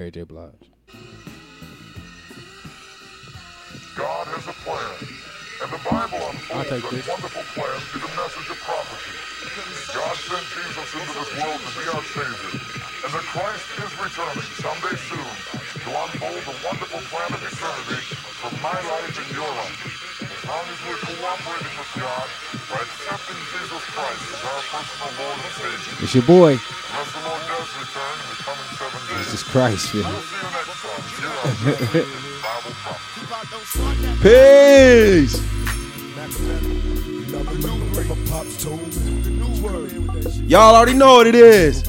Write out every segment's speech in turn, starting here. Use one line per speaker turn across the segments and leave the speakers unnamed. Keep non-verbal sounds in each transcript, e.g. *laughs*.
Mary J. Blige.
God has a plan, and the Bible
I'll
unfolds
take
that
this.
wonderful plan through the message of prophecy. God sent Jesus into this world to be our Savior, and that Christ is returning someday soon to unfold the wonderful plan of eternity for my life and your life. Long as we're cooperating with God by accepting Jesus Christ as our personal Lord and Savior,
It's your boy.
unless the Lord does return in the coming seven days.
Jesus Christ.
We'll see you next time here on Bible Prophecy.
Peace. Y'all already know what it is.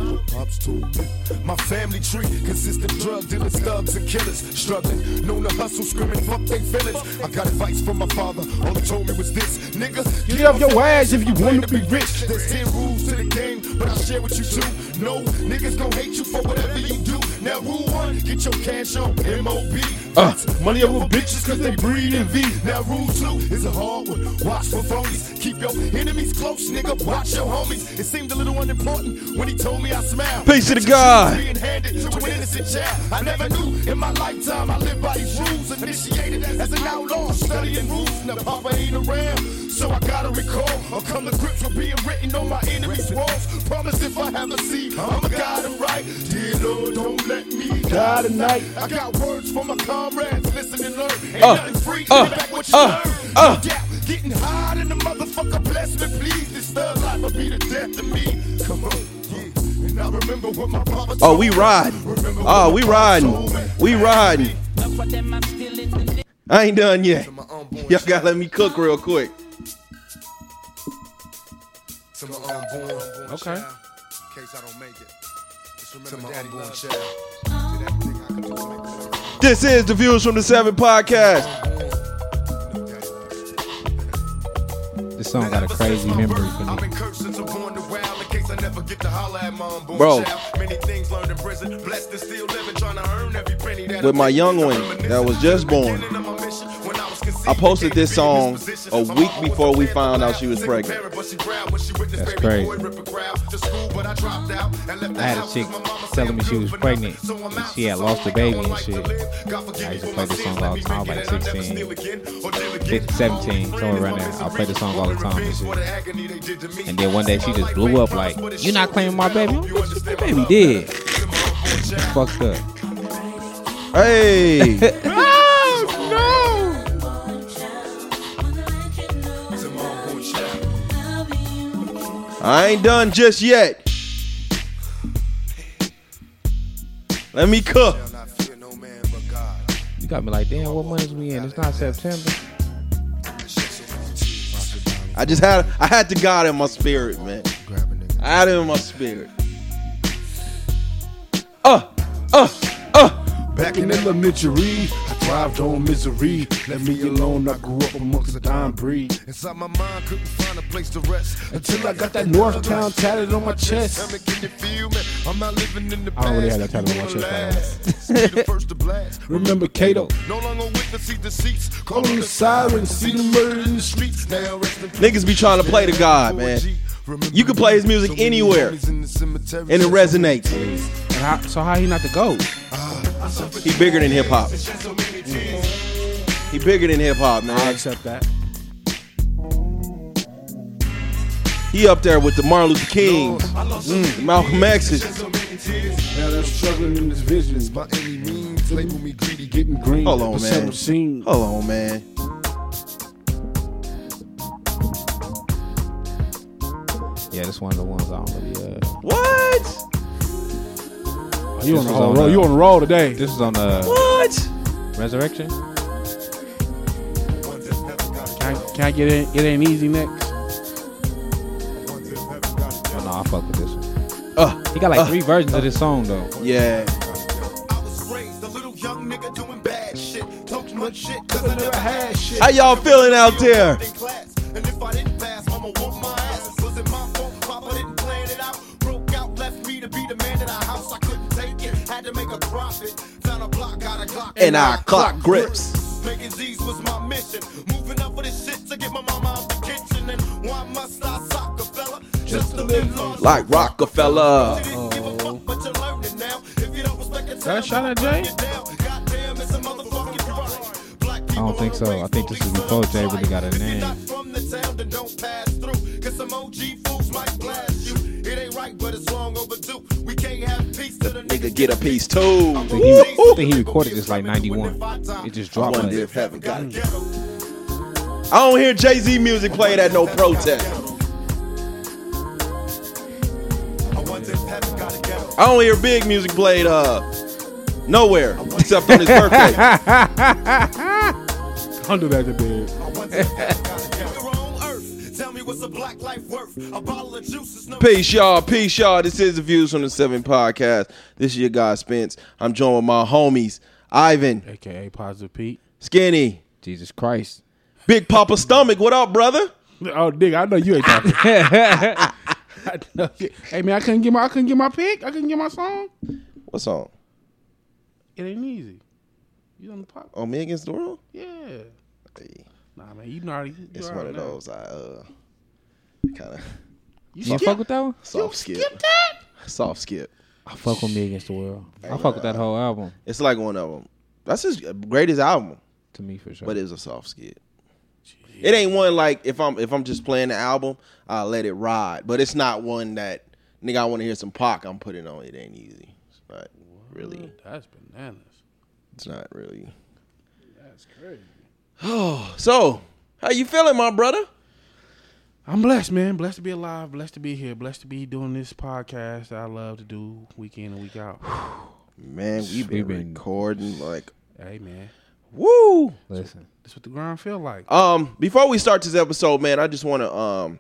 My family tree consists of drug dealers, thugs, and killers. Struggling, known to hustle, screaming, fuck they feelings. I got advice from my father, all he told me was this Nigga, get off your ass if you want to be rich. There's 10 rules to the game, but I'll share with you two. No, niggas gon' hate you for whatever you do. Now, rule one, get your cash on MOB.
Uh.
Money over bitches cause they breed in V. Now, rule two is a hard one. Watch for phonies. Keep your enemies close, nigga. Watch your homies. It seemed a little unimportant when he told me I smiled.
Peace to the God.
Being handed to an innocent child. I never knew in my lifetime I lived by these rules. Initiated as an outlaw, studying rules. Now Papa ain't around, so I gotta recall or come to grips with being written on my enemies' walls. Promise if I have a seed, I'ma guide them right. Dear Lord, don't let me die tonight. I got words for my comrades. Listen and learn. Ain't
Uh,
nothing free.
uh,
back what you
uh,
learn.
uh.
No doubt, getting high in the motherfucker. Bless me, please. This thug life will be the death of me. Come on, I remember what my
Oh, we
told me.
riding. Oh, we riding. We riding. I ain't done yet. Y'all gotta let me cook real quick.
To my unborn,
Okay.
in case I don't make it. Just remember to my unborn child. Did everything I could do to make it work.
This is the Views from the Seven podcast.
This song got a crazy memory for me.
been cursed since I'm born to wild in case I never get to holler at my unborn
Bro.
child. Many things learned in prison, blessed and still living, trying to earn every penny that
With my young one that was just born. I posted this song a week before we found out she was pregnant.
That's crazy. I had a chick telling me she was pregnant. and She had lost her baby and shit. I used to play this song all the time, like 16, 15, 17, somewhere around there. I'll play this song all the time and shit. And then one day she just blew up like, "You're not claiming my baby? My baby did." Fucked up.
Hey, *laughs* ah! I ain't done just yet. Let me cook.
You got me like, damn, what month is we in? It's not September.
I just had I had the God in my spirit, man. I had him in my spirit. Uh, uh, uh.
Back in elementary, I thrived on misery. Let me alone, I grew up amongst the dime breed.
Inside my mind, couldn't find a place to rest
Until I got that North Town tatted on my chest.
Tell me, can you feel me? I'm not living in the
I don't really have that tattoo on my chest,
chest. Be the first. *laughs*
Remember Cato?
No longer with the seat deceits.
Calling the sirens, see the murder in the streets.
Now rest in peace.
Niggas be trying to play the God, man. You can play his music anywhere, and it resonates.
And how, so how he not the goat?
Ah, he bigger than hip hop. He bigger than hip hop, man.
I accept that.
He up there with the Martin Luther Kings, mm, Malcolm X's.
Now they're struggling in this vision.
By any means, label me greedy, getting
Getting green.
Hold on, man. Hold on, man.
Yeah, this one of the ones I don't really. Uh,
What?
You on
This
the
was
roll? You on the roll today?
this is on the.
What?
Resurrection.
Can I, can I get in? Get in easy next?
Oh no, I fuck with this one.
Uh,
He got like three versions of this song though.
yeah.
I was raised a little young nigga doing bad shit. Talk much shit, cause I never had shit.
How y'all feeling out there?
In class, and I didn't pass, mama whooped my ass. Was it my fault? Papa didn't plan it out. Broke out, left me to be the man in a house. I couldn't take it. Had to make a profit. Found a block, got clock.
And our clock grips.
Making Z's was my mission. Moving up for this shit to get my mama out the kitchen. And why must I sock a fella? Just to live long.
Like Rockefeller.
You didn't a fuck, but you're learning now. If you don't respect it,
that
shot at Jay?
Goddamn, it's a motherfucking right. Black
I don't think so. I think this is before Jay really got a name.
Nigga, get a piece too.
I think he, I think he recorded this like 91. It just
I
dropped
wonder
like
if heaven got it. I don't hear Jay Z music played at no protest. I don't hear big music played uh nowhere except on his birthday.
Under that the bed.
Tell me what's a black life worth? A bottle of juice is no
Peace, y'all. Peace, y'all. This is the Views from the Seven podcast. This is your guy Spence. I'm joined with my homies Ivan,
AKA Positive Pete.
Skinny,
Jesus Christ.
Big Papa Stomach. What up, brother?
Oh, nigga, I know you ain't talking. I know you- hey man, I couldn't get my I couldn't get my pick. I couldn't get my song.
What's on?
It ain't easy. You on the pop?
On Me Against the World?
Yeah.
Hey,
Nah, man, you know already. You
it's
already
one of
know.
those I uh kind of
You,
You
skip-
fuck with that one?
soft skip.
that?
Soft skip.
I fuck with Me Against the World. I fuck with that whole album.
It's like one of them. That's his greatest album,
To me, for sure.
but it's a soft skit. It ain't one like if I'm if I'm just playing the album, I'll let it ride. But it's not one that nigga I want to hear some Pac. I'm putting on. It ain't easy. It's not really.
That's bananas.
It's not really.
That's crazy.
Oh, *sighs* so, how you feeling, my brother?
I'm blessed, man. Blessed to be alive. Blessed to be here. Blessed to be doing this podcast that I love to do week in and week out. *sighs*
Man, we've been,
We been-
recording like
hey, man.
woo.
Listen.
That's what the ground feel like.
Um, before we start this episode, man, I just want to um,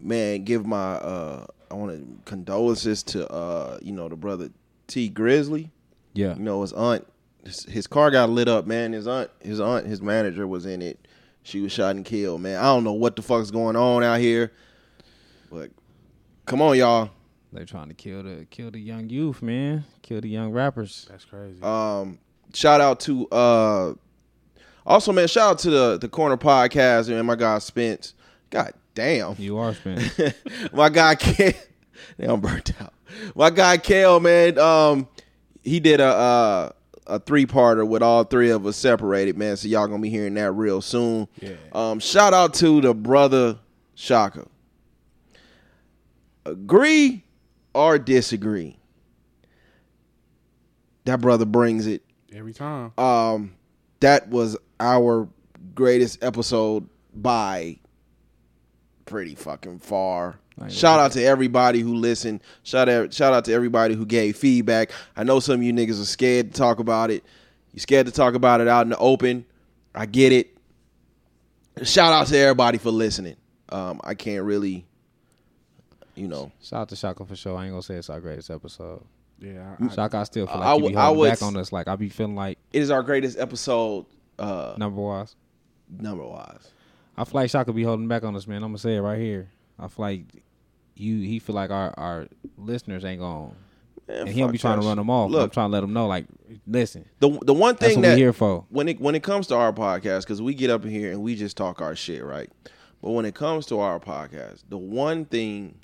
man, give my uh, I want to condolences to uh, you know, the brother Tee Grizzley.
Yeah.
You know, his aunt, his, his car got lit up, man. His aunt, his aunt, his manager was in it. She was shot and killed, man. I don't know what the fuck's going on out here, but come on,
y'all—they're trying to kill the kill the young youth, man. Kill the young rappers.
That's crazy.
Um, shout out to uh, also, man, shout out to the the corner podcast and my guy Spence. God damn,
You are Spence. *laughs*
my guy Kel, *laughs* they I'm burnt out. My guy Kel, man, um, he did a uh, a three parter with all three of us separated, man. So y'all gonna be hearing that real soon.
Yeah.
Um, shout out to the brother Shaka. Agree or disagree? That brother brings it
Every time.
um that was our greatest episode by pretty fucking far.
Like,
Shout out to everybody who listened. Shout out shout out to everybody who gave feedback. I know some of you niggas are scared to talk about it. You scared to talk about it out in the open. I get it. Shout out to everybody for listening. Um, I can't really, you know,
Shout out to Shaka for sure. I ain't gonna say it's our greatest episode.
Yeah. I, I,
Shaka, I still feel like
I
you be
w- I
holding
would
back on us. Like I be feeling like
it is our greatest episode uh
number wise.
number wise.
I feel like Shaka be holding back on us, man. I'm gonna say it right here. I feel like you. He feel like our our listeners ain't going,
Man,
and he don't be trying to run them off. Look, I'm
Look,
trying to let them know, like, listen,
the the one
that's
thing
that we
that
here for.
when it when it comes to our podcast, because we get up in here and we just talk our shit, right? But when it comes to our podcast, the one thing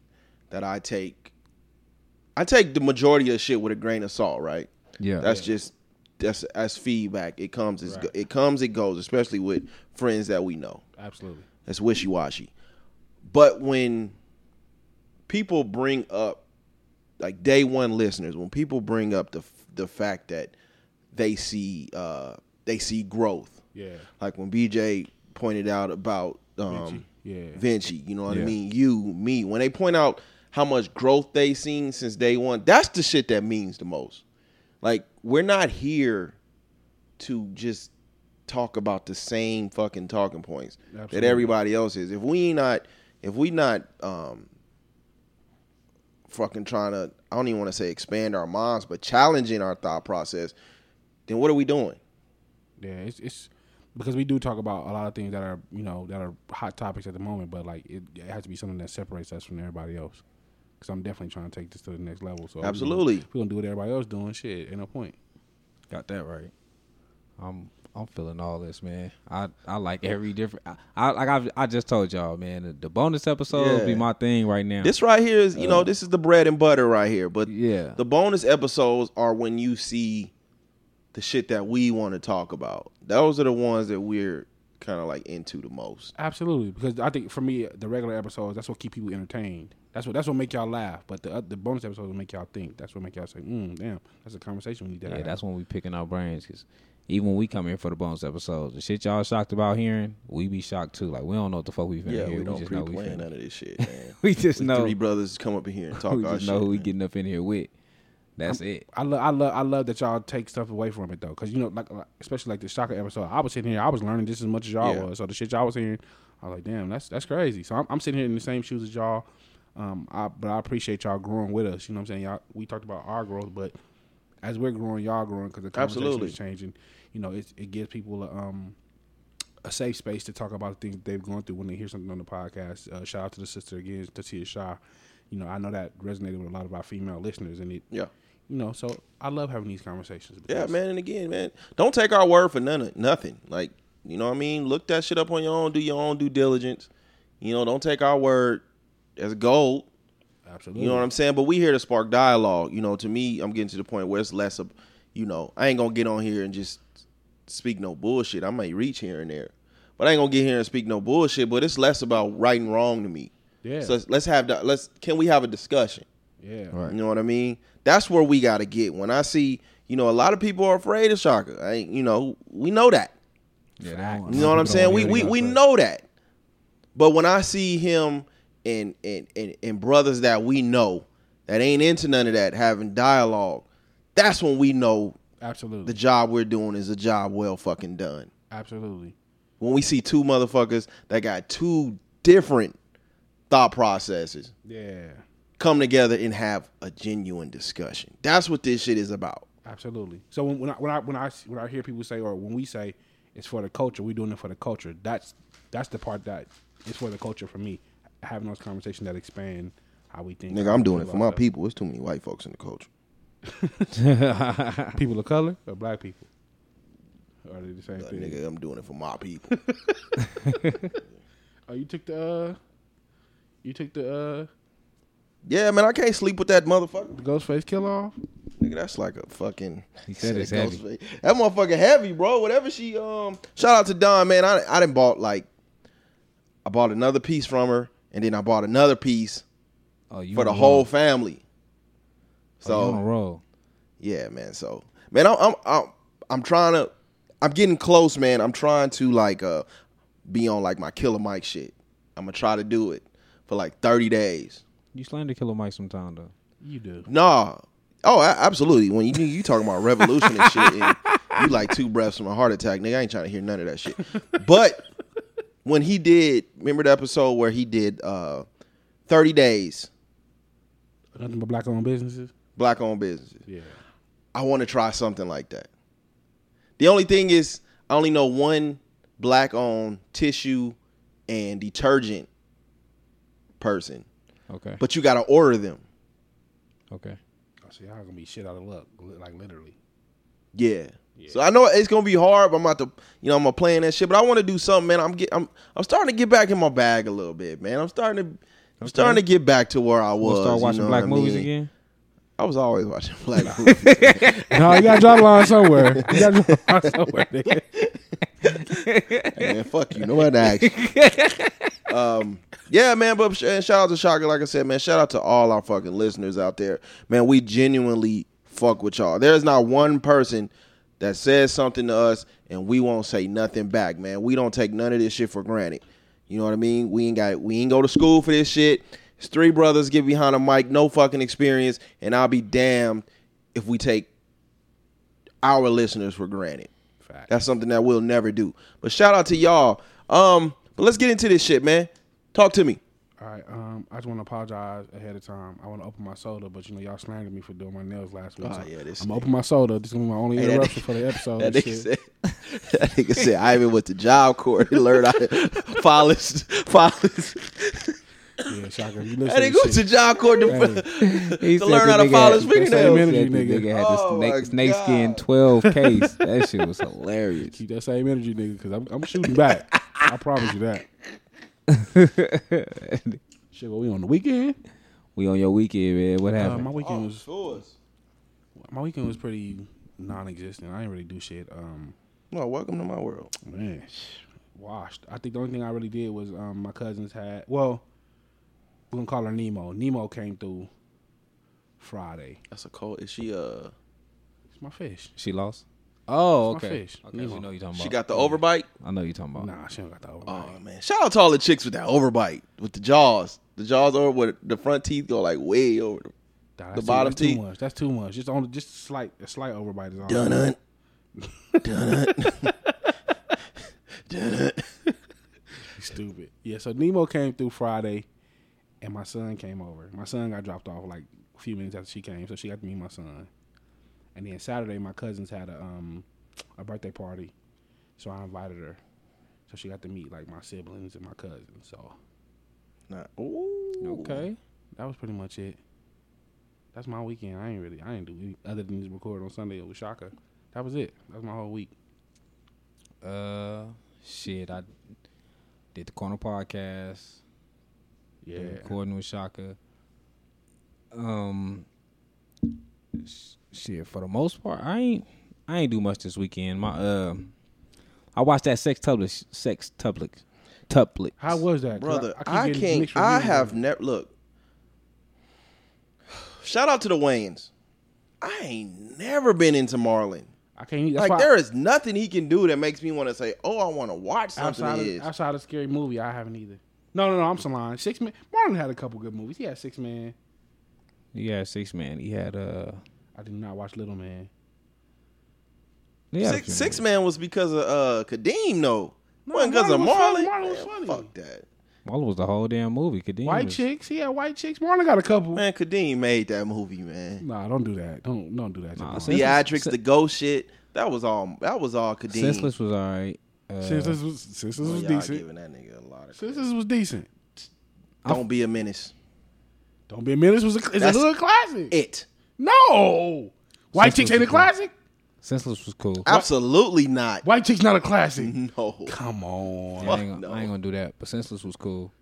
that I take, I take the majority of shit with a grain of salt, right?
Yeah,
That's just that's as feedback. It comes, it's,
Right.
it comes, it goes. Especially with friends that we know.
absolutely.
That's wishy washy. But when people bring up, like day one listeners, when people bring up the the fact that they see uh they see growth,
Yeah.
like when BJ pointed out about um
Vinci. Yeah.
Vinci, you know what I mean? You, me, when they point out how much growth they seen since day one, that's the shit that means the most. Like we're not here to just talk about the same fucking talking points that everybody else is. If we not, if we not, um, fucking trying to, I don't even want to say expand our minds, but challenging our thought process, then what are we doing?
Yeah, it's it's because we do talk about a lot of things that are you know that are hot topics at the moment, but like it, it has to be something that separates us from everybody else. Because I'm definitely trying to take this to the next level. So
Absolutely.
if we are gonna do what everybody else doing. Shit, ain't no point.
got that right. I'm I'm feeling all this, man. I, I like every different. I, I like I I just told y'all, man. The, the bonus episodes will be my thing right now.
This right here is, you know, this is the bread and butter right here. But
yeah,
the bonus episodes are when you see the shit that we want to talk about. Those are the ones that we're kind of like into the most.
Absolutely, because I think for me, the regular episodes that's what keep people entertained. That's what that's what make y'all laugh. But the uh, the bonus episodes will make y'all think. That's what make y'all say, mm, "Damn, that's a conversation we need to
yeah.
have."
That's when we picking our brains because even when we come here for the bonus episodes, the shit y'all shocked about hearing, we be shocked too. Like we don't know what the fuck we finna
Yeah,
hear.
we don't
just know we
pre-plan
finna.
none of this shit, *laughs* man.
We just
We
know.
three brothers come up in here and *laughs* talk
we
our
just
shit.
know who we getting up in here with. That's it.
I love, I love, I love that y'all take stuff away from it though, because you know, like, like, especially like the Shaka episode. I was sitting here, I was learning just as much as y'all
Yeah.
was. So the shit y'all was hearing, I was like, damn, that's that's crazy. So I'm, I'm sitting here in the same shoes as y'all. Um, I, but I appreciate y'all growing with us. You know what I'm saying? Y'all, we talked about our growth, but as we're growing, y'all growing because the conversation
Absolutely.
is changing. You know, it it gives people a, um a safe space to talk about the things they've gone through when they hear something on the podcast. Uh, shout out to the sister again, Tatia Shah. You know, I know that resonated with a lot of our female listeners, and it
Yeah.
you know, so I love having these conversations.
Yeah, man, and again, man, don't take our word for none of nothing. Like, you know what I mean? Look that shit up on your own, do your own due diligence. You know, don't take our word as gold.
Absolutely.
You know what I'm saying? But we here to spark dialogue. You know, to me, I'm getting to the point where it's less of, you know, I ain't gonna get on here and just speak no bullshit. I might reach here and there, but I ain't gonna get here and speak no bullshit. But it's less about right and wrong to me.
Yeah.
So let's, let's have the, let's can we have a discussion?
yeah.
Right.
You know what I mean? That's where we got to get. When I see, you know, a lot of people are afraid of Shaka. I, ain't- you know, we know that.
Yeah, they
You know what I'm saying? We we we know that. But when I see him and and and, and brothers that we know that ain't into none of that having dialogue, that's when we know
Absolutely.
the job we're doing is a job well fucking done.
Absolutely.
When we see two motherfuckers that got two different thought processes
Yeah.
come together and have a genuine discussion. That's what this shit is about.
Absolutely. So when, when I when I when I when I hear people say or when we say it's for the culture, we're doing it for the culture. That's that's the part that is for the culture for me. Having those conversations that expand how we think.
Nigga, I'm doing it for my
about
people. There's too many white folks in the culture.
Stuff. *laughs* People of color or black people. Or are they the same
But
thing?
nigga, I'm doing it for my people. *laughs*
Oh, you took the uh, you took the uh,
yeah, man, I can't sleep with that motherfucker.
the Ghostface kill off.
Nigga, that's like a fucking. *laughs*
He said it's heavy.
Ghostface. That motherfucker heavy, bro. Whatever she um. Shout out to Don, man. I I didn't bought like. I bought another piece from her, and then I bought another piece
Oh, you
for the
on a
whole
roll.
Family.
Oh, on a
So
roll.
yeah, man. So man, I'm I'm I'm, I'm trying to. I'm getting close, man. I'm trying to like uh be on like my Killer Mike shit. I'm gonna try to do it for like 30 days.
You slander Killer Mike sometime though.
You do.
Nah. Oh, a- absolutely. When you you talking about revolution and shit, and you like two breaths from a heart attack, nigga. I ain't trying to hear none of that shit. But when he did, remember the episode where he did uh, thirty days
Nothing but black owned businesses.
Black owned businesses.
Yeah.
I want to try something like that. The only thing is, I only know one black owned tissue and detergent person,
Okay.
but you got to order them.
okay.
I see how gonna be shit out of luck, like literally.
Yeah. yeah. So I know it's gonna be hard, but I'm about to, you know, I'm gonna play in that shit. But I want to do something, man. I'm get, I'm, I'm starting to get back in my bag a little bit, man. I'm starting to, I'm starting to get back to where I was.
We'll start
you
watching
know
black
what I
movies
mean?
again.
I was always watching *laughs* black movies. *laughs*
no, you gotta draw the line somewhere. You gotta draw the line somewhere, nigga.
Hey, man, fuck you. Nobody asked. you. *laughs* um, yeah, man. But and shout out to Shaka. Like I said, man. Shout out to all our fucking listeners out there, man. We genuinely fuck with y'all. There's not one person that says something to us and we won't say nothing back, man. We don't take none of this shit for granted. You know what I mean? We ain't got we ain't go to school for this shit. It's three brothers get behind a mic, no fucking experience, and I'll be damned if we take our listeners for granted.
Fact.
That's something that we'll never do. But shout out to y'all. Um, but let's get into this shit, man. Talk to me.
All right. Um, I just want to apologize ahead of time. I want to open my soda, but you know y'all slandered me for doing my nails last week.
Oh,
so
yeah, this
I'm gonna open my soda. This is gonna be my only
Hey,
interruption
nigga-
for the *laughs* episode.
That
and
nigga
shit.
said, *laughs* that nigga said Ivan went to Job Corps and learned how to *laughs* file his, file his.
Yeah, *laughs* Shaka, you
I
listen
didn't go to Job Corps to, *laughs*
He
to learn how to
nigga
file
had-
his
he said
fingernails.
energy,
the
nigga.
nigga had the
Oh, my
snake, snake skin 12 *laughs* case. That shit was hilarious.
Keep that same energy, nigga, because I'm, I'm shooting back. I promise you that. Shit, well, we on the weekend.
We on your weekend, man. What
Uh,
happened?
my weekend was
Yours.
my weekend was pretty non-existent. I didn't really do shit. Um,
No, welcome to my world.
man, washed. I think the only thing I really did was um, my cousins had. Well, we're gonna call her Nemo. Nemo came through Friday.
That's a cold. Is she uh?
It's my fish.
she lost? Oh,
It's my
okay.
fish.
Okay,
Nemo.
we know you talking about.
She got the overbite.
I know you're talking about.
Nah, she don't got the over.
Oh man, shout out to all the chicks with that overbite with the jaws. The jaws over where the front teeth go like way over. The,
Nah,
the
that's
bottom
too, that's
teeth.
Too much. That's too much. Just on just a slight a slight overbite is on.
dun dun dun dun.
Stupid. Yeah. So Nemo came through Friday, and my son came over. My son got dropped off like a few minutes after she came, so she got to meet my son. And then Saturday, my cousins had a um a birthday party, so I invited her. So she got to meet like my siblings and my cousins. So
Nah. Ooh.
Okay.
that was pretty much it. That's my weekend. I ain't really, I ain't do any other than just record on Sunday with Shaka. That was it. That was my whole week.
Uh, shit. I did the corner podcast.
Yeah.
recording with Shaka. Um, sh- shit. For the most part, I ain't. I ain't do much this weekend. My uh, I watched that Sextuplet. Sex tublet. Tuplet.
How was that,
brother.
keep
I,
getting
can't. I
reviews
have
on it.
never look. Shout out to the Wayans. I ain't never been into Marlon.
I can't. That's
Like
why
there is nothing he can do that makes me want to say, "Oh, I want to watch something."
outside
Of
of,
his.
outside of scary movie, I haven't either. No, no, no. I'm Salon. Sixth Man. Marlon had a couple good movies. He had Six Man.
He had six man. He had uh.
I did not watch Little Man.
He had a
Six, six man was because of uh Kadeem, though.
No,
wasn't because of
Marlon was.
Marlon.
Marlon was funny.
Fuck that.
Marlon was the whole damn movie. Kadeem
White
was-
chicks. He had white chicks. Marlon got a couple.
Man, Kadeem made that movie, man.
Nah, don't do that. Don't don't do that. to
Nah,
Theatrics, the ghost shit. That was all. That was all Kadeem.
Senseless was alright. Uh,
Senseless was Senseless
Oh,
was
y'all
decent.
giving that nigga a lot of.
Senseless was decent.
Don't be a menace.
Don't be a menace was a, it's a
That's
hood classic.
It.
no, white
Senseless
chicks ain't a
was good.
classic.
Senseless was cool.
Absolutely not.
White chicks not a classic.
No.
Come on,
I, ain't gonna,
no.
I ain't gonna do that. But Senseless was cool.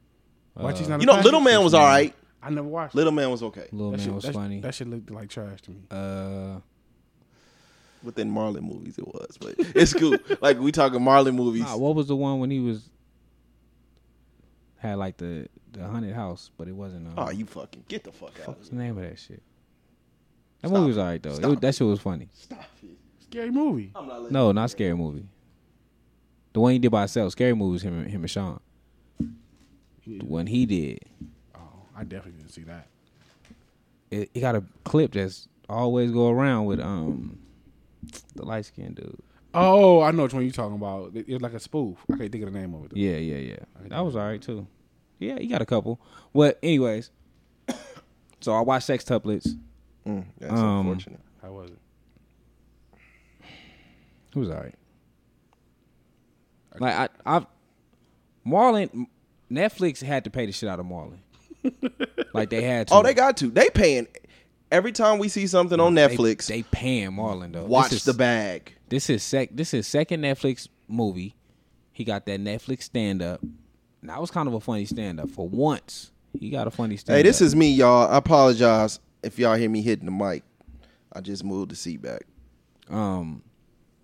white chicks not.
You
a
know,
classic?
Little Man was all right.
I never watched. it.
Little Man was okay.
Little
That
Man
shit,
was
that,
funny.
That shit looked like trash to me.
uh,
Within Marlon movies, it was, but it's cool. *laughs* like we talking Marlon movies.
nah, what was the one when he was had like the the haunted house, but it wasn't. Uh,
oh, you fucking get the fuck out
what's the name of that shit? That
Stop
movie was alright though. It
it.
that shit was funny.
Stop it.
Scary movie.
I'm not
No, not scary movie. The one he did by himself. Scary movie was him, and- him and Sean. The one he did,
Oh, I definitely didn't see that.
it, it got a clip that's always go around with um the light skinned dude.
Oh, I know which one you talking about. It- It's like a spoof. I can't think of the name of it. though.
Yeah, yeah, yeah. That was alright too. Yeah, he got a couple. But anyways, *coughs* so I watched Sex Tuplets.
Mm, that's
Um,
unfortunate.
How was it?
It was alright. Like I, I, Marlon, Netflix had to pay the shit out of Marlon. *laughs* like they had to.
Oh, they got to. They paying every time we see something on
They-
Netflix.
They, paying Marlon though.
watch
is,
the bag.
This is sec. This is second Netflix movie. He got that Netflix stand up. That was kind of a funny stand up for once. He got a funny stand up.
Hey, this is me, y'all. I apologize if y'all hear me hitting the mic. I just moved the seat back.
Um,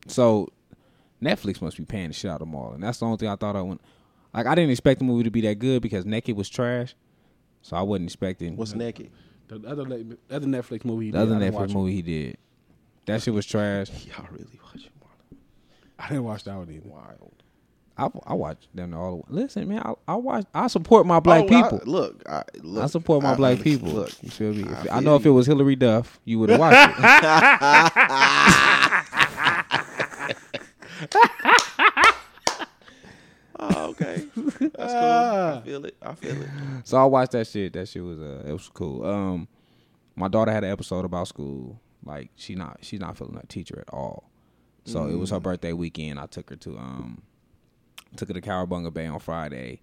so Netflix must be paying the shit out of Marlon. That's the only thing I thought I went. Like I didn't expect the movie to be that good because Naked was trash, so I wasn't expecting
What's naked?
The other le- other Netflix movie. he
the
did,
other Netflix
watch it.
movie he did. That shit was trash.
Y'all really watching Marlon?
I didn't watch that one either.
Wild.
I I watched them all. Listen, man, I, I watch. I support my black
Oh, I-
people.
look, I, look,
I support my
I-
black people.
Look,
you feel me? If-
I
I,
feel
know if it was Hilary Duff, you would have watched it. *laughs* *laughs*
oh, okay, that's cool. I feel it. I feel it. *laughs*
so I watched that shit. That shit was uh, it was cool. Um, my daughter had an episode about school. Like she not she's not feeling her teacher at all. So it was her birthday weekend. I took her to um, took her to Cowabunga Bay on Friday.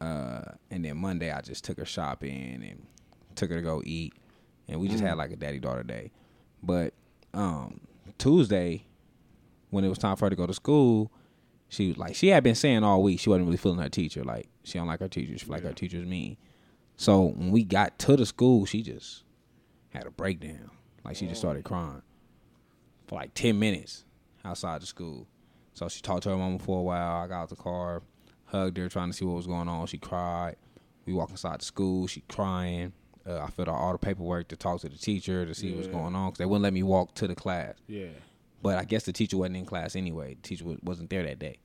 Uh, and then Monday I just took her shopping and took her to go eat, and we just had like a daddy daughter day. But um, Tuesday, when it was time for her to go to school, she was like she had been saying all week she wasn't really feeling her teacher. Like she don't like her teacher. She feel like her teacher's mean. So when we got to the school, she just had a breakdown. Like she just started crying for like ten minutes outside the school. So she talked to her mama for a while. I got out the car, hugged her, trying to see what was going on. She cried. We walk inside the school. She crying. Uh, I filled out all the paperwork to talk to the teacher to see what's going on because they wouldn't let me walk to the class.
Yeah.
But I guess the teacher wasn't in class anyway. The teacher wasn't there that day.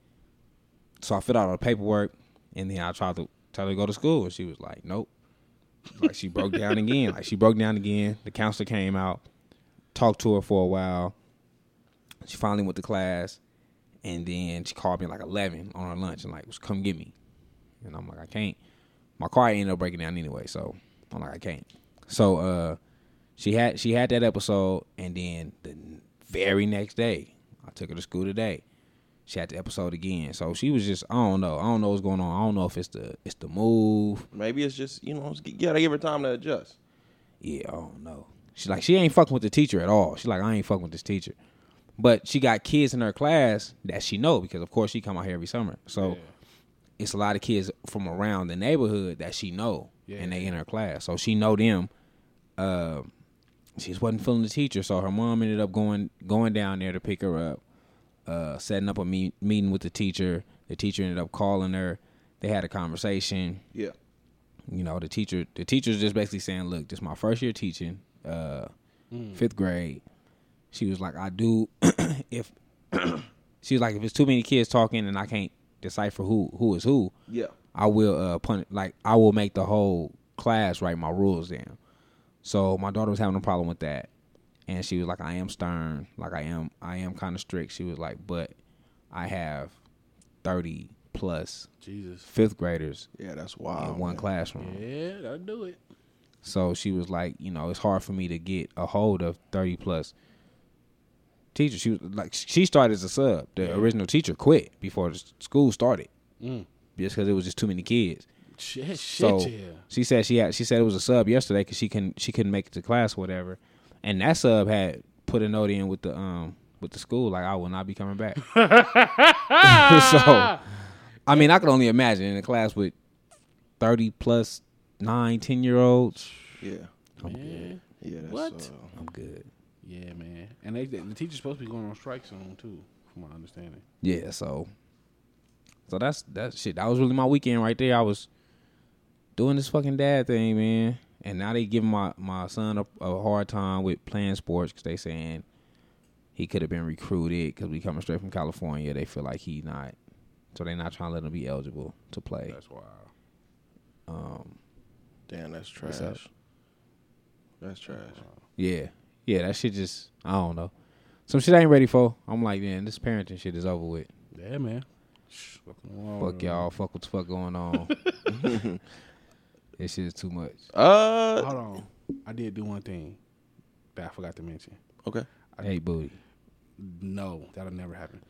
So I filled out all the paperwork, and then I tried to tell her to go to school, and she was like, "Nope." Like she broke down again. Like she broke down again. The counselor came out, talked to her for a while. She finally went to class, and then she called me like eleven on her lunch and like, "Come get me," and I'm like, "I can't." My car ended up breaking down anyway, so I'm like, "I can't." So uh, she had she had that episode, and then the very next day, I took her to school today. She had the episode again, so she was just I don't know, I don't know what's going on. I don't know if it's the it's the move.
Maybe it's just you know it's- you gotta give her time to adjust.
Yeah, I don't know. She like she ain't fucking with the teacher at all. She like I ain't fucking with this teacher, but she got kids in her class that she know because of course she come out here every summer. So it's a lot of kids from around the neighborhood that she know, and they in her class. So she know them. Uh, she just wasn't feeling the teacher, so her mom ended up going going down there to pick her up, uh, setting up a meet, meeting with the teacher. The teacher ended up calling her. They had a conversation
Yeah.
you know the teacher the teacher's just basically saying look this is my first year teaching uh fifth grade she was like i do *clears throat* if *clears throat* she was like if it's too many kids talking and i can't decipher who who is who
Yeah.
i will uh pun like i will make the whole class write my rules down so my daughter was having a problem with that and she was like i am stern like i am i am kind of strict she was like but i have 30 plus
Jesus.
fifth graders
Yeah, that's wild.
in one
man.
classroom
Yeah, that'll do it.
so she was like, you know, it's hard for me to get a hold of thirty plus teachers. She was like, she started as a sub. The original teacher quit before the school started,
Mm.
just because it was just too many kids.
Shit, shit,
So
yeah.
she said she had she said it was a sub yesterday because she couldn't she couldn't make it to class or whatever, and that sub had put a note in with the um with the school like I will not be coming back. *laughs* so, I mean, I could only imagine in a class with thirty plus nine, ten year olds.
Yeah.
Man.
Yeah. That's,
What?
Uh,
I'm good.
Yeah, man. And they, the teacher's supposed to be going on strike soon too, from my understanding.
Yeah, so so that's that shit. That was really my weekend right there. I was doing this fucking dad thing, man. And now they giving my my son a, a hard time with playing sports because they saying he could have been recruited because we coming straight from California. They feel like he not, so they not trying to let him be eligible to play.
That's wild.
Um,
damn, that's
What's up?
trash. That's trash.
yeah, yeah, that shit just I don't know. Some shit I ain't ready for. I'm like, man, this parenting shit is over with.
Yeah, man. Shh, fucking along,
Fuck y'all. Fuck what the fuck going on. *laughs* *laughs* this shit is too much.
Uh.
Hold on. I did do one thing that I forgot to mention.
Okay.
I hate booty.
No, that'll never happen.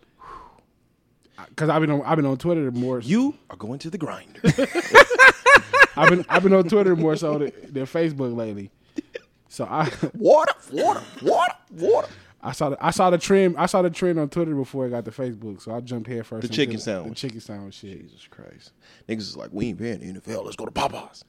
Because I've been on I've been on Twitter more.
You are going to the grinder. *laughs*
I've been I've been on Twitter more so than, than Facebook lately. So I *laughs*
water, water, water, water.
I saw the, I saw the trend I saw the trend on Twitter before it got to Facebook. So I jumped here first.
The
into
chicken
The
sandwich.
chicken sandwich shit.
Jesus Christ. Niggas is like, we ain't paying the NFL. Let's go to Popeyes.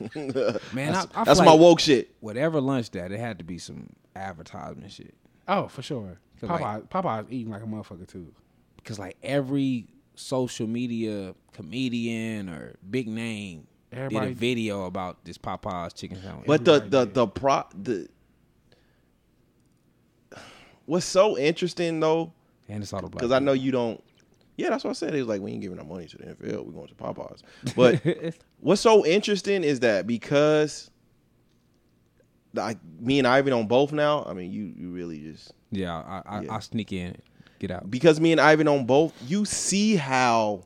*laughs*
Man,
That's,
I, I
that's
feel
my woke shit.
Whatever lunch that, it had to be some advertisement shit.
Oh, for sure.
Feel
Popeye
like-
Popeye's eating like a motherfucker too.
Because like every social media comedian or big name
Everybody-
did a video about this Popeyes chicken sandwich.
But the the
did.
the pro the what's so interesting though,
and it's all the black.
because I know you don't. Yeah, that's what I said. It was like we ain't giving our money to the NFL. We're going to Popeyes. But *laughs* what's so interesting is that because like me and Ivan on both now. I mean, you you really just
yeah, I I,
Yeah.
I sneak in, get out.
because me and Ivan on both. You see how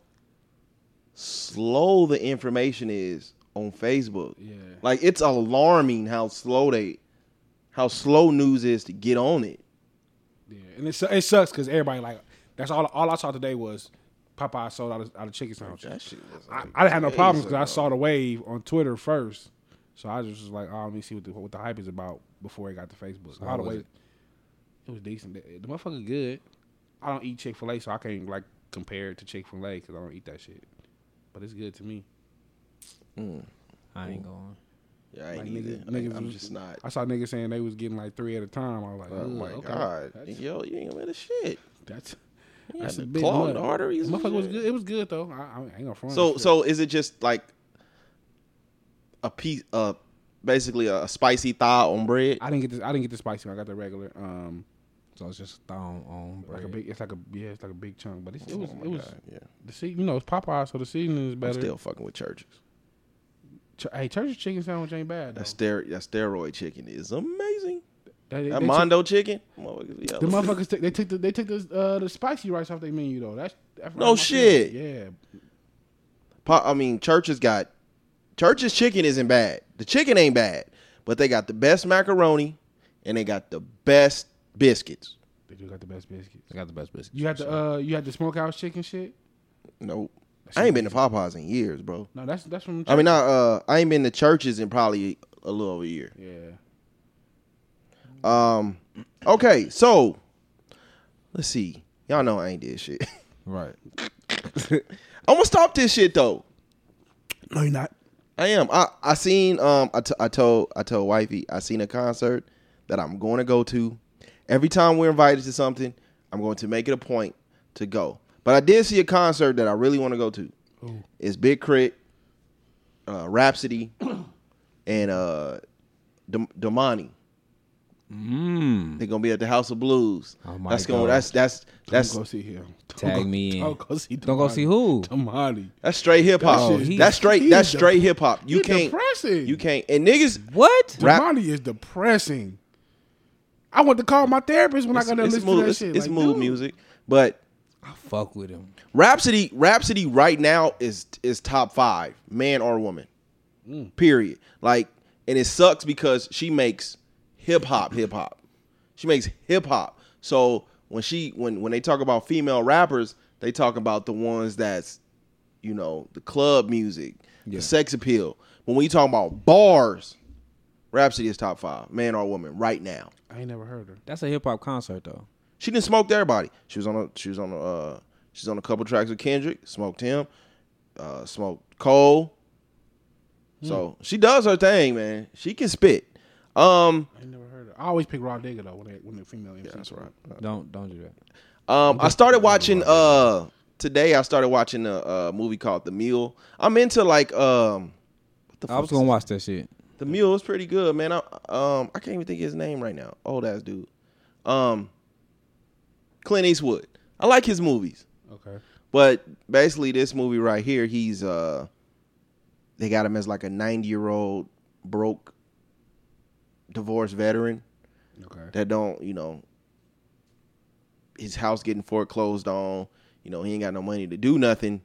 slow the information is on Facebook.
Yeah.
Like it's alarming how slow they, how slow news is to get on it.
Yeah, and it, su- it sucks because everybody like that's all. All I saw today was Popeye sold out of, out of chicken sandwiches.
That shit was
I,
like
I didn't have no problems because I saw the wave on Twitter first, so I just was like, "Oh, let me see what the, what the hype is about before it got to Facebook."
So
All
how
the way,
it?
it was decent. The, the motherfucker good. I don't eat Chick Fil A, so I can't like compare it to Chick Fil A because I don't eat that shit. But it's good to me. Mm.
I ain't going.
Yeah, I ain't
Like,
either.
niggas-
Like,
niggas
I'm
was-
just not.
I saw niggas saying they was getting like three at a time. I was like,
Oh
"Ooh,
my
okay.
god,
That's,
yo, you ain't gonna the shit.
that's,
You
that's a big
clogged
nut.
arteries.
Motherfucker was good. It was good though. I, I ain't gonna front.
So,
Shit.
so is it just like a piece, uh, basically a spicy thigh on bread?
I didn't get this. I didn't get the spicy. one. I got the regular. Um,
So it's just thrown on
like a
bread.
big. It's like a yeah. It's like a big chunk. But it's, it was
Oh my
it was
God, yeah.
the se- You know, it's Popeye, so the seasoning is
I'm
better.
still fucking with Church's.
Ch- hey, church's chicken sandwich ain't bad. Though.
That stero- that steroid chicken is amazing.
They, they,
That
they
Mondo chicken, yeah,
the motherfuckers. Took, they took the they took the uh, the spicy rice off their menu though. That's, that's
No shit.
favorite. Yeah,
Po- I mean, Church's got church's chicken isn't bad. The chicken ain't bad, but they got the best macaroni and they got the best biscuits.
they do got the best biscuits.
I got the best biscuits.
You had the uh, you had the smokehouse chicken shit.
Nope. I ain't been to Popeyes in years, bro.
No, that's that's from.
I mean, not uh, I ain't been to Church's in probably a little over a year.
yeah.
Um, okay, so let's see. Y'all know I ain't did shit.
Right. *laughs*
I'm gonna stop this shit though.
No, you're not.
I am. I I seen. Um, I, t- I told I told wifey I seen a concert that I'm going to go to. Every time we're invited to something, I'm going to make it a point to go. But I did see a concert that I really want to go to. It's Big K.R.I.T., uh, Rapsody, *clears throat* and uh, Dam- Damani.
Mmm.
They're gonna be at the House of Blues.
Oh my
that's going.
gosh.
That's that's
That's
that's
go see him. Don't
Tag
go-
me in.
Don't go see.
Don't go see who?
Tamani.
that's straight hip hop.
shit-
he-
That's straight. That's straight hip hop. You can't.
depressing.
You can't. And niggas.
What?
Rap-
is depressing. I went to call my therapist when I got to listen
mood,
to that
it's,
shit.
it's
Like,
mood
dude,
music, but
I fuck with him.
Rapsody, Rapsody, right now is is top five, man or woman. Mm. Period. Like, and it sucks because she makes hip hop, hip hop. She makes hip hop. So when she when when they talk about female rappers, they talk about the ones that's, you know, the club music, the sex appeal. But when you talk about bars, Rapsody is top five, man or woman, right now.
I ain't never heard her.
That's a hip hop concert though.
She didn't smoke everybody. She was on a she was on a uh, she's on a couple tracks with Kendrick, smoked him, uh, smoked Cole. So she does her thing, man. She can spit. Um,
I never heard her. I always pick Rah Digga though when they, when the female MC.
that's right.
Don't don't do that.
Um, I started watching uh today. I started watching a, a movie called The Mule. I'm into like um, what the
I was gonna watch that shit.
The Mule is pretty good, man. I um I can't even think of his name right now. Old ass dude. Um, Clint Eastwood. I like his movies.
Okay.
But basically, this movie right here, he's uh, they got him as like a ninety year old broke, divorced veteran
Okay.
that don't, you know, his house getting foreclosed on. You know, he ain't got no money to do nothing.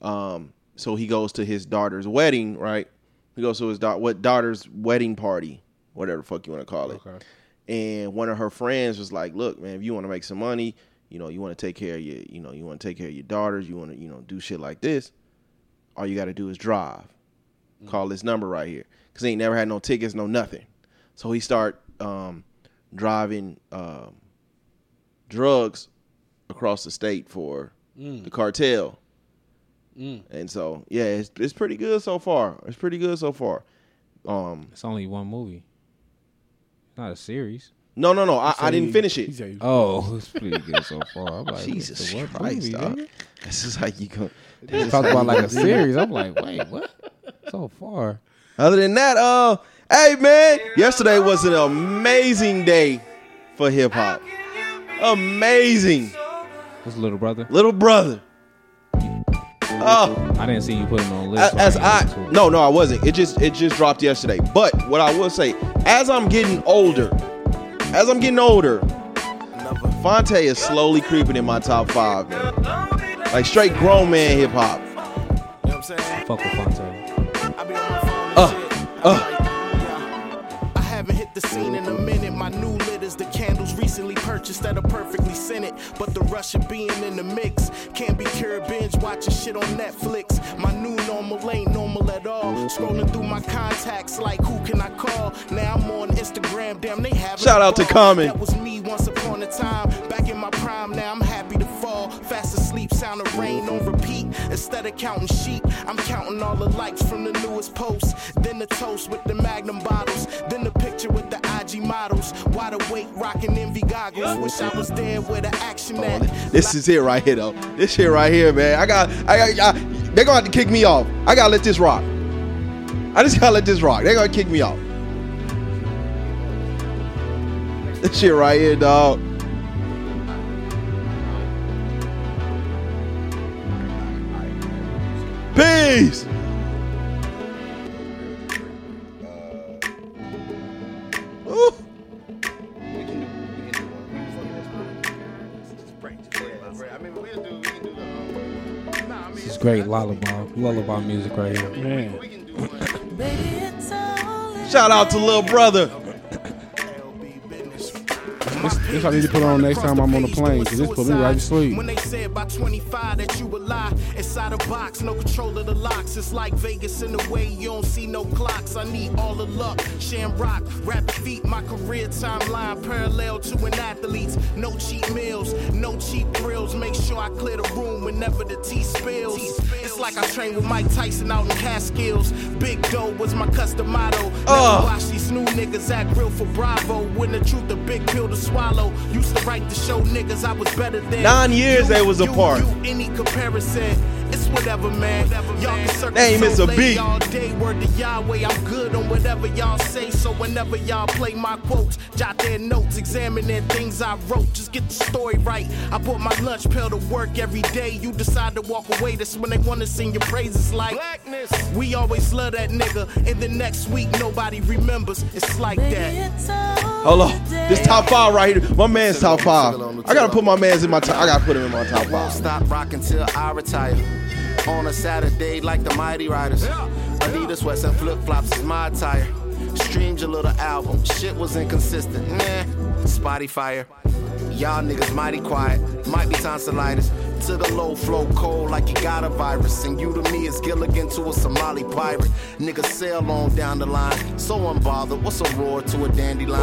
Um, so he goes to his daughter's wedding, right? He goes to his da- what daughter's wedding party, whatever the fuck you want to call it.
Okay.
And one of her friends was like, "Look, man, if you want to make some money, you know, you want to take care of your, you know, you want to take care of your daughters, you want to, you know, do shit like this. All you got to do is drive. Call this number right here, cause he ain't never had no tickets, no nothing. So he start um, driving um, drugs across the state for the cartel. And so, yeah, it's it's pretty good so far. It's pretty good so far. Um,
It's only one movie. It's not a series.
no, no, no, I, I didn't finish it.
said-
Oh, *laughs* it's pretty good so far. I'm like,
Jesus
what the- what
Christ,
movie,
dog. This is how you go.
They talk about like a series. I'm like, wait, what? So far.
Other than that, uh, hey man, yesterday was an amazing day for hip hop. Amazing,
What's little brother?
little brother. Oh,
I didn't see you put him on a
as,
list.
as I
to it.
no no I wasn't. It just it just dropped yesterday. But what I will say, as I'm getting older, as I'm getting older, Phonte is slowly creeping in my top five, man. Like straight grown man hip hop.
You know what I'm saying?
Fuck with Phonte.
I be on my phone and
Uh, uh.
The scene in a minute. My new lit is the candles recently purchased that are perfectly scented. But the rush of being in the mix can't be cured. Binge watching shit on Netflix. My new normal ain't normal at all. Scrolling through my contacts like who can I call? Now I'm on Instagram. Damn, they have
Shout out to Common.
That was me once upon a time. Back in my prime. Now I'm happy to fall. Fast asleep, sound of rain on repeat. Instead of counting sheep, I'm counting all the likes from the newest posts. Then the toast with the Magnum bottles. Then the picture with the IG models. Wide awake, rocking envy goggles. Wish I was there where the action oh, at.
This is it right here, though. This shit right here, man. I got, I got, I, they're gonna have to kick me off. I gotta let this rock. I just gotta let this rock. They're gonna kick me off. This shit right here, dog. Peace.
This is great lullaby, lullaby music right here.
Man, *coughs*
Shout out to little brother.
This, I need to put on next time I'm on the plane because this put me right to sleep.
When they said by 25 that you a lie, inside a box, no control of the locks. It's like Vegas in the way you don't see no clocks. I need all the luck. Shamrock, rapid feet, my career timeline parallel to an athlete's. No cheap meals, no cheap thrills. Make sure I clear the room whenever the tea spills. It's like I trained with Mike Tyson out in Catskills. Big dough was my custom motto.
Uh.
watch these new niggas act real for Bravo. When the truth a big pill to swallow. Used to write to show niggas I was better than.
Nine years
you,
they was
you,
apart.
You, any comparison. It's whatever, man. Y'all can circle
Name is a beat.
all day. Word to Yahweh, I'm good on whatever y'all say. So whenever y'all play my quotes, jot their notes, examine their things I wrote. Just get the story right. I put my lunch pail to work every day. You decide to walk away. That's when they wanna sing your praises like blackness. We always love that nigga. And the next week nobody remembers. It's like that.
Hold on. This top five right here. My man's top five. I gotta put my man's in my top. I gotta put him in my top five.
stop rocking till I retire. On a Saturday, like the Mighty Riders. Adidas sweats and flip flops is my attire. Streamed your little album, shit was inconsistent. Nah, spotty fire. Y'all niggas mighty quiet, might be tonsillitis. To the low flow cold like you got a virus. And you to me is Gilligan to a Somali pirate. Niggas sail on down the line, so unbothered. What's a roar to a dandelion?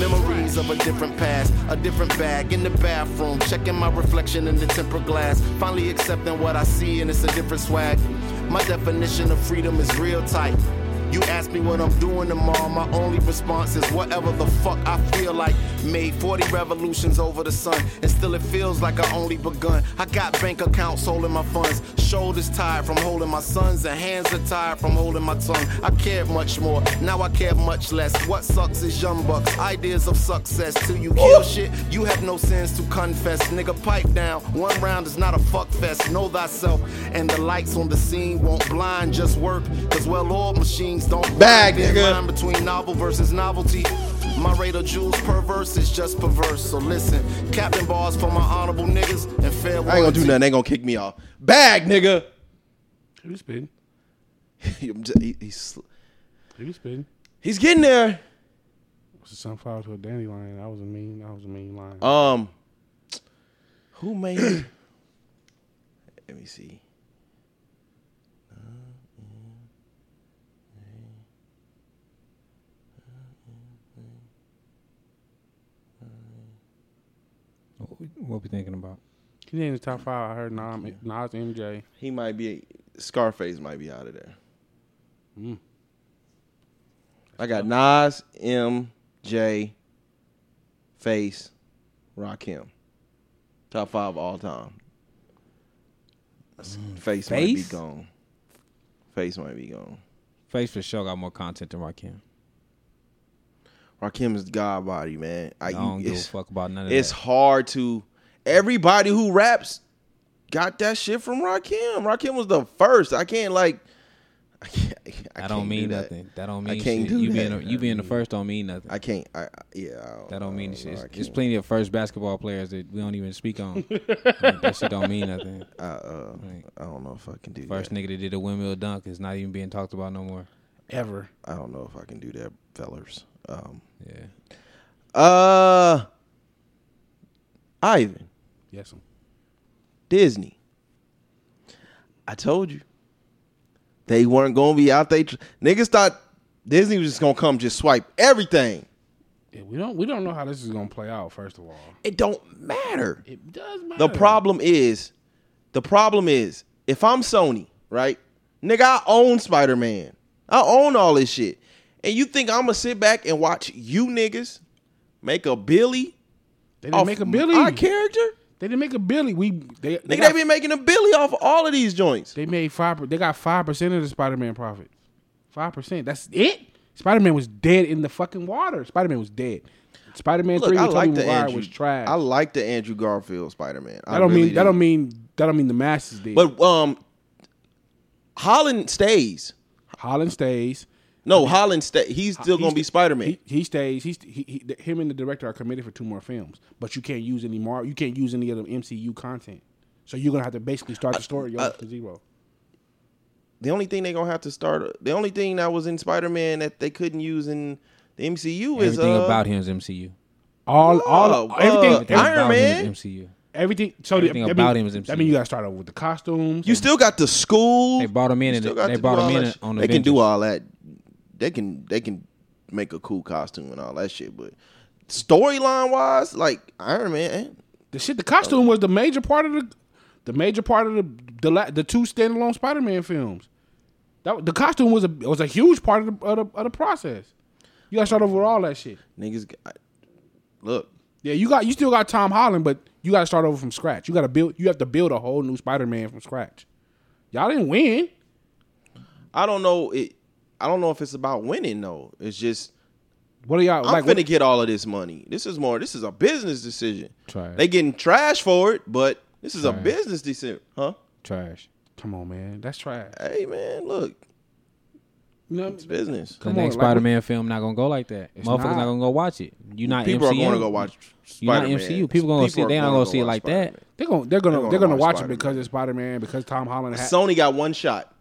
Memories of a different past, a different bag in the bathroom. Checking my reflection in the tempered glass. Finally accepting what I see, and it's a different swag. My definition of freedom is real tight. You ask me what I'm doing tomorrow, my only response is whatever the fuck I feel like. Made 40 revolutions over the sun, and still it feels like I only begun. I got bank accounts holding my funds, shoulders tired from holding my sons, and hands are tired from holding my tongue. I cared much more, now I care much less. What sucks is young bucks, ideas of success. Till you kill shit, you have no sins to confess. Nigga, pipe down, one round is not a fuck fest. Know thyself, and the lights on the scene won't blind, just work. Cause well oiled machines don't
Bag, nigga.
line between novel versus novelty. My radar jewels perverse is just perverse. So listen, Captain Bars for my honorable niggas and fair
I ain't gonna do nothing. They gonna kick me off. Bag, nigga.
Who you spitting? *laughs*
He- he's
Who you spitting?
he's getting there.
Was it sunflower to a dandelion? That was a mean. That was a mean line.
Um, *clears throat* who made? *clears throat* Let me see.
What we, thinking about?
He in the top five. I heard Nas, Nas MJ.
He might be. Scarface might be out of there.
Mm.
I got Nas, M, J, Face, Rakim. Top five all time. Face, might be gone. Face might be gone.
Face for sure got more content than Rakim.
Rakim is God body, man. I,
I don't give a
it's,
fuck about none of
it's
that.
hard to. Everybody who raps got that shit from Rakim. Rakim was the first. I can't like. *laughs* I can't. I,
That
can't
don't
do
mean
that.
nothing. That don't mean
I
mean
can't
shit.
do
you being
that.
the, you being the first don't mean nothing.
I can't. I I- yeah. I don't,
that don't mean
I
shit.
know. I
There's
can't.
plenty of first basketball players that we don't even speak on. *laughs* Like, that shit don't mean nothing.
I, *laughs* uh,
Like,
I don't know if I can do
First
that.
nigga that did a windmill dunk is not even being talked about no more.
Ever.
I don't know if I can do that, fellers. Um,
Yeah.
uh, Ivan,
Yes.
Disney. I told you. They weren't gonna be out there. Niggas thought Disney was just gonna come just swipe everything.
Yeah, we don't we don't know how this is gonna play out. First of all,
It don't matter.
it does matter.
The problem is, the problem is, if I'm Sony, right, nigga, I own Spider Man. I own all this shit, and you think I'm gonna sit back and watch you niggas make a Billy?
they didn't make a Billy.
Our character,
They didn't make a Billy. We they they,
nigga,
got,
they been making a Billy off of all of these joints.
they made five. They got five percent of the Spider Man profit. Five percent. That's it. Spider Man was dead in the fucking water. Spider Man was dead. Spider Man
Look,
three
I
with
like
Tobey
the
Maguire
Andrew.
was trash.
I like the Andrew Garfield Spider Man.
that don't mean that don't mean that don't mean the masses did.
But um, Holland stays.
Holland stays.
No, Holland stay. He's still
He
gonna be Spider Man.
He, he stays. He's he, he, him and the director are committed for two more films, but you can't use any more. You can't use any of the MCU content. So you're gonna have to basically start the story over from zero.
the only thing they're gonna have to start. The only thing that was in Spider Man that they couldn't use in the MCU is
Everything
uh,
about him is MCU.
All all
Oh,
everything
uh,
everything,
Iron
about
Man?
him is MCU.
everything. So
everything
that,
about
mean,
him is
That
MCU.
mean you gotta start over with the costumes.
You still got the school.
They brought him in and
still got
they
to
brought him in
that shit.
on
They can do all that. They can they can make a cool costume and all that shit, but storyline wise, like Iron Man, eh,
the shit. The costume was the major part of the the major part of the the, la- the two standalone Spider Man films. That the costume was a was a huge part of the of the, of the process. You gotta start over with all that shit.
niggas. got- Look,
Yeah, you got you still got Tom Holland, but you got to start over from scratch. You got to build. You have to build a whole new Spider Man from scratch. Y'all didn't win.
I don't know it. I don't know if it's about winning though. It's just
What are y'all
I'm
like?
finna
what-
get all of this money. This is more. This is a business decision.
Trash.
They getting trash for it, but this is a business decision, huh?
Trash.
come on, man, that's trash.
Hey man, look,
You know,
it's business.
The
Come
next
on,
Spider Man film not gonna go like that.
It's
Motherfuckers not.
not.
gonna go watch it. You not
People
MCU.
are going to go watch
You not
Spider-Man.
MCU. People gonna see.
are
They not
gonna
gonna
go
see it like
Spider-Man.
that.
they're gonna they're gonna
They're
they're
gonna
gonna
watch
watch it because it's Spider Man because Tom Holland. Ha-
Sony got one shot.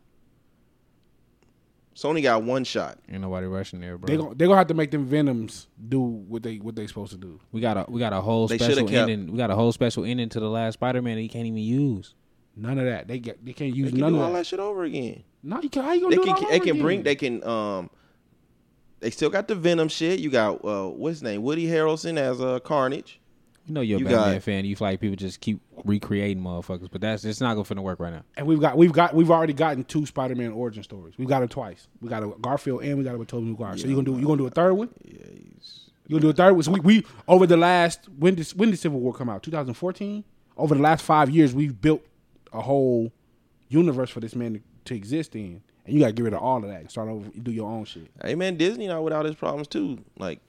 Sony got one shot.
Ain't nobody rushing there, bro.
they gonna they gonna have to make them Venoms do what they what they supposed to do.
we got a we got a whole
They
special
kept-
ending. We got a whole special ending to the last Spider Man that he can't even use.
None of that. They get they can't use
They can
none
do
of
all
that.
that shit over again.
No, you can. How you gonna
They
do
can.
it all
They
over
can bring. They can. Um. They still got the Venom shit. You got uh, what's his name? Woody Harrelson as uh, Carnage.
You know you're a
You
Batman
got-
fan. You feel like people just keep recreating motherfuckers, but that's it's not gonna finna work right now.
And we've got we've got we've already gotten two Spider Man origin stories. We've got it twice. We got a Garfield and we got it with Tobey Maguire. so you gonna do you gonna do a third one? Yeah, you gonna do a third one? So we, we over the last when did when did Civil War come out? 2014. Over the last five years, we've built a whole universe for this man to, to exist in, and you gotta get rid of all of that and start over, do your own shit.
Hey man, Disney not without his problems too. Like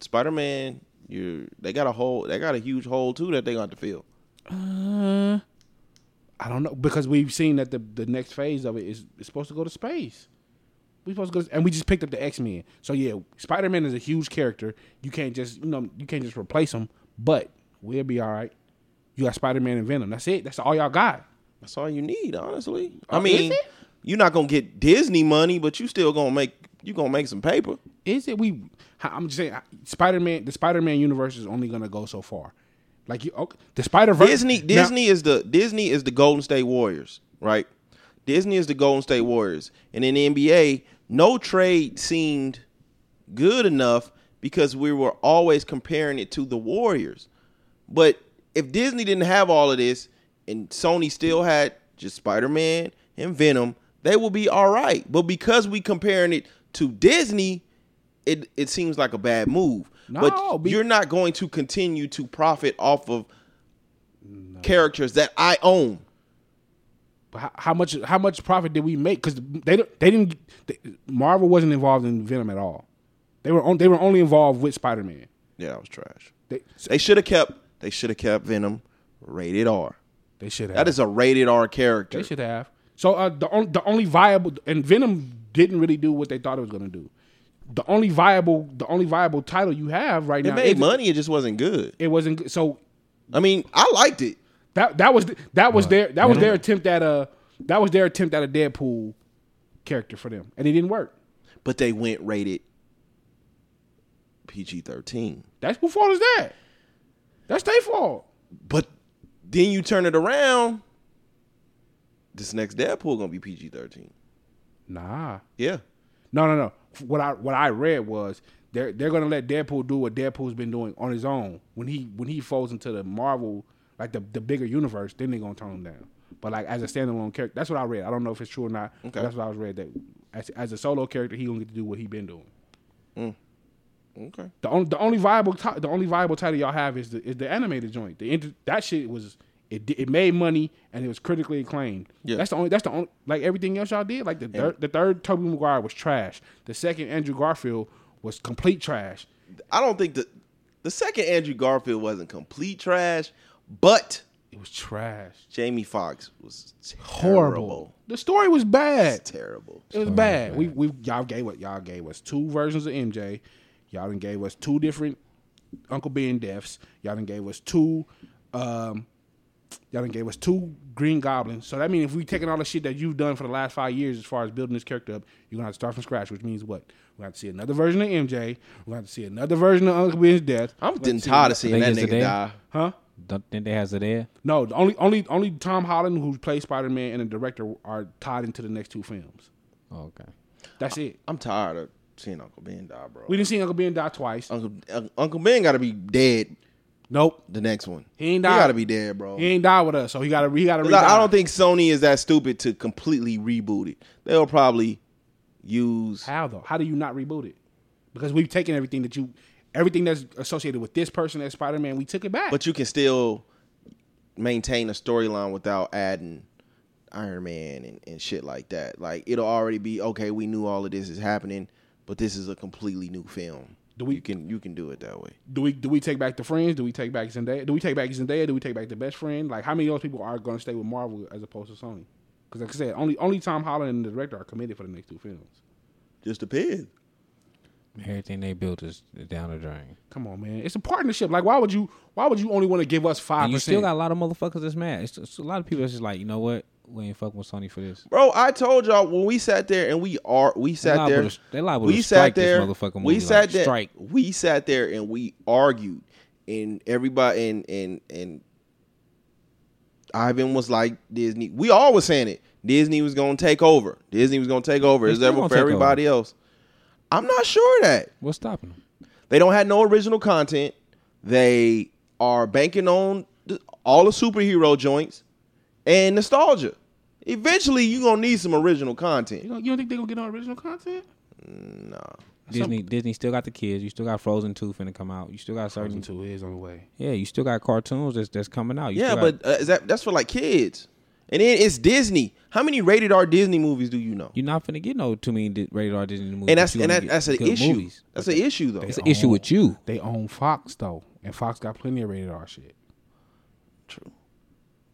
Spider Man, you they got a hole. They got a huge hole too that they got to fill.
Uh, I don't know because we've seen that the the next phase of it is, is supposed to go to space. We supposed to go, and we just picked up the X Men. So yeah, Spider Man is a huge character. You can't just you know you can't just replace him. But we'll be all right. You got Spider Man and Venom. That's it. That's all y'all got.
That's all you need, honestly.
Oh,
I mean, you're not gonna get Disney money, but you still gonna make you gonna make some paper.
Is it we? I'm just saying, Spider Man. The Spider Man universe is only gonna go so far. Like you, okay, the Spider Verse.
Disney Disney is the Disney is the Golden State Warriors, right? Disney is the Golden State Warriors, and in the NBA, no trade seemed good enough because we were always comparing it to the Warriors. But if Disney didn't have all of this, and Sony still had just Spider Man and Venom, they will be all right. But because we comparing it to Disney, it it seems like a bad move.
No,
but
be-
you're not going to continue to profit off of characters that I own.
how, how much how much profit did we make? Because they they didn't they, Marvel wasn't involved in Venom at all. They were on, they were only involved with Spider Man.
Yeah, that was trash.
They
They should have kept they should have kept Venom rated R.
they should have.
That is a rated R character.
they should have. So uh, the on, the only viable and Venom didn't really do what they thought it was going to do. The only viable the only viable title you have right
It
now
It
made
money, it just wasn't good.
It wasn't good. so
I mean, I liked it.
that that was that was their that was their attempt at a that was their attempt at a Deadpool character for them, and it didn't work.
But they went rated PG thirteen.
That's who fault is that? That's their fault.
But then you turn it around. This next Deadpool gonna be PG thirteen.
Nah.
Yeah.
No, no, no. What I what I read was they're they're gonna let Deadpool do what Deadpool's been doing on his own. When he when he falls into the Marvel like the the bigger universe, then they're gonna turn him down. But like as a standalone character, that's what I read. I don't know if it's true or not.
Okay.
That's what I was read that as as a solo character, he gonna get to do what he been doing. Mm.
Okay.
The only the only viable the only viable title y'all have is the is the animated joint. The inter- that shit was it it made money and it was critically acclaimed.
Yeah.
That's the only that's the only like everything else y'all did. Like the third the third Tobey Maguire was trash. The second Andrew Garfield was complete trash.
I don't think the the second Andrew Garfield wasn't complete trash, but
It was trash.
Jamie Foxx was
Horrible. The story was bad.
Terrible.
It was bad. We we y'all gave what y'all gave us two versions of MJ. Y'all done gave us two different Uncle Ben deaths. Y'all done gave us two. Um, y'all done gave us two Green Goblins. So that means if we taking all the shit that you've done for the last five years as far as building this character up, you're gonna have to start from scratch. Which means what? We're gonna have to see another version of MJ. We're gonna have to see another version of Uncle Ben's death.
I'm getting tired of seeing that
it's
nigga die.
Huh?
Don't think they has it there.
No, the only only only Tom Holland who plays Spider Man and the director are tied into the next two films.
Oh, okay.
That's it.
I'm tired of seeing Uncle Ben die, bro.
We didn't see Uncle Ben die twice.
Uncle Un- Uncle Ben got to be dead.
Nope.
The next one,
He ain't
He
died.
got to be dead, bro.
He ain't died with us, so he got to he got to.
'Cause I, I don't think Sony is that stupid to completely reboot it. They'll probably use.
how though. How do you not reboot it? Because we've taken everything that you, everything that's associated with this person as Spider Man, we took it back.
But you can still maintain a storyline without adding Iron Man and, and shit like that. Like it'll already be okay. We knew all of this is happening, but this is a completely new film.
Do we-
You can you can do it that way.
do we do we take back the friends? Do we take back Zendaya? Do we take back Zendaya? Do we take back the best friend? Like how many of those people are going to stay with Marvel as opposed to Sony? Because like I said, only only Tom Holland and the director are committed for the next two films.
Just depends.
Everything they built is down the drain.
Come on, man, it's a partnership. Like why would you why would you only want to give us five
And you
percent?
still got a lot of motherfuckers that's mad. It's, it's a lot of people that's just like, you know what? We ain't fucking with Sony for this.
Bro, I told y'all when we sat there and we are we sat
liable
there.
to- they liable
we
to
sat
strike this
there.
motherfucking
we sat
like,
there.
strike.
We sat there and we argued, and everybody and and and Ivan was like Disney. We all was saying it. Disney was gonna take over. Disney was gonna take over.
They still
ever for everybody else. I'm not sure that
What's stopping them?
they don't have no original content. They are banking on all the superhero joints and nostalgia. Eventually, you're gonna need some original
You
content.
don't, you don't think they're gonna get on original content?
No.
Disney Disney still got the kids. You still got Frozen Two finna come out. You still got certain
Frozen Two is on the way.
Yeah, you still got cartoons that's that's coming out. You
Yeah,
still got-
but uh, is that that's for like kids? And then it's Disney. How many rated R Disney movies do you know?
you're not finna get no too many di- rated R Disney movies.
And that's and that, that's an issue.
movies.
That's an issue though.
It's an issue with you.
They own Fox though, and Fox got plenty of rated R shit.
True.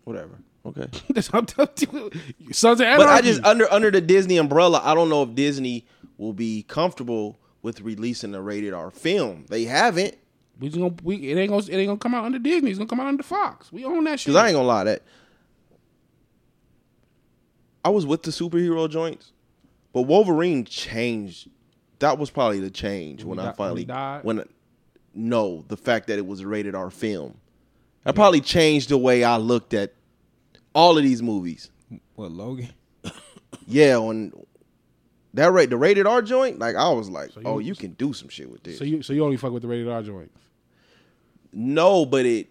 Whatever. Okay. *laughs*
That's what I'm telling you. Sons of
But I just under under the Disney umbrella, I don't know if Disney will be comfortable with releasing a rated R film. They haven't.
we just gonna we it ain't gonna it ain't gonna come out under Disney. It's gonna come out under Fox. We own that shit.
Cause I ain't gonna lie, that I was with the superhero joints, but Wolverine changed. That was probably the change when
he
I
di-
finally
he died?
when no the fact that it was a rated R film. That probably changed the way I looked at all of these movies.
What Logan?
Yeah, on that rate the rated R joint, like I was like,
you-
oh, you can do some shit with this.
so you so you only fuck with the rated R joints.
No, but it.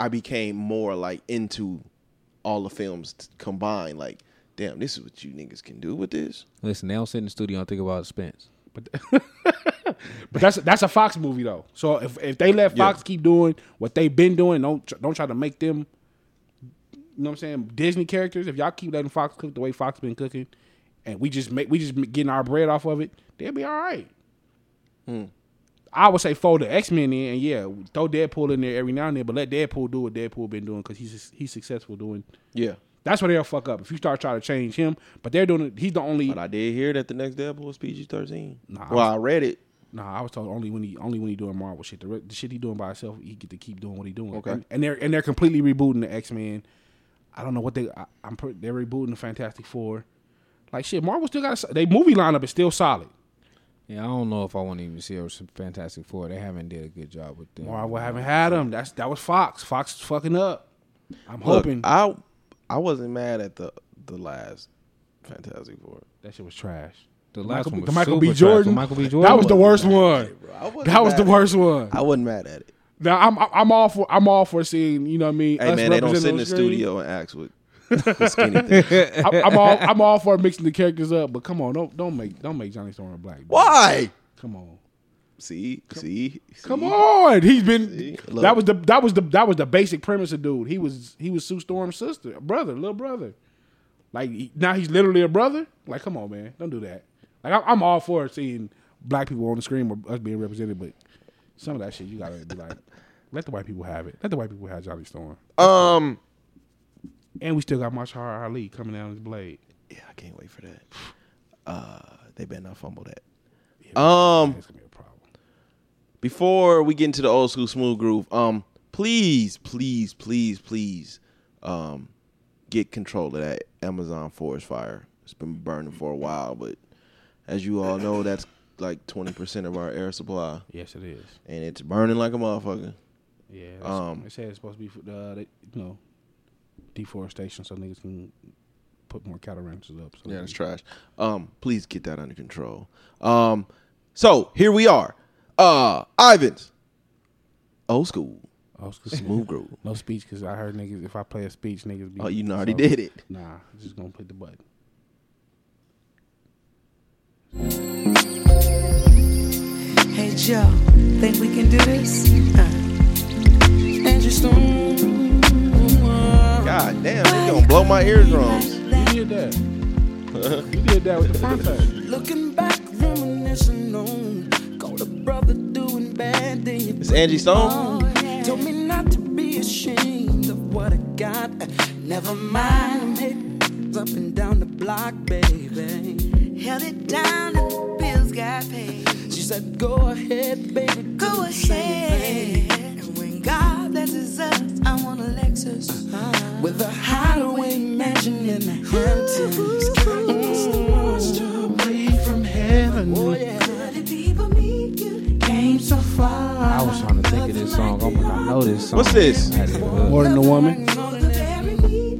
I became more like into all the films t- combined. Like, damn, this is what you niggas can do with this.
Listen, they don't sit in the studio and think about expense.
But *laughs* but that's that's a Fox movie though. So if if they let Fox
Yeah.
keep doing what they've been doing, don't tr- don't try to make them. You know what I'm saying? Disney characters. If y'all keep letting Fox cook the way Fox been cooking, and we just make we just getting our bread off of it, they'll be all right. Hmm. I would say fold the X Men in, and yeah, throw Deadpool in there every now and then, but let Deadpool do what Deadpool been doing because he's he's successful doing.
Yeah,
That's where they'll fuck up if you start trying to change him. But they're doing it. He's the only.
but I did hear that the next Deadpool was PG thirteen.
Nah, I
well, I read it.
Nah, I was told only when he only when he doing Marvel shit. The, the shit he doing by himself, he get to keep doing what he doing.
Okay.
and, and they're and they're completely rebooting the X Men. I don't know what they. I, I'm pre- they're rebooting the Fantastic Four. Like shit, Marvel still got a, they movie lineup is still solid.
Yeah, I don't know if I want to even see a Fantastic Four. They haven't did a good job with them.
Well, I haven't had them. That's that was Fox. Fox is fucking up. I'm
Look,
hoping
I I wasn't mad at the the last Fantastic Four.
that shit was trash.
The last
Michael,
one was
the Michael
super
B.
trash.
Jordan.
The Michael B. Jordan.
That was the worst one.
I
That was
mad
the worst one.
I wasn't mad at it.
Now I'm I'm all for I'm all for seeing you know what I mean.
Hey man, they don't sit in the
screen.
studio and act with. *laughs*
I'm, I'm all I'm all for mixing the characters up, but come on, don't don't make don't make Johnny Storm a black. dude.
Why?
Come on,
See, see,
come
see?
on. He's been that was the that was the that was the basic premise of dude. He was he was Sue Storm's sister, brother, little brother. Like he- now he's literally a brother. Like come on, man, don't do that. Like I'm, I'm all for seeing black people on the screen or us being represented, but some of that shit you gotta be like, let the white people have it. Let the white people have Johnny Storm.
Um,
And we still got Mahershala Ali coming down his blade.
yeah, I can't wait for that. *sighs* Uh, they better not fumble that. Um,
It's gonna be a problem.
before we get into the old school smooth groove, um, please, please, please, please, um, get control of that Amazon forest fire. It's been burning for a while, but as you all know, that's like twenty percent of our air supply,
Yes, it is.
and it's burning like a motherfucker.
Yeah.
Um,
they say it's supposed to be for the, the you know deforestation, so niggas can put more cattle ranches up. So
Yeah, that's trash. Um, please get that under control. Um, so here we are. Uh, Ivan's old school
it's 'cause-
smooth groove. *laughs*
no speech because I heard niggas. If I play a speech, niggas be.
Oh, you already
so,
did it.
Nah, I'm just gonna put the button.
Hey Joe, think we can do this? Uh. Angie Stone.
God damn, they gonna blow my eardrums.
You did that. *laughs* you did that with the contact.
Looking back, reminiscing on. Called a brother doing bad, then you
It's Angie Stone.
Told me not to be ashamed of what I got. Uh, Never mind, I'm hitting up and down the block, baby.
Held it down and the bills got paid.
She said, Go ahead, baby. do
Go
the same
ahead. And when God blesses us, I want a Lexus.
thing. With a hideaway mansion in the Hamptons. Mm, away from heaven. Oh, yeah.
The people meet you.
Came so far.
I was trying to think of this song. I'm like, I know this song.
What's this?
I had to look.
More than a woman.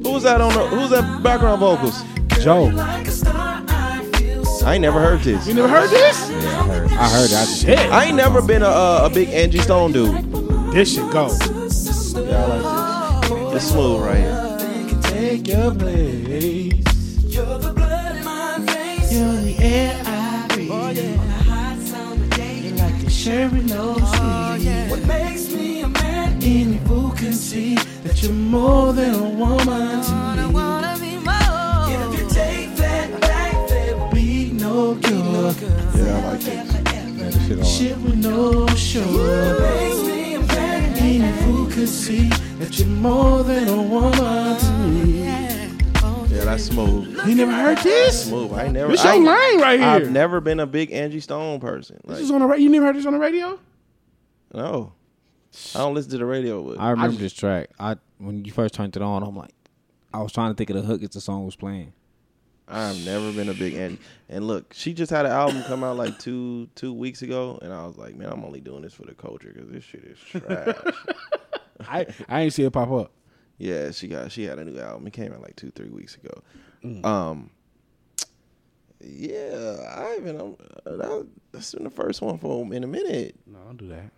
Who's that on the? Who's that background vocals?
Joe.
Feel
I ain't never heard this.
You never heard this?
Yeah, I heard. I heard. it. I just
Shit.
I ain't never been a, a, a big Angie Stone dude.
This shit go.
Yeah, I like this. It's smooth right here.
Take your place.
You're the blood in my veins.
You're the air I breathe.
Oh, yeah.
Like the sherry knows oh, sweet.
What makes me a man?
Any fool can see that you're more than a woman to
oh,
me. No cure.
Yeah, I like this.
yeah, this shit on.
Shit with no shore.
makes me a man.
Any could see that you're more than a woman to me.
Yeah, that's smooth.
You never heard this?
Smooth. I ain't never.
This your
I,
lane right here.
I've never been a big Angie Stone person. Like,
This is on the radio. You never heard this on the radio?
no, I don't listen to the radio. But
I remember this track. I when you first turned it on, I'm like, I was trying to think of the hook as the song was playing.
I've never been a big Angie. And look, she just had an album come out like two two weeks ago, and I was like, man, I'm only doing this for the culture because this shit is trash. *laughs*
I I ain't see it pop up.
yeah, she got she had a new album. It came out like two three weeks ago.
Mm.
Um, yeah, I even um, that, that's been the first one for in a minute.
No, don't do that.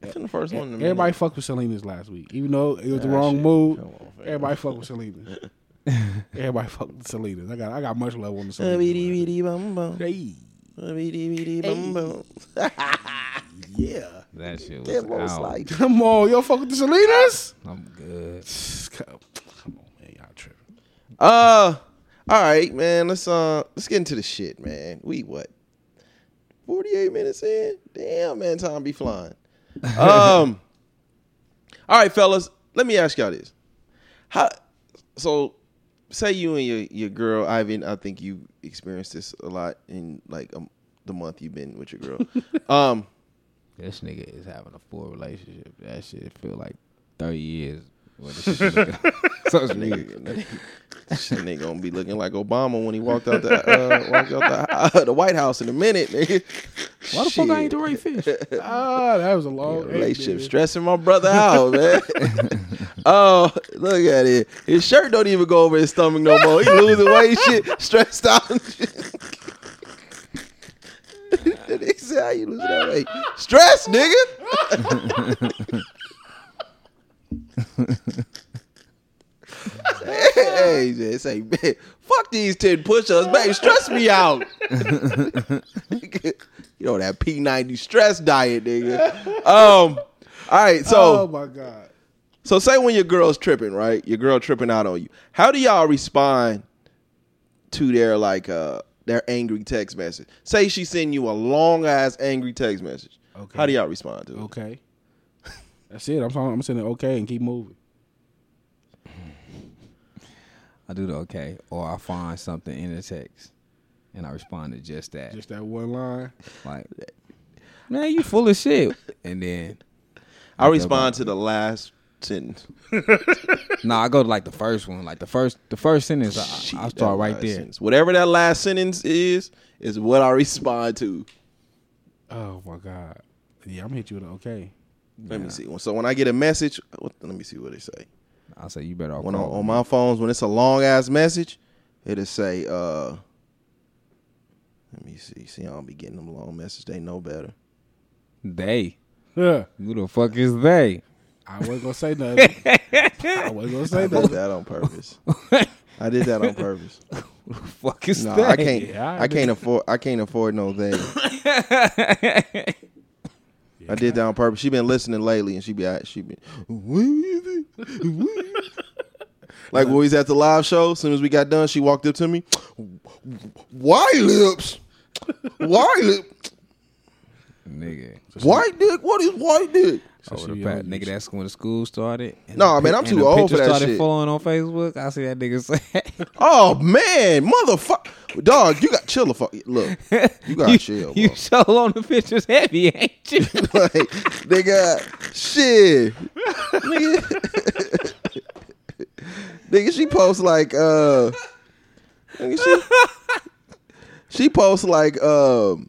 That's been the first one. In a minute.
Everybody fucked with Selena's last week, even though it was the wrong
shit.
mood.
On.
Everybody fucked with Selena. *laughs* Everybody fucked with Selena. I got I got much love on the Selena.
beady, beady, bum, bum.
Hey,
beady, beady, bum, bum. *laughs*
yeah.
That shit was
That
out.
like
Come on, y'all fuck with the Selenas?
I'm good.
Come, *sighs* come on, man, y'all tripping.
Uh, all right, man. Let's uh, let's get into the shit, man. We what? Forty eight minutes in. Damn, man, time be flying. *laughs* Um, all right, fellas. Let me ask y'all this: How? So, say you and your your girl Ivan. I think you experienced this a lot in like um, the month you've been with your girl. *laughs* um,
This nigga is having a full relationship. That shit feel like thirty years. What this shit looking- so it's nigga.
nigga, that nigga gonna be looking like Obama when he walked out the uh, walked out the, uh, the White House in a minute, nigga.
Why the fuck I ain't the right fish? *laughs*
Ah, that was a long eight,
relationship
nigga.
stressing my brother out, man. *laughs* oh, look at it. His shirt don't even go over his stomach no more. He losing weight, shit, stressed out. *laughs* They said, "How you losing that weight? Stress, nigga." *laughs* hey, they say, man, fuck these ten push-ups, baby. Stress me out. *laughs* you know that P ninety stress diet, nigga. Um, all right, so
oh my god.
So say when your girl's tripping, right? Your girl tripping out on you. How do y'all respond to their like uh their angry text message? Say she send you a long ass angry text message.
Okay.
How do y'all respond to it?
Okay. *laughs* That's it. I'm talking, I'm saying okay and keep moving.
I do the okay, or I find something in the text, and I respond to just that.
Just that one line.
like, man, you full of shit. And then,
I respond to the last sentence. *laughs*
no, I go to like the first one, like the first, the first sentence. I,
Shit,
I
that
start right there.
sentence. Whatever that last sentence is, is what I respond to.
Oh my god. Yeah, I'm gonna hit you with an okay.
Let me see. So when I get a message, what, let me see what they say.
I'll say you better. off
When on, on my phones, when it's a long ass message, it'll say, uh, let me see. See, I don't be getting them long messages. They know better.
they,
Yeah.
who the fuck is they?
I wasn't gonna say *laughs* nothing. I wasn't gonna say
I did that on purpose. I did that on purpose. *laughs*
Fuck is
No,
they?
I can't.
Yeah, I
I can't afford. I can't afford no they. *laughs* I did that on purpose. She been listening lately, and she be she be. like when we was at the live show, as soon as we got done, she walked up to me. White lips, white lip,
nigga.
white dick. What is white dick?
Over
she
the past, nigga,
you.
that's when the school started. And
No,
the
man, I'm too old for
pictures
that
started
shit.
following on Facebook. I see that nigga say, *laughs*
Oh man, motherfucker, dog, you got chill the fuck. Look, you got *laughs*
you,
chill.
you
bro.
show on the pictures heavy, ain't you? *laughs*
like, nigga, shit. nigga. nigga, she posts like, uh, nigga, she, she posts like, um,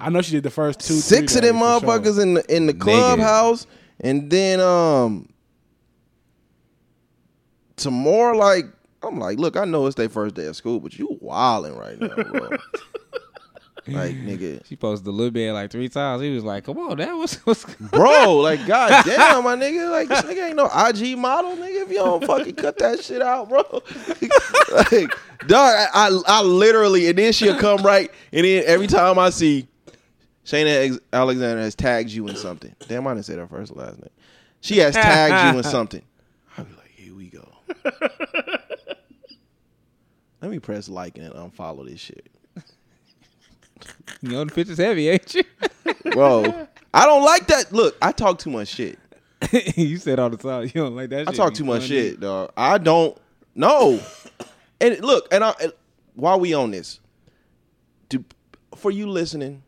I know she did the first two.
six of them
days for sure.
motherfuckers in the in the clubhouse, and then um, some more like. I'm like, look, I know it's their first day of school, but you wilding right now, bro. *laughs* like, nigga,
She posted a little bit like three times. He was like, "Come on, that was *laughs* what's
bro. Like, *laughs* goddamn, my nigga. Like, this nigga ain't no IG model, nigga. If you don't fucking cut that shit out, bro. like, dog, I, I, I literally, and then she'll come right, and then every time I see Shayna Alexander has tagged you in *coughs* something. Damn, I didn't say her first or last name. She has tagged you in *laughs* something. I'll be like, here we go. *laughs* Let me press like and unfollow this shit. *laughs*
you know the pictures heavy, ain't you?"
Bro, I don't like that. Look, I talk too much shit.
you said all the time you don't like that.
I
shit.
talk
You
too much
funny.
shit, dog. I don't know. *coughs* And look, and I and while we on this, to for you listening,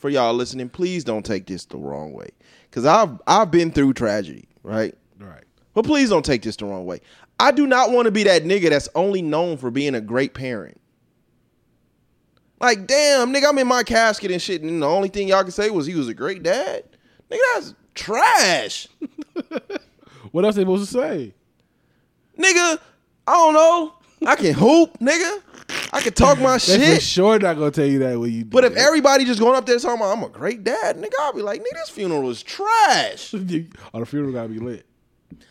for y'all listening, please don't take this the wrong way, because I've I've been through tragedy, right?
Right.
But please don't take this the wrong way. I do not want to be that nigga that's only known for being a great parent. Like, damn, nigga, I'm in my casket and shit, and the only thing y'all can say was he was a great dad. Nigga, that's trash. *laughs*
What else they supposed to say?
nigga, I don't know. I can hoop, nigga. I can talk my
They for
shit.
sure not gonna tell you that when you. do
But if
that.
everybody just going up there talking about I'm a great dad, nigga, I'll be like, nigga, this funeral is trash. *laughs*
oh, the funeral gotta be lit.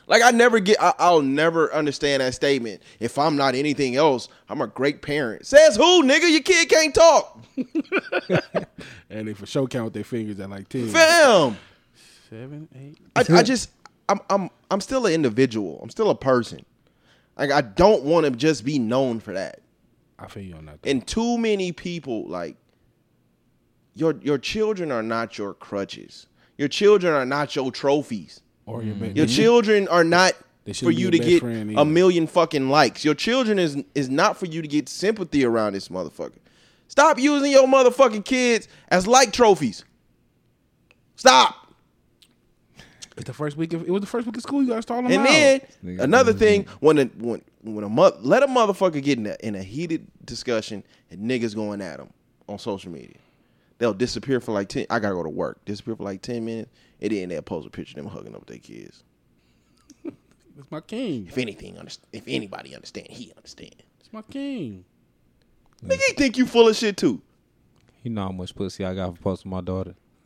Like I never get, I, I'll never understand that statement. If I'm not anything else, I'm a great parent. Says who, nigga? Your kid can't talk, *laughs*
And they for sure count their fingers at like ten.
fam.
Seven, eight.
I, I just, I'm, I'm, I'm still an individual. I'm still a person. Like I don't want to just be known for that.
I feel you on that. though.
and too many people like your your children are not your crutches. Your children are not your trophies.
or your mm-hmm. best.
Your children are not for you to get a million fucking likes. Your children is is not for you to get sympathy around this motherfucker. Stop using your motherfucking kids as like trophies. Stop.
It's the first week. Of, it was the first week of school. You gotta start them
And
out.
then another
mm-hmm.
thing, when a, when when a mo- let a motherfucker get in a, in a heated discussion and niggas going at him on social media. they'll disappear for like ten. I gotta go to work. Disappear for like ten minutes, and then they'll post a picture of them hugging up with their kids. *laughs*
It's my king.
If anything, underst- if anybody understand, he understand.
It's my king.
Nigga, he think you full of shit too.
You know how much pussy I got for posting my daughter. *laughs* *laughs*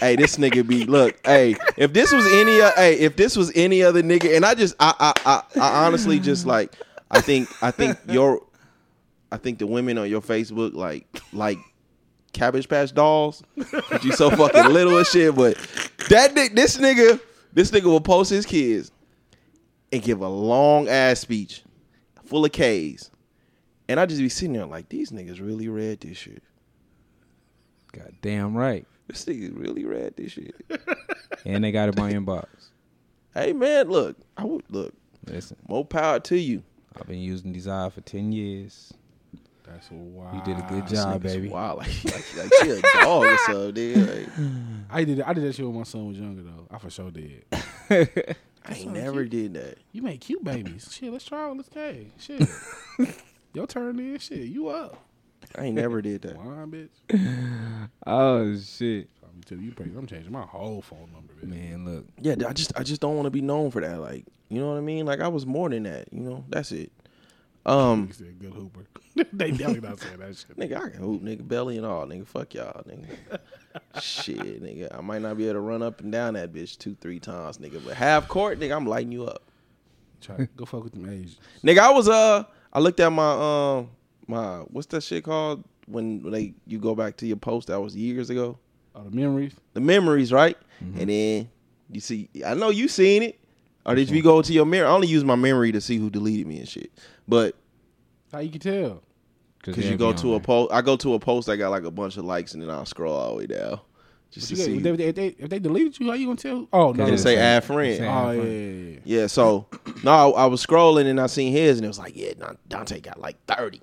hey, this nigga be look. Hey, if this was any, uh, hey, if this was any other nigga, and I just, I, I, I, I honestly just like, I think, I think your, I think the women on your Facebook like, like Cabbage Patch Dolls. But you so fucking little and shit. But that this nigga, this nigga will post his kids and give a long ass speech full of K's. And I just be sitting there like, these niggas really read this shit.
God damn right.
This nigga really read this shit. *laughs*
And they got it in my inbox.
Hey man, look, I would look.
Listen,
More power to you.
I've been using Desire for ten years.
That's wild.
You did a good job,
nigga's
baby.
Wild, like, like, like she a dog or *laughs* something, dude. Like,
I did. I did that shit when my son was younger though. I for sure did. *laughs*
I ain't never did that.
You make cute babies. Shit, let's try on this K. Shit. Your turn then. Shit, you up.
I ain't never did that.
Wine, bitch. *laughs*
Oh shit.
I'm you, I'm changing my whole phone number, bitch.
Man, look.
Yeah, I just I just don't want to be known for that. Like, you know what I mean? Like I was more than that. You know, that's it. Um,
He said good hooper. *laughs* they definitely not saying that shit.
nigga, I can hoop, nigga, belly and all, nigga. Fuck y'all, nigga. *laughs* Shit, nigga, I might not be able to run up and down that bitch two, three times, nigga. But half court, nigga, I'm lighting you up.
Try, go fuck with them Asians.
Nigga, I was uh, I looked at my um, my what's that shit called when they you go back to your post that was years ago.
Oh, the memories.
the memories, right? Mm-hmm. And then you see, I know you seen it. Or did you go to your mirror? I only use my memory to see who deleted me and shit. But
How you can tell?
because you go to a post, I go to a post I got like a bunch of likes, and then I'll scroll all the way down just
You
to see.
if, they, if, they, if they deleted you, how you gonna tell? Oh no,
And
no,
say
no.
add friend.
Oh
add
yeah, yeah, yeah.
Yeah, so no, I, I was scrolling and I seen his, and it was like, yeah, Dante got like thirty.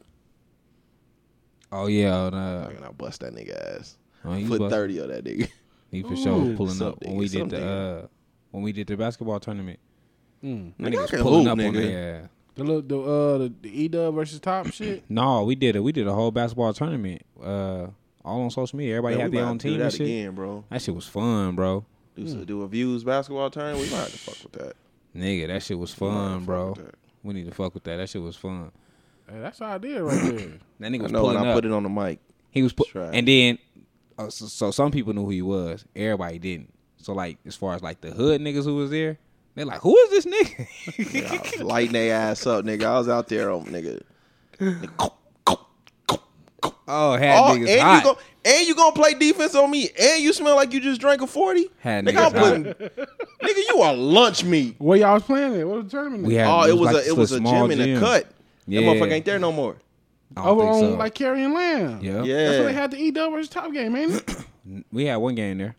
Oh yeah, on, uh,
And I bust that nigga ass.
oh, he,
Put
bust-
thirty on that nigga.
he for sure
Ooh.
pulling
Some
up when we did the uh, when we did the basketball tournament.
Mm.
That
Nigga,
was pulling
hoop,
up on
nigga.
their ass.
The little the uh the, the E Dub versus Top shit. *clears throat*
No, we did it. We did a whole basketball tournament. Uh, all on social media. Everybody
Man,
had their own
have to do
team
that
and shit.
again, bro.
That shit was fun, bro.
Do, some- do a views basketball tournament. We might have to fuck with that.
Nigga, that shit was
We might have to
fun,
fuck
bro. We need to fuck with that. That shit was fun.
Hey, that's our idea right there. *coughs*
That nigga
I
was
know,
pulling
and I
up.
put it on the mic.
He was put,
Try.
and then uh, so, so some people knew who he was. Everybody didn't. So like as far as like the hood niggas who was there, they're like, who is this nigga? *laughs*
Nigga, I lighting their ass up, nigga. I was out there on nigga. Nigga,
oh, had
Oh,
niggas
and
hot.
you go and you gonna play defense on me, and you smell like you just drank a forty.
Had
nigga, I'm putting, *laughs* nigga, you are lunch meat.
Where y'all was playing at? What was the tournament?
we had.
Oh, it was
like
a it was a
small
gym in a cut.
Yeah.
That motherfucker ain't there no more.
I don't
over on
so.
like carrying Lamb.
yeah.
That's where they had the E Dub versus Top game, ain't it? *clears throat*
we had one game there.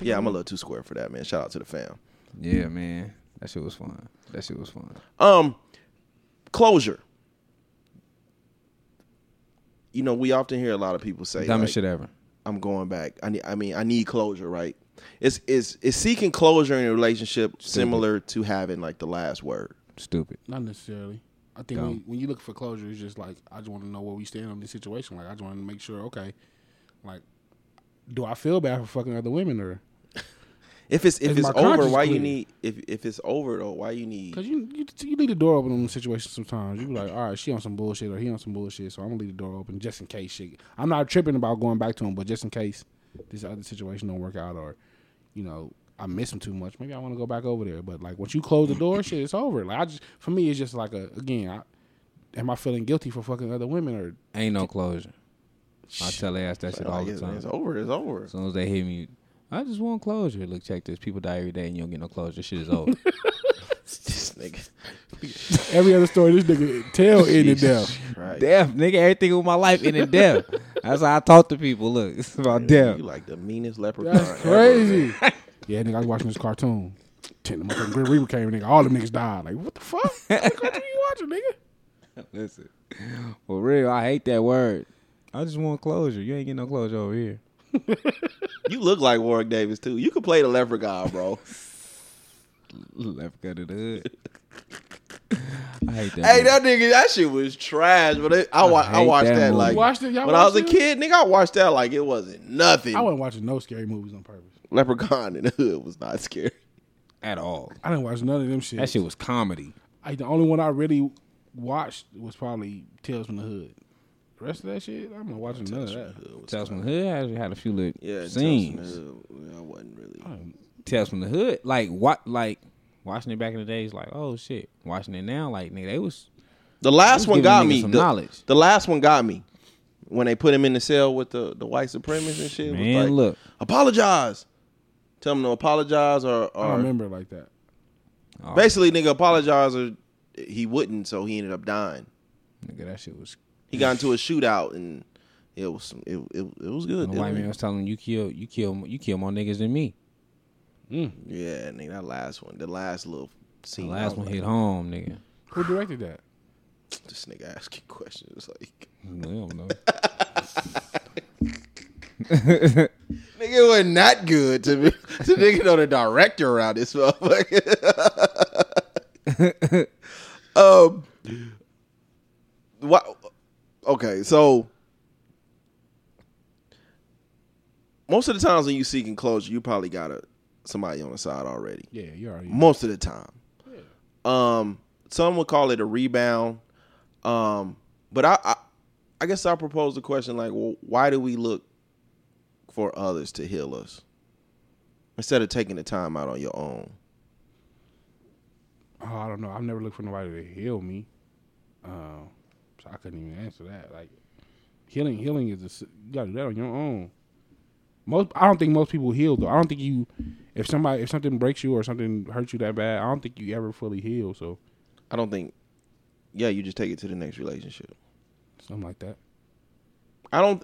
yeah, I'm a little too square for that, man. Shout out to the fam.
Yeah, man, that shit was fun. That shit was fun.
Um, closure. You know, we often hear a lot of people say,
Dumbest
like,
shit ever.
"I'm going back." I need, I mean, I need closure, right? It's is is seeking closure in a relationship similar to having like the last word?
Stupid.
Not necessarily. I think when, when you look for closure, it's just like I just want to know where we stand on this situation. Like I just want to make sure, okay, like, do I feel bad for fucking other women or? *laughs*
If it's if it's over, why you need if if it's over though, why you need
Cause you you, you leave the door open in situations sometimes. You be like, all right, she on some bullshit or he on some bullshit, so I'm gonna leave the door open just in case shit. I'm not tripping about going back to him, but just in case this other situation don't work out or, you know, I miss him too much. Maybe I want to go back over there. But like once you close the door, shit, it's over. Like I just for me, it's just like a again. I, am I feeling guilty for fucking other women or?
Ain't no closure. I tell their ass that shit all
like,
the time.
it's over, it's over.
As soon as they hit me, I just want closure. Look, check this. People die every day, and you don't get no closure. Shit is over. *laughs*
this nigga.
Every other story, this nigga tell *laughs* ended death.
Right.
death, nigga. Everything with my life ended death. *laughs* That's how I talk to people. Look, it's about death.
You like the meanest leprechaun.
That's
ever,
crazy. Yeah, nigga, I was watching this cartoon. Ten the motherfucking Grim Reaper came, nigga. All them niggas died. Like, what the fuck? What cartoon you watching, nigga? *laughs*
Listen, for real, I hate that word. I just want closure. You ain't getting no closure over here. *laughs*
You look like Warwick Davis too. You could play the leprechaun, bro. *laughs*
Left gun of the hood. I hate that.
Hey,
movie.
that nigga, that shit was trash. But it, I, wa- I
hate
watched
that
that, like
You watched it? Y'all
when I was a
it?
kid, nigga. I watched that like it wasn't nothing.
I wasn't watching no scary movies on purpose.
Leprechaun in the Hood was not scary.
at all.
I didn't watch none of them shit.
That shit was comedy.
I, the only one I really watched was probably Tales from the Hood. The rest of that shit, I'm not watching none of that.
Tales from the Hood had, had a few little
Yeah, Tales
scenes.
from the Hood, I wasn't really.
Tales from the Hood, like what, like watching it back in the days, like oh shit. Watching it now, like nigga, they was
The last
Just
one got me.
some
the,
knowledge.
the last one got me when they put him in the cell with the, the white supremacists and shit. It was
man.
like,
look,
apologize. Tell him to apologize or,
I don't remember it like that.
oh,
basically nigga apologize or he wouldn't, so he ended up dying.
nigga, that shit was.
He got into a shootout and it was it it, it was good.
The white
Dylan.
man was telling him, "You kill, you kill, you kill more niggas than me." Mm.
Yeah, nigga, that last one, the last little
The
scene. I
last one
like,
hit home, nigga.
Who directed that?
This nigga asking questions like,
We don't know. *laughs* *laughs*
nigga, it wasn't that good to me. *laughs* to nigga know the director around this motherfucker. *laughs* um, what? Okay, so most of the times when you seeking closure, you probably got a somebody on the side already.
Yeah, you already.
most of the time. Um, some would call it a rebound. Um, but I, I, I guess I propose the question like, well, why do we look for others to heal us instead of taking the time out on your own?
Oh, I don't know. I've never looked for nobody to heal me. Um, so I couldn't even answer that. Like healing, healing is a, you gotta do that on your own. Most, I don't think most people heal though. I don't think you, if somebody, if something breaks you or something hurts you that bad, I don't think you ever fully heal. So
I don't think. Yeah, you just take it to the next relationship.
something like that.
I don't.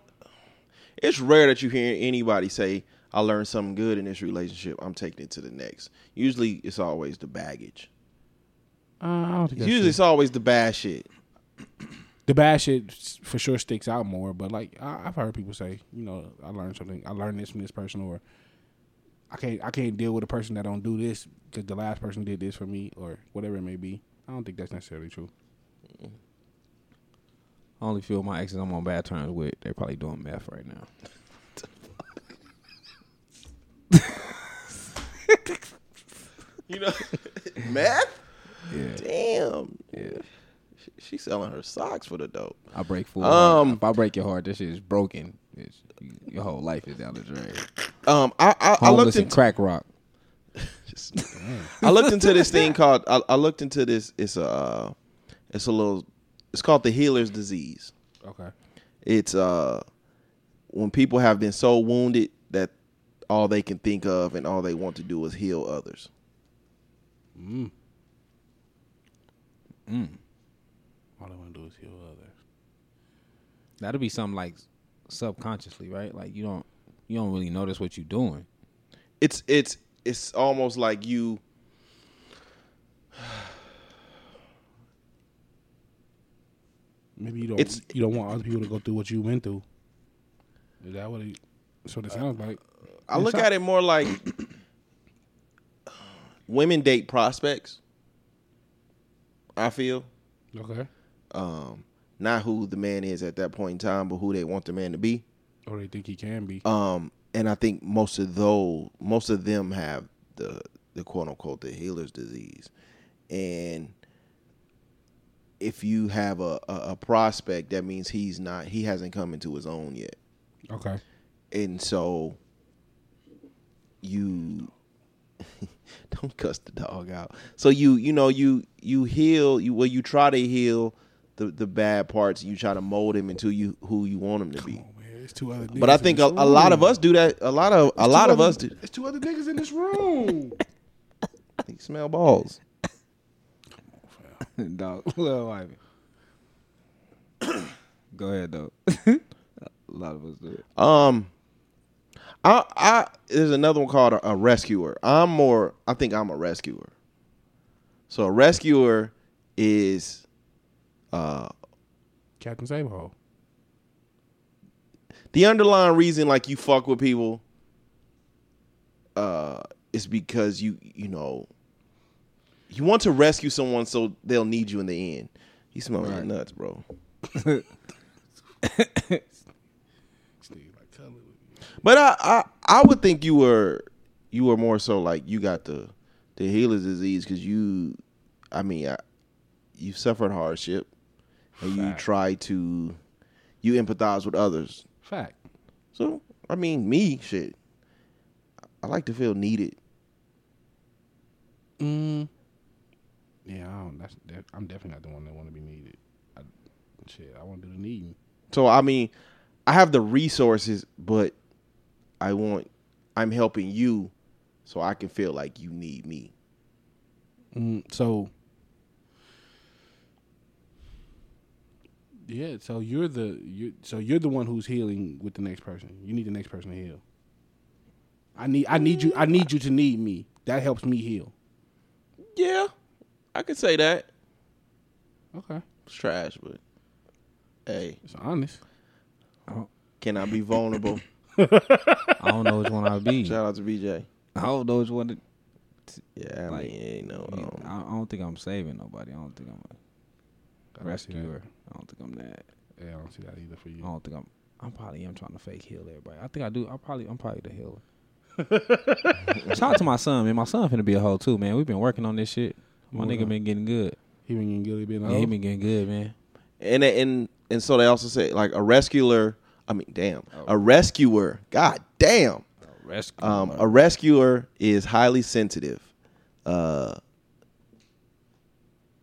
It's rare that you hear anybody say, "I learned something good in this relationship. I'm taking it to the next." Usually, it's always the baggage.
Uh, I don't think
Usually,
true.
it's always the bad shit.
the bad shit for sure sticks out more. But like I, I've heard people say, you know, I learned something. I learned this from this person, or I can't I can't deal with a person that don't do this because the last person did this for me, or whatever it may be. I don't think that's necessarily true.
I only few of my exes I'm on bad terms with. They're probably doing meth right now. *laughs*
You know, *laughs* meth.
Yeah,
Damn,
yeah.
she, she selling her socks for the dope.
I break full.
Um,
if I break your heart, this shit is broken. It's, your whole life is down the drain.
Um, I I, I looked into
crack rock. *laughs*
I looked into this thing called I, I looked into this. It's a uh, it's a little. It's called the healer's disease.
Okay.
It's uh when people have been so wounded that all they can think of and all they want to do is heal others. Mm. Mm.
All I want to do is heal others.
That'll be something like subconsciously, right? Like you don't you don't really notice what you're doing.
It's it's it's almost like you
Maybe you don't.
It's-
you don't want other people to go through what you went through. Is that what it? What it sounds like.
I look at it more like *clears throat* women date prospects. I feel
Okay.
um, not who the man is at that point in time, but who they want the man to be.
Or they think he can be.
Um, and I think most of those, most of them have the the quote unquote the healer's disease, and if you have a, a, a prospect, that means he's not he hasn't come into his own yet,
Okay.
and so you *laughs* don't cuss the dog out. So you you know you you heal you well you try to heal the the bad parts. You try to mold him into you who you want him to be.
Man, it's two other.
But I think a, a lot of us do that. A lot of a lot
two
of us do.
It's two other niggas in this room. *laughs*
You smell balls. *laughs*
Dog. *laughs* Well, I mean. *coughs* Go ahead, though. *laughs* a lot of us do it.
Um, I I there's another one called a, a rescuer. I'm more. I think I'm a rescuer. So a rescuer is uh
Captain Save-a-hoe.
the underlying reason like you fuck with people uh is because you you know you want to rescue someone so they'll need you in the end. You smell like nuts, bro. *laughs* But I, I I would think you were you were more so like you got the the healer's disease because you, I mean, I, you suffered hardship and you try to you empathize with others.
Fact.
So I mean, me shit. I like to feel needed.
Mm. Yeah, I don't, that's, that, I'm definitely not the one that want to be needed. I, shit, I want to do the needing.
So I mean, I have the resources, but I want I'm helping you, so I can feel like you need me.
Mm, so, yeah, so you're the you so you're the one who's healing with the next person. You need the next person to heal. I need I need you I need you to need me. That helps me heal.
Yeah, I could say that.
Okay,
It's trash, but hey,
it's honest.
can I be vulnerable? *coughs*
I don't know which one I'll be.
Shout out to BJ.
I don't know which one. To,
Yeah, I
Like,
mean, ain't no.
I,
Um,
I don't think I'm saving nobody. I don't think I'm
I
a
that.
rescuer. I don't think I'm that.
Yeah, I don't see that either for you.
I don't think I'm. I'm probably am trying to fake heal everybody. I think I do. I probably I'm probably the healer. *laughs* Shout out to my son, man. My son finna be a hoe too, man. We've been working on this shit. My
Hold
nigga
on.
been getting good.
He been getting guilty being a
Yeah, he been getting good, man.
and and and so they also say like a rescuer. I mean, damn,
Oh.
a rescuer. God damn.
Rescue.
Um, a rescuer is highly sensitive. Uh,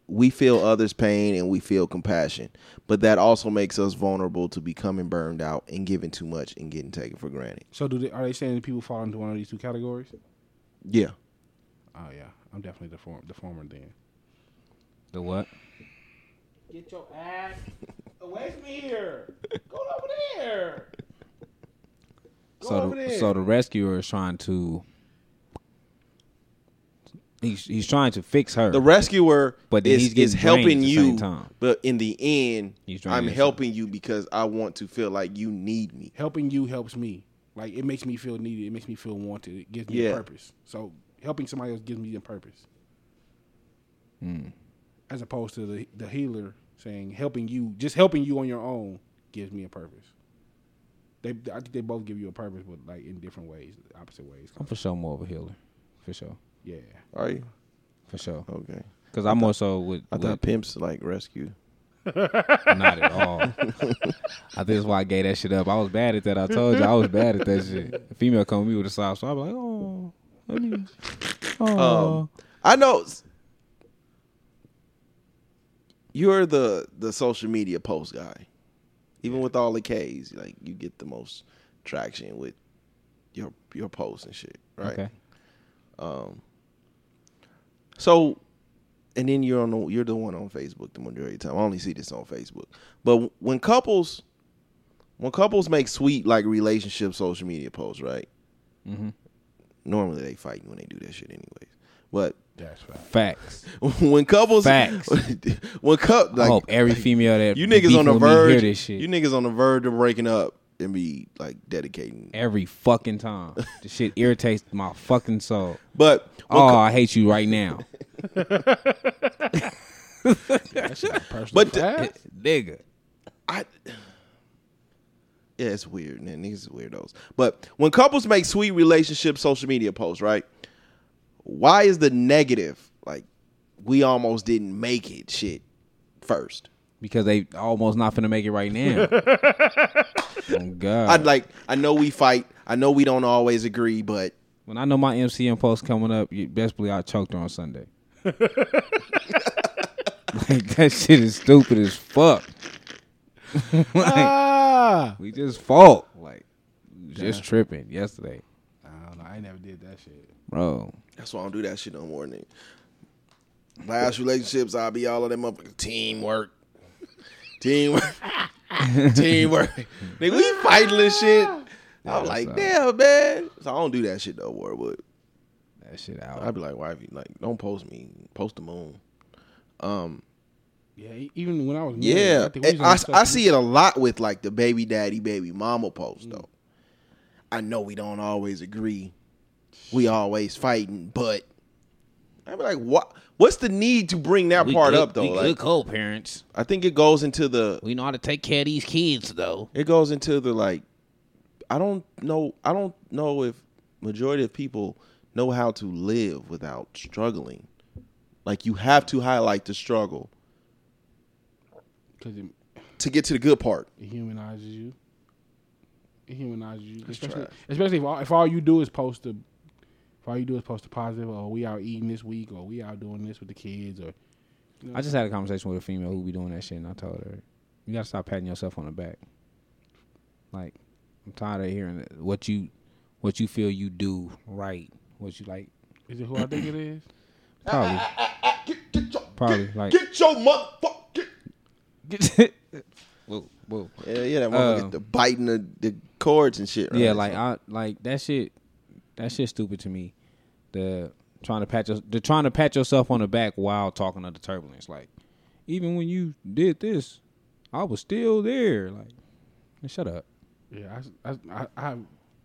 we feel others' pain and we feel compassion, but that also makes us vulnerable to becoming burned out and giving too much and getting taken for granted.
So do they, are they saying that people fall into one of these two categories?
Yeah,
Oh yeah, I'm definitely the form the former then.
the what?
Get your ass away from here. Go over there. Go
so
over
the,
there.
so the rescuer is trying to. He's he's trying to fix her.
the rescuer
But then
is,
he's getting
is helping
drained
you,
same time.
but in the end,
He's
I'm
himself.
helping you because I want to feel like you need me.
helping you helps me. Like it makes me feel needed. It makes me feel wanted. It gives me
Yeah.
a purpose. So helping somebody else gives me a purpose.
Hmm.
As opposed to the the healer saying helping you, just helping you on your own gives me a purpose. They, I think they both give you a purpose, but like in different ways, opposite ways.
I'm for sure more of a healer, for sure,
Yeah,
Are you
for sure.
okay?
Because I'm more so with,
I
with
thought pimps like rescue.
not at all. *laughs* I think that's why I gave that shit up. I was bad at that. I told you I was bad at that shit. A female come to me with a sob, so I'm like, let me, oh.
Um, I know you're the the social media post guy. Even with all the K's, like you get the most traction with your your posts and shit, right?
okay.
So, and then you're on the, you're the one on Facebook the majority of the time. I only see this on Facebook. But when couples when couples make sweet like relationship social media posts, right?
Mm-hmm.
Normally they fight when they do that shit anyways. But
that's right.
Facts. *laughs*
when couples
Facts. *laughs*
when cup
I hope every female that
you niggas on the
beefing with me hear
verge
this shit
you niggas on the verge of breaking up and be like dedicating.
every fucking time. *laughs* the shit irritates my fucking soul.
But
Oh,
cou-
I hate you right now,
Personal
But the-
nigga.
I yeah, it's weird. Man, is weirdos. But when couples make sweet relationship social media posts, right? Why is the negative like we almost didn't make it shit first?
Because they almost not finna make it right now. *laughs* oh God.
I'd like I know we fight. I know we don't always agree, but
when I know my MCM post coming up, you best believe I choked her on Sunday. *laughs* like that shit is stupid as fuck. *laughs* like,
ah, ah,
we just fought. Like we just tripping yesterday,
I don't know. I ain't never did that shit.
bro.
that's why I don't do that shit no more. Nigga. Last relationships, I'll be all of them up teamwork. *laughs* Teamwork. *laughs* teamwork. Nigga, we fighting this shit. I'm like,
so-
damn, man. So I don't do that shit no more, but
That shit out.
I'd be like, wifey, like, don't post me. Post the moon. Um,
Yeah, e- even when I was married,
yeah.
think we was
I, I see it a lot with like the baby daddy, baby mama post
Mm.
though. I know we don't always agree. We always fighting, but I'd be like, what? What's the need to bring that
We
part
good-
up though?
We
Like,
good co-parents.
I think it goes into the
We know how to take care of these kids though.
it goes into the like I don't know I don't know if majority of people know how to live without struggling. Like you have to highlight the struggle
because it,
to get to the good part.
it humanizes you. It humanizes you, especially
trash.
especially if all, if all you do is post the if all you do is post a positive, or we out eating this week, or we out doing this with the kids, or
I just had a conversation with a female who be doing that shit, and I told her, "You gotta stop patting yourself on the back. Like, I'm tired of hearing that- what you, what you feel you do right. What you like,
is it who I think it is?
probably, *coughs* probably like,
Get your motherfucker.
Whoa, whoa.
Yeah, yeah, that motherfucker
Um,
the biting the, the cords and shit. Right?
Yeah, like I like that shit. That shit stupid to me. The trying to pat your, the trying to pat yourself on the back while talking of the turbulence. Like, even when you did this, I was still there. Like, shut up.
Yeah, I, I, I,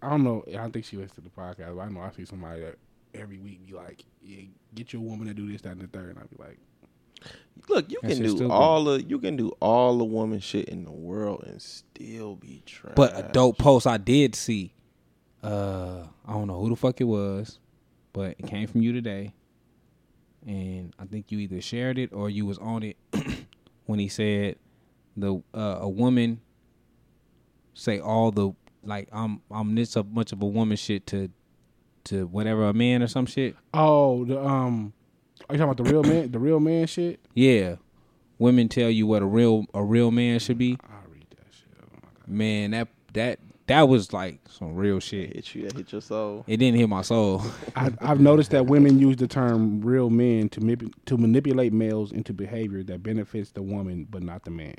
I don't know. I don't think she listens to the podcast, but I know I see somebody that every week be like, "Yeah, get your woman to do this, that, and the third. And I be like,
look, you
That
can do
stupid.
all the you can do all the woman shit in the world and still be trash.
But a dope post I did see. Uh, I don't know who the fuck it was, but it came from you today, and I think you either shared it or you was on it *clears throat* when he said the uh, a woman say all the like I'm I'm this a much of a woman shit to to whatever a man or some shit.
"Oh, the um, are you talking about the real man, the real man shit?"
Yeah, women tell you what a real a real man should be.
I read that shit. Oh my god.
Man, that that that was like some real shit.
hit you, that hit your soul.
It didn't hit my soul. *laughs*
I, I've noticed that women use the term "real men" to manip- to manipulate males into behavior that benefits the woman but not the man.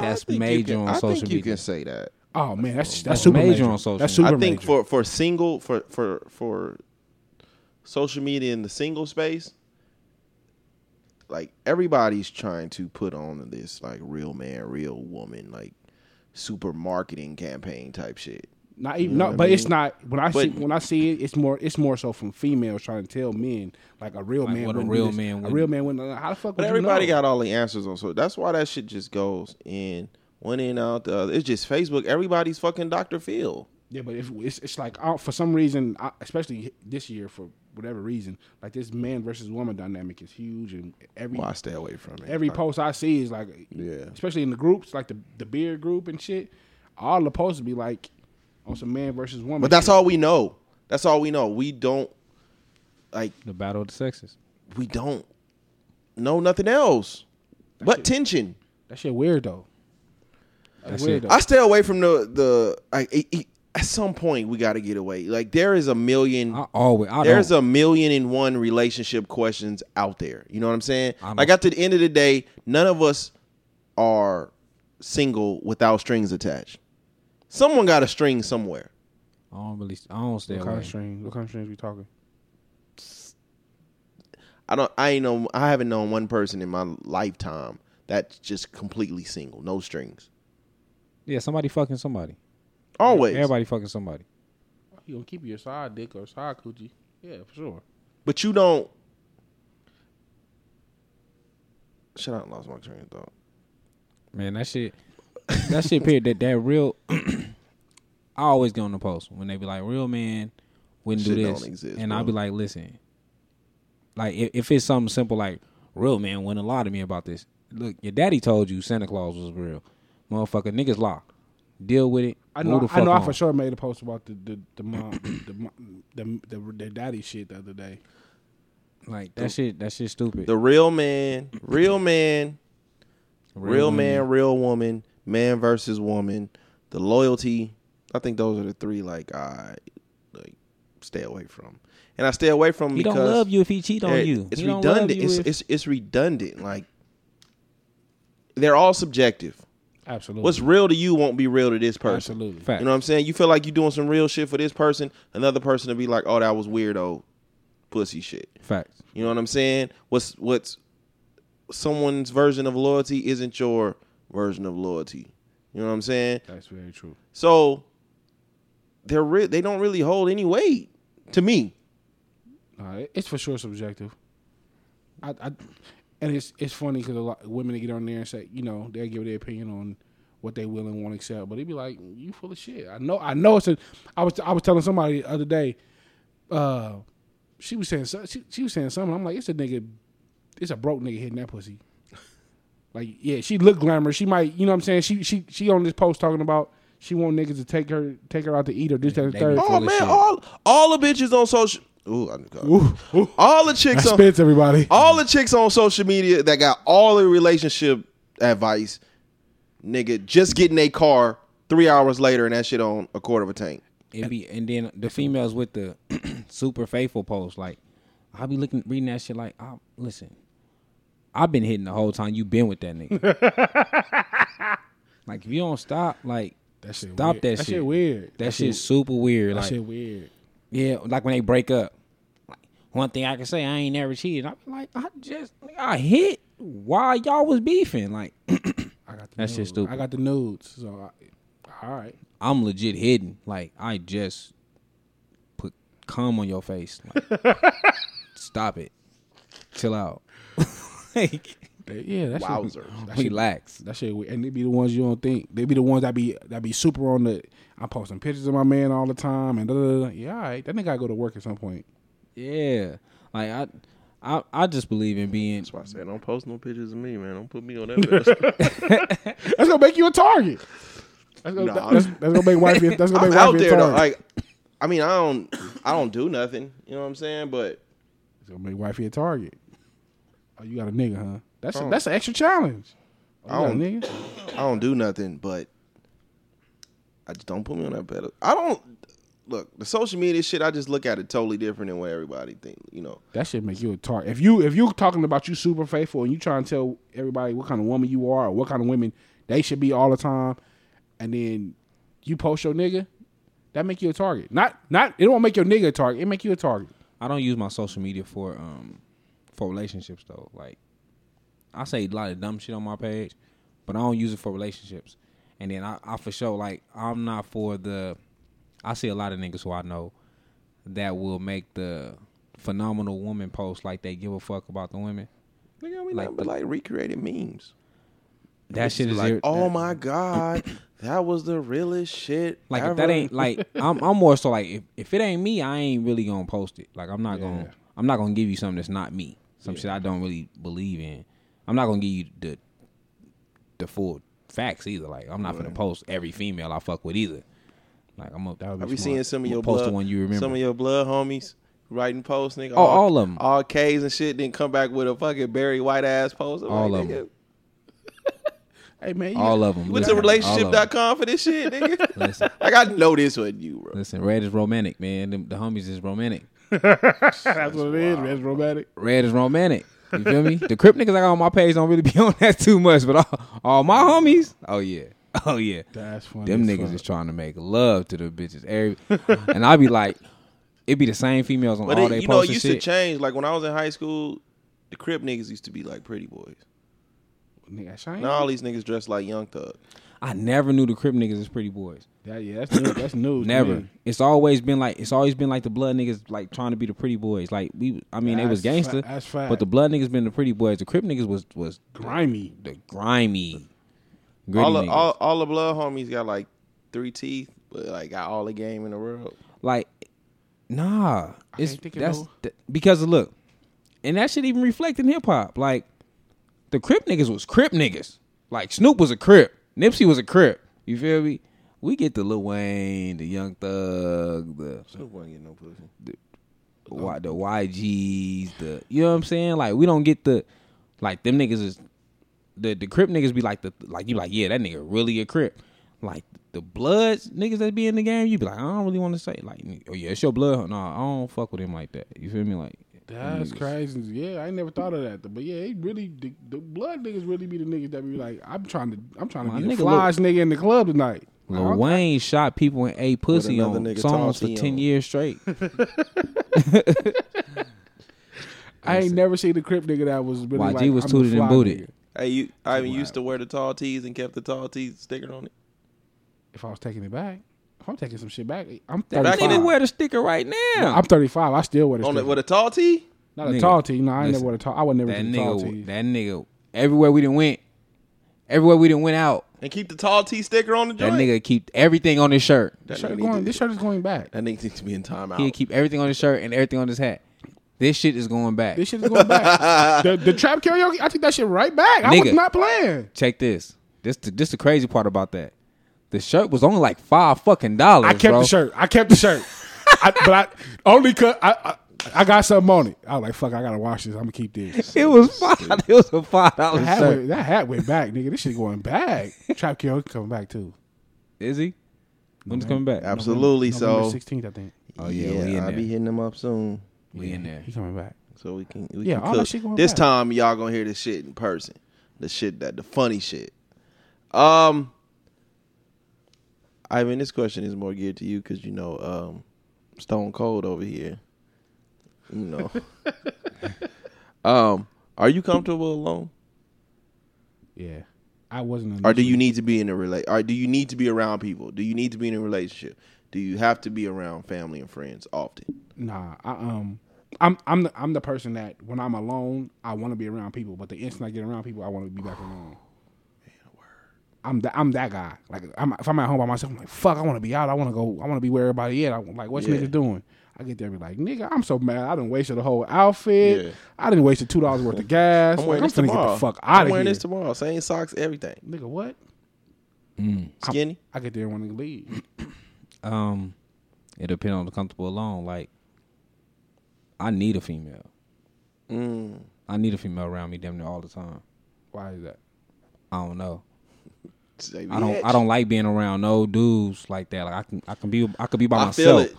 That's
I think you
major
can-
on
I
social
think you
media.
can say that.
Oh man, that's that's,
That's
super
major
major
on social
That's
media.
super
I think
major.
for for single for for for social media in the single space, like everybody's trying to put on this like real man, real woman, like super marketing campaign type shit.
Not even
You know
no,
what I
but it's not when I see when I see it, it's more it's more so from females trying to tell men like a real
Like
man.
what a real
this.
man
a
wouldn't-
real man wouldn't. How the fuck?
But everybody
you know?
got all the answers on so that's why that shit just goes in one in out the other. It's just Facebook. Everybody's fucking Dr. Phil.
Yeah, but if it's it's like uh, for some reason, uh, especially this year for whatever reason, like this man versus woman dynamic is huge, and every
Why stay away from it?
every post I see is like,
Yeah.
especially in the groups, like the the beard group and shit. All the posts be like on some man versus woman.
But that's
shit.
all we know. That's all we know. We don't like
The battle of the sexes.
we don't know nothing else but tension.
That shit weird though. That's
That's
weird
it.
though.
I stay away from the the like it- it- at some point we got to get away. Like there is a million
I always I
there's
don't,
a million and one relationship questions out there. You know what I'm saying?
I don't-
Like at the end of the day, none of us are single without strings attached. Someone got a string somewhere.
I don't really I don't stay
what kind of strings? What kind of strings we talking?
I don't I ain't know I haven't known one person in my lifetime that's just completely single, no strings.
Yeah, somebody fucking somebody.
Always.
Everybody fucking somebody.
You gonna keep your side dick or side coochie? Yeah, for sure.
But you don't Shut up, lost my train of thought.
Man, that shit that shit period that that real *clears throat* I always get on the post when they be like real man wouldn't do this.
don't exist,
and I'll be like, listen. Like if, if it's something simple like real man wouldn't lie to me about this. Look, your daddy told you Santa Claus was real. Motherfucker, niggas lie. Deal with it.
I know. I
fuck
know. I for sure made a post about the the the mom, the, the, the the daddy shit the other day.
Like that shit that shit stupid.
The real man, real man, real,
women.
man, real woman, man versus woman, the loyalty. I think those are the three like I like stay away from. And I stay away from
He
because
don't love you if he cheat on
eh,
you.
It's
He
redundant.
you
It's,
if-
it's it's redundant. Like they're all subjective.
Absolutely.
What's real to you won't be real to this person.
Absolutely.
Fact.
You know what I'm saying? You feel like you're doing some real shit for this person, another person will be like, "Oh, that was weirdo, pussy shit."
Facts.
You know what I'm saying? What's what's someone's version of loyalty isn't your version of loyalty. You know what I'm saying?
That's very true.
So they're re- they don't really hold any weight to me.
It's for sure subjective. I, I and it's it's funny because a lot women they get on there and say, you know, they give their opinion on what they will and won't accept, but they be like, "You full of shit." I know, I know. It's a. I was I was telling somebody the other day. Uh, she was saying so- she, she was saying something. I'm like, it's a nigga, it's a broke nigga hitting that pussy. Like, yeah, she look glamorous. She might, you know what I'm saying. She she she on this post talking about she want niggas to take her take her out to eat or this that and third.
Oh man,
shit.
all all the bitches on social. Ooh, I- all the chicks on
spits everybody.
all the chicks on social media that got all the relationship advice, nigga, just getting a car three hours later and that shit on a quarter of a tank.
It be and then the females with the *clears throat* super faithful post, like I be looking reading that shit like, I, listen, I've been hitting the whole time you been with that nigga. *laughs* like if you don't stop, like
That shit
stop
weird.
that,
That
shit.
shit weird.
That,
That
shit's
shit-
super weird.
That
like
shit weird.
yeah, like when they break up. Like, one thing I can say, I ain't never cheated. I'm like, I just I hit while y'all was beefing. Like *clears throat*
I got the
That shit
nudes.
stupid.
I got the nudes. So, I, all right.
I'm legit hidden. Like I just put cum on your face. Like, *laughs* stop it. Chill out. *laughs* like,
Yeah, that shit.
Wowzer. *laughs*
That shit,
relax.
that shit. weird. And they be the ones you don't think. They be the ones that be that be super on the. I'm posting pictures of my man all the time and da, da, da. yeah, all right. That nigga gotta go to work at some point.
Yeah. Like I I I just believe in being
That's why I said don't post no pictures of me, man. Don't put me on that *laughs* pedestal. *laughs*
That's gonna make you a target. That's gonna,
Nah.
that's, that's gonna make wifey. That's gonna
I'm
make
out
wifey a
there though.
target.
Like, I mean, I don't, I don't do nothing. You know what I'm saying? But
it's gonna make wifey a target. Oh, you got a nigga, huh? That's a,
Oh.
that's an extra challenge. Oh,
I don't-
nigga.
I don't do nothing. But I just don't put me on that pedestal. I don't look the social media shit. I just look at it totally different than what everybody think. You know,
That should make you a target. If you if you talking about you super faithful and you trying to tell everybody what kind of woman you are or what kind of women they should be all the time, and then you post your nigga, that make you a target. Not not it won't make your nigga a target. It make you a target.
I don't use my social media for um for relationships though. Like I say a lot of dumb shit on my page, but I don't use it for relationships. And then I, I for sure like I'm not for the I see a lot of niggas who I know that will make the phenomenal woman post like they give a fuck about the women.
nigga, we
Like-
like, but like recreating memes.
That shit is
like,
ir-
oh my god, that was the realest shit.
Like
ever.
if that ain't like I'm I'm more so like if, if it ain't me, I ain't really gonna post it. Like I'm not gonna I'm not gonna give you something that's not me. Some shit I don't really believe in. I'm not gonna give you the the full facts either. Like I'm not gonna post every female I fuck with either. Like I'm gonna
That would
I
be
be seeing some of your
post
blood,
one you remember.
some of your blood homies writing posts, nigga.
Oh, all of 'em.
all K's and shit. Then come back with a fucking Barry White ass post. I'm
All
like,
of 'em.
nigga, *laughs*
Hey man, you
all of them.
You went to relationship.com for this shit, nigga. *laughs*
Listen,
like I know this wasn't you, bro.
listen, Red is romantic, man. The, the homies is romantic. *laughs*
that's what it is. is romantic.
Red is romantic. You feel me? The crip niggas I got on my page don't really be on that too much, but all, all my homies, oh yeah, *laughs* oh yeah.
That's funny.
Them niggas
fuck.
is trying to make love to the bitches. Every, *laughs* and I'd be like, it'd be the same females on
But
all
it,
they
you know, it used
shit.
to change. Like when I was in high school, the crip niggas used to be like pretty boys.
Nigga,
Now all these niggas dressed like young thug.
I never knew the crip niggas is pretty boys.
That, yeah, that's new, that's news. to
Never.
me.
It's always been like it's always been like the blood niggas like trying to be the pretty boys. Like we, I mean, it was
That's
gangster,
fa- that's fact.
but the blood niggas been the pretty boys. The crip niggas was was
Grimy.
the grimy, gritty
All the,
niggas.
all, all the blood homies got like three teeth, but like got all the game in the world.
Like, nah, it's
ain't thinking
that's th- because of look, and that shit even reflect in hip hop. Like, the Crip niggas was Crip niggas. Like Snoop was a Crip, Nipsey was a Crip. You feel me? We get the Lil Wayne, the Young Thug, the
Snoop wasn't getting no pussy.
Y, the YGs, the you know what I'm saying? Like we don't get the like them niggas is the the Crip niggas be like the like you like yeah that nigga really a Crip. Like the Bloods niggas that be in the game, you be like I don't really want to say like oh yeah it's your blood. No, I don't fuck with him like that. You feel me? Like
That's
niggas-
crazy. Yeah, I never thought of that. But yeah, it really the, the blood niggas really be the niggas that be like, I'm trying to I'm trying to
My
be the
nigga
flies nigga in the club tonight.
Lil
Okay.
Wayne shot people and a pussy
another
on
nigga
songs for
Tati
ten
on.
years straight. *laughs* *laughs*
I ain't never seen the crip nigga that was really
YG
like,
was tooted and booted.
nigga.
Hey, you I even used to wear the tall tees and kept the tall tees sticker on it.
If I was taking it back, if I'm taking some shit back. I'm
That
35.
nigga wear the sticker right now.
I'm 35. I still wear the
On the,
sticker.
with a tall tee.
Not a tall tee. No, I ain't never
listen,
wear a tall. I would never
that
do the tall
nigga,
tee.
that nigga, everywhere we done went, everywhere we done went out,
And keep the tall T sticker on the joint.
that
joint.
nigga keep everything on his shirt.
That
Shirt going,
to-
this shirt is going back.
that nigga needs to be in timeout.
He'll keep everything on his shirt and everything on his hat. This shit is going back.
This shit is going back. *laughs* the, the trap karaoke, I took that shit right back. I was
Nigga.
not playing.
Check this. This the, this the crazy part about that. The shirt was only like five fucking dollars.
I kept
bro.
the shirt. I kept the shirt. I, but I only cause I, I I got something on it. I was like, fuck, I gotta wash this. I'm gonna keep this.
It was five. It was a five dollar
That hat,
shirt.
went, that hat went back, nigga. This shit going back. Trap karaoke coming back too.
Is he? When is coming back?
Absolutely.
November
so
16th, I think.
Oh yeah, we in
I'll be hitting them up soon.
We in there.
He coming back.
So we can we
Yeah,
can
all that shit going
This
back.
time y'all gonna hear this shit in person. The shit that the funny shit. Um I mean this question is more geared to you because you know um Stone Cold over here. You know. *laughs* *laughs* um are you comfortable alone?
Yeah, I wasn't.
Or do you need to be in a relate or do you need to be around people? Do you need to be in a relationship? Do you have to be around family and friends often?
Nah, I um, I'm I'm the I'm the person that when I'm alone, I want to be around people, but the instant I get around people, I want to be back alone. *sighs* I'm that I'm that guy. Like I'm, if I'm at home by myself, I'm like, fuck, I want to be out. I want to go. I want to be where everybody at. I'm like, what's
Yeah.
niggas doing? I get there and be like, nigga, I'm so mad. I didn't waste the whole outfit.
Yeah.
I didn't waste two dollars worth of gas. *laughs*
I'm
Like,
wearing
I'm
this
finna
tomorrow.
get the fuck
I'm
out of
wearing this tomorrow. Same socks, everything.
nigga, what?
Skinny.
I get there and want to leave. *clears throat*
Um, it depends on the comfortable alone. Like, I need a female.
Mm.
I need a female around me damn near all the time.
Why is that?
I don't know. *laughs* I don't.
bitch.
I don't like being around no dudes like that. Like I can. I can be. I could be by
I
myself.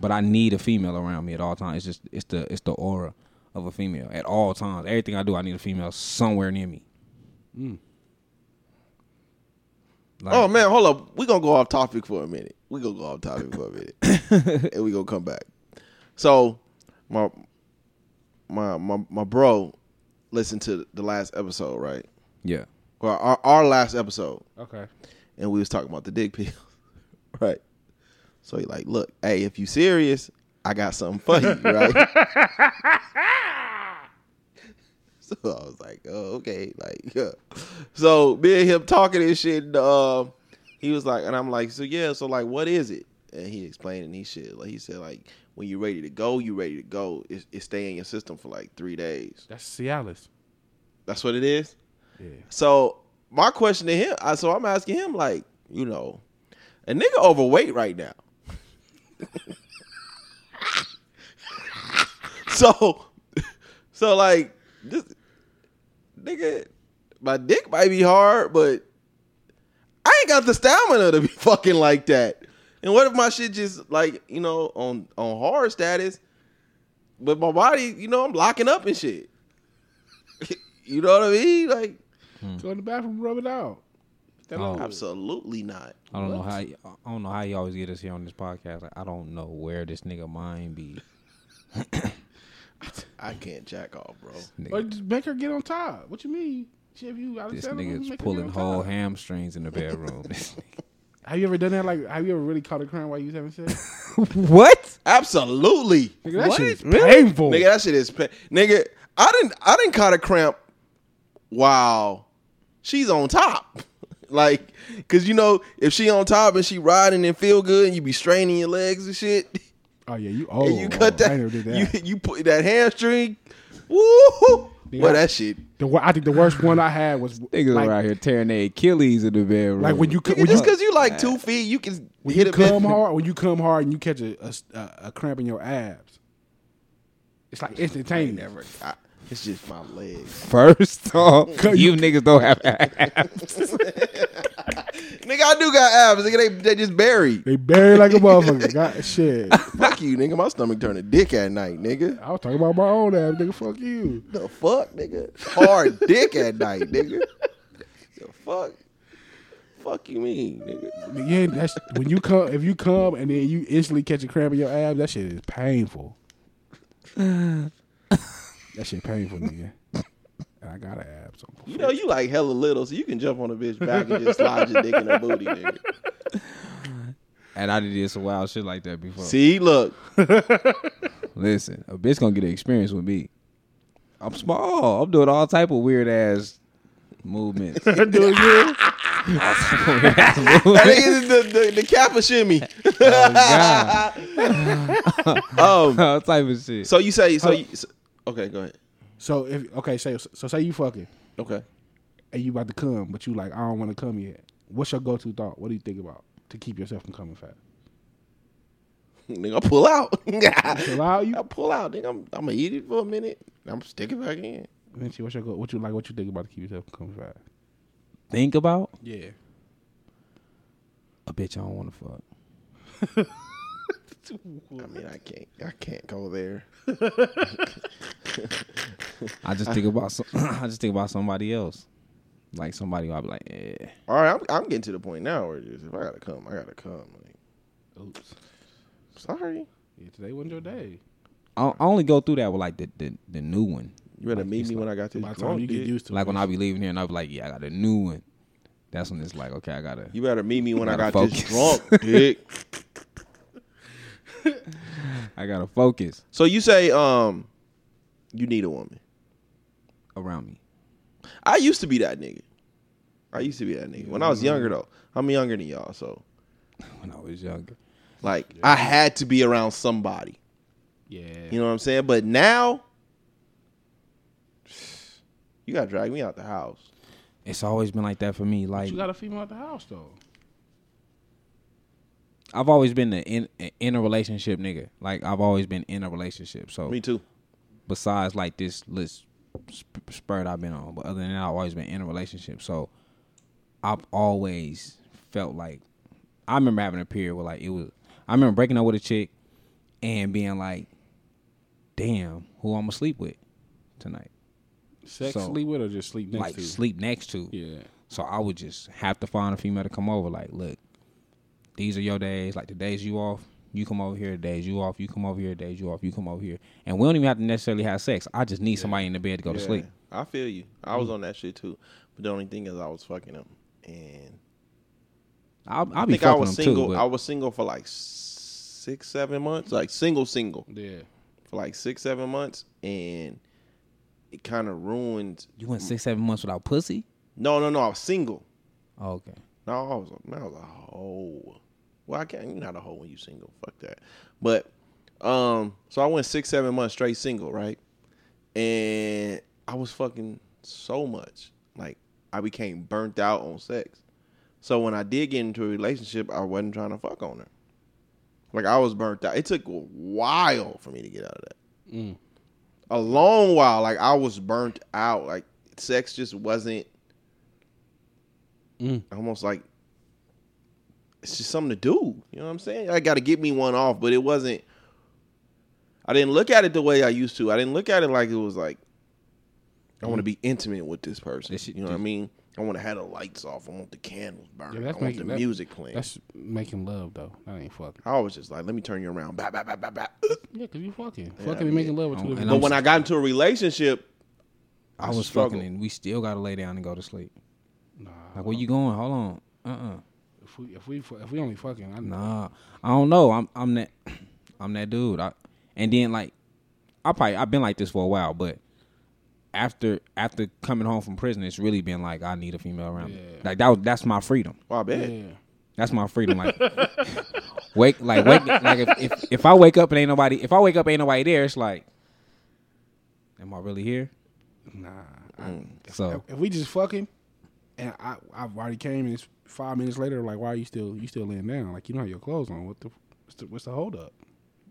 But I need a female around me at all times. It's just. It's the. It's the aura of a female at all times. Everything I do, I need a female somewhere near me. Like,
oh man, hold up. We're gonna go off topic for a minute. We're gonna go off topic for a minute, *laughs* and we're gonna come back. So, my my my my bro listened to the last episode, right?
Yeah.
Well, our, our last episode,
Okay.
and we was talking about the dick pills, *laughs* right? So he like, look, hey, if you serious, I got something for you, right? *laughs* *laughs* so I was like, oh, okay, like, yeah. So me and him talking and shit, and, uh, he was like, and I'm like, so yeah, so like, what is it? And he explained and he shit, like he said, like, when you're ready to go, you ready to go. It, it stay in your system for like three days.
That's Cialis.
That's what it is.
Yeah.
So my question to him, I, so I'm asking him, like, you know, a nigga overweight right now. *laughs* so, so like, this nigga, my dick might be hard, but I ain't got the stamina to be *laughs* fucking like that. And what if my shit just like, you know, on on hard status, but my body, you know, I'm locking up and shit. *laughs* you know what I mean? Like, hmm.
Go in the bathroom, rub it out.
Oh.
absolutely not.
I don't know how. y- I don't know how you always get us here on this podcast. Like, I don't know where this nigga mind be. *laughs*
I can't jack off, bro.
Or just make her get on top. What you mean? Shit, if you
this nigga's
make her get
pulling
on
whole hamstrings in the bedroom. *laughs*
Have you ever done that? Like, have you ever really caught a cramp while you was having sex? *laughs*
what?
Absolutely,
Nigga, that
What?
shit is
Really?
painful.
nigga. That shit is pa- nigga. I didn't. I didn't caught a cramp. While she's on top, *laughs* like, cause you know if she on top and she riding and feel good, and you be straining your legs and shit,
oh yeah, you oh, *laughs*
and you cut
oh, I
that,
never did that.
you you put that hamstring. Woo! Well, that shit.
the, I think the worst one I had was
Niggas
like,
around here tearing their Achilles in the bedroom.
like when you
Nigga,
when
just cause you like two feet, you can
when
hit
you
a bit.
come hard when you come hard and you catch a a, a, a cramp in your abs. It's like instantaneous.
Never. I, it's just my legs.
first off, *laughs* you
you-
niggas don't have abs. *laughs*
Nigga, I do got abs. Nigga, they they just buried.
They buried like a *laughs* motherfucker. God, shit.
Fuck you, nigga. My stomach turn a dick at night, nigga.
I was talking about my own abs, nigga. Fuck you.
The fuck, nigga? Hard dick at night, nigga. The fuck? Fuck you mean, nigga?
Yeah, that's when you come. If you come and then you instantly catch a cramp in your abs, that shit is painful. *sighs* that shit painful, nigga. And I got an abs. So
You know you like hella little, so you can jump on a bitch back and just slide your dick in her booty, nigga. *laughs*
And I did some wild shit like that before.
See, look, *laughs*
Listen, a bitch gonna get an experience with me. I'm small. I'm doing all type of weird ass movements. *laughs*
Doing good.
that is the, the the Kappa shimmy.
Oh,
um,
all type of shit.
so you say so, you, so okay, go ahead.
So if okay, say so say you fucking
Okay,
and you about to come, but you like I don't want to come yet. What's your go to thought? What do you think about to keep yourself from coming fast?
nigga, I pull out. *laughs*
Allow you.
I pull out. Nigga, I'm I'm gonna eat it for a minute. I'm sticking back in.
Vinci, what's your go? What you like? What you think about to keep yourself from coming fast?
Think about
Yeah.
a bitch I don't want to fuck. *laughs*
I mean, I can't I can't go there.
I just think about some, *clears throat* I just think about somebody else, like somebody I'll be like, eh.
All right, I'm I'm getting to the point now where just if I gotta come, I gotta come. Like,
Oops.
sorry,
Yeah, today wasn't your day.
I, I only go through that with like the the, the new one.
you better
Like,
meet me
like-
when I got this
By the time
drunk.
you get used to
Like
it,
when I be leaving here and I be like, yeah, I got a new one. That's when it's like, okay, I gotta.
You better meet me when I
Gotta
this drunk, *laughs* dick. *laughs*
I gotta focus
So you say um, you need a woman.
around me.
I used to be that nigga. I used to be that nigga when I was younger though. I'm younger than y'all, so *laughs*
When I was younger,
like I had to be around somebody.
yeah.
You know what I'm saying? But now, you gotta drag me out the house.
it's always been like that for me. Like
you got a female at the house though.
I've always been the in in a relationship nigga. Like I've always been in a relationship. So
Me too.
besides like this list sp- spurt I've been on, but other than that, I've always been in a relationship. So I've always felt like I remember having a period where like it was. I remember breaking up with a chick and being like, "Damn, who I'm gonna sleep with tonight?"
Sex,
So,
sleep with, or just sleep next
like
to?
sleep next to.
Yeah.
So I would just have to find a female to come over. Like, look, these are your days. Like the days you off, you come over here. The days you off, you come over here. The days you off, you come over here. And we don't even have to necessarily have sex. I just need somebody in the bed to go to sleep.
I feel you. I was mm. on that shit too. But the only thing is, I was fucking him, and
I'll, I'll
I
be
think I was single.
too.
I was single for like six, seven months, like single, single
Yeah.
for like six, seven months, and it kind of ruined.
you went six, seven months without pussy.
No, no, no. I was single.
Oh, okay.
No, I was. a- I was a hoe. Well, I can't. You're not a hoe when you single. Fuck that. But um, so I went six, seven months straight single, right? And I was fucking so much. Like I became burnt out on sex. So when I did get into a relationship, I wasn't trying to fuck on her. Like I was burnt out. It took a while for me to get out of that. A long while. Like I was burnt out. Like sex just wasn't almost like it's just something to do. You know what I'm saying? I got to get me one off, but it wasn't. I didn't look at it the way I used to. I didn't look at it like it was like I want to be intimate with this person.
This
you know what I mean? I want to have the lights off. I want the candles burning.
Yeah,
I want
making
the
that-
music playing.
That's making love though. That ain't fucking.
I was just like, let me turn you around. Bah, bah, bah, bah, bah.
Yeah, cause you fucking.
Yeah,
fucking and
yeah.
making love with two different.
But
I'm
when I got into a relationship,
I was
struggled.
fucking, and we still got to lay down and go to sleep.
Nah,
Like, where you going? Hold on. Uh, uh
if we if we if we only fucking, I
Nah, I don't know. I'm I'm that *clears throat* I'm that dude. I and then like I probably I've been like this for a while, but after after coming home from prison, it's really been like I need a female around me. Like that was that's my freedom.
well, I bet.
Yeah.
That's my freedom. Like *laughs* wake like wake like if, if if I wake up and ain't nobody if I wake up ain't nobody there, it's like Am I really here?
Nah. I,
Mm.
So
if we just fucking, and I I've already came and it's five minutes later, like why are you still you still laying down? Like you don't have your clothes on. What the what's the, what's the hold up?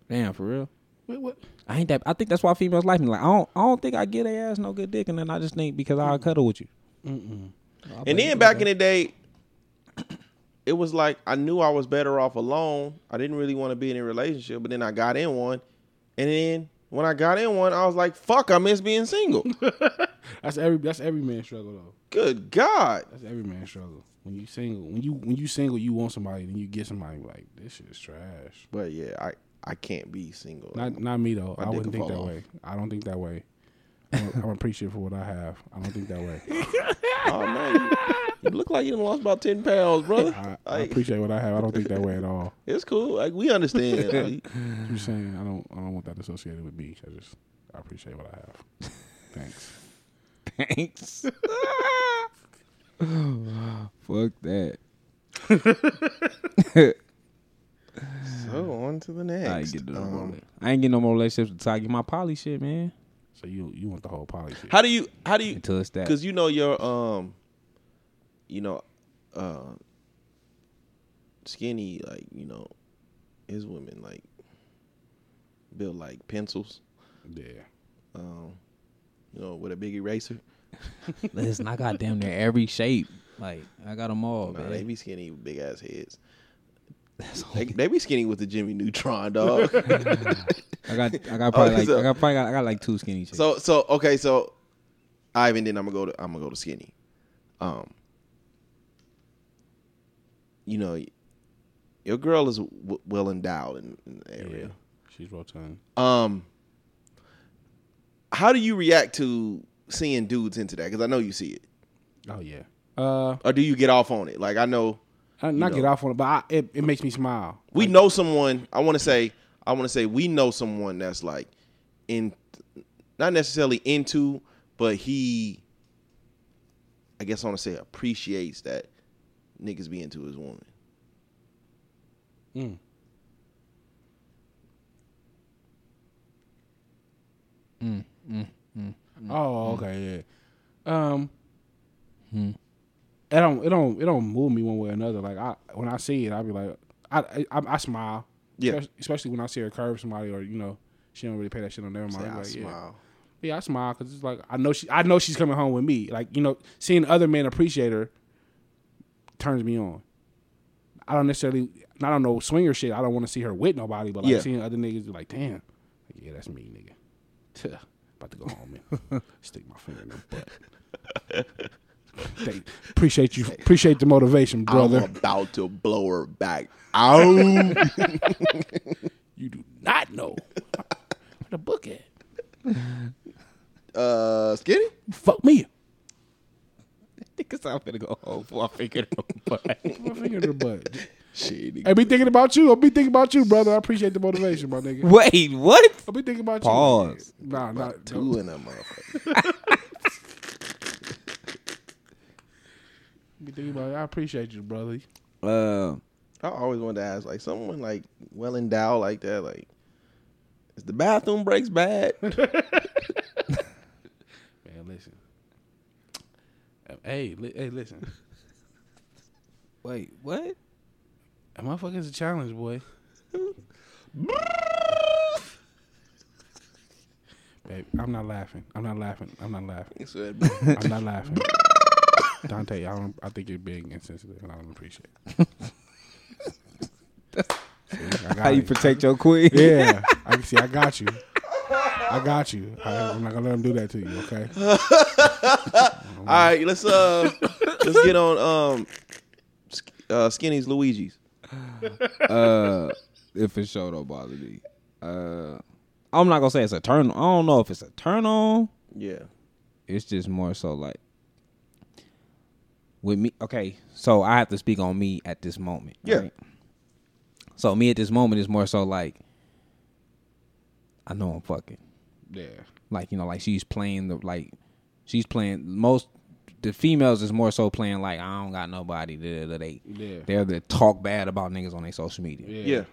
damn for real.
Wait, what?
I ain't that. I think that's why females like me. Like I don't. I don't think I get a ass no good dick, and then I just think because I cuddle with you.
And then back in the day, it was like I knew I was better off alone. I didn't really want to be in a relationship, but then I got in one, and then when I got in one, I was like, "Fuck, I miss being single." *laughs*
That's every that's every man's struggle though.
Good God,
That's every man's struggle. When you single, when you when you single, you want somebody, then you get somebody like this shit is trash.
but yeah, I I can't be single.
Not not me though.
My
I
dick
wouldn't think that
off.
way. I don't think that way. I'm, I'm appreciative for what I have. I don't think that way. *laughs*
Oh man, you, you look like you done lost about ten pounds, brother.
I, I appreciate what I have. I don't think that way at all. *laughs*
it's cool. Like we understand. *laughs* Like,
I'm just saying I don't I don't want that associated with me. I just I appreciate what I have. Thanks.
Thanks. *sighs* Fuck that. *laughs*
so on to the next.
I ain't getting no more.
Um,
I ain't getting no more relationships until I get my poly shit, man.
So you you want the whole poly shit?
how do you? How do you?
Until it's that.
Because you know your um, you know, uh, skinny like you know, his women like build like pencils.
Yeah.
Um, you know, with a big eraser. *laughs*
Listen, I got damn near every shape. Like I got them all,
Nah,
man.
they be skinny with big ass heads.
That's all.
They, they be skinny with the Jimmy Neutron dog. *laughs*
I got, I got probably
Okay,
like,
so-
I got probably got, I got like two skinny chicks.
so so okay so, Ivan. Then I'm gonna go to I'm gonna go to skinny. Um, you know, your girl is w- well endowed in, in the
Yeah.
area.
She's rotund.
Um, how do you react to seeing dudes into that? Because I know you see it,
Oh yeah. Uh,
or do you get off on it? Like I know
I, not
know.
get off on it, but I, it it makes me smile.
we know someone. I want to say I want to say we know someone that's like in, not necessarily into, but he. I guess I want to say appreciates that niggas be into his woman.
Mm. Mm, mm, mm. Mm. Oh, okay, mm. yeah. Um, hmm. it don't, it don't, it don't move me one way or another. Like I, when I see it, I be like, I, I, I smile.
Yeah.
Especially, when I see her curve somebody, or you know, she don't really pay that shit on their mind.
I
Like, yeah.
smile.
Yeah, I smile because it's like I know she, I know she's coming home with me. Like you know, seeing other men appreciate her turns me on. I don't necessarily, I don't know swinger shit. I don't want to see her with nobody, but like
Yeah.
seeing other niggas, like, damn, like, yeah, that's me, nigga. About to go home and *laughs* stick my finger in the butt. Thank- appreciate you, appreciate the motivation, brother.
I'm about to blow her back out. *laughs*
you do not know where the book at.
uh, skinny.
Fuck me, *laughs*
Because I'm gonna go home before I figure it out.
my finger in the butt.
Shit.
I be thinking about you. I be thinking about you, brother. I appreciate the motivation, my nigga.
Wait, what?
I be thinking about
Pause.
you. Nah, nah.
Two in that motherfucker. *laughs*
Be thinking about. I appreciate you, brother.
Uh,
I always wanted to ask, like, someone like well endowed like that, like, is the bathroom breaks bad? *laughs* *laughs*
Man, listen. Hey, li- hey, listen.
wait, what?
A motherfucker's a challenge, boy. Babe, I'm not laughing. I'm not laughing. I'm not laughing. I'm not laughing. *laughs* Dante, I don't. I think you're being insensitive, and I don't appreciate. it. *laughs* See, I got
How you protect your queen?
Yeah, *laughs* I can see. I got you. I got you. I, I'm not gonna let him do that to you. Okay.
All right, let's uh, let's get on um, uh, Skinny's Luigi's.
Uh, if it sure don't bother me. Uh, I'm not gonna say it's a turn. I don't know if it's a turn on.
Yeah,
It's just more so like with me. Okay, so I have to speak on me at this moment.
Yeah.
right? So me at this moment is more so like I know I'm fucking.
Yeah.
Like you know, like she's playing the like she's playing most. The females is more so playing like I don't got nobody. They they
Yeah.
they're the talk bad about niggas on their social media.
Yeah.
yeah.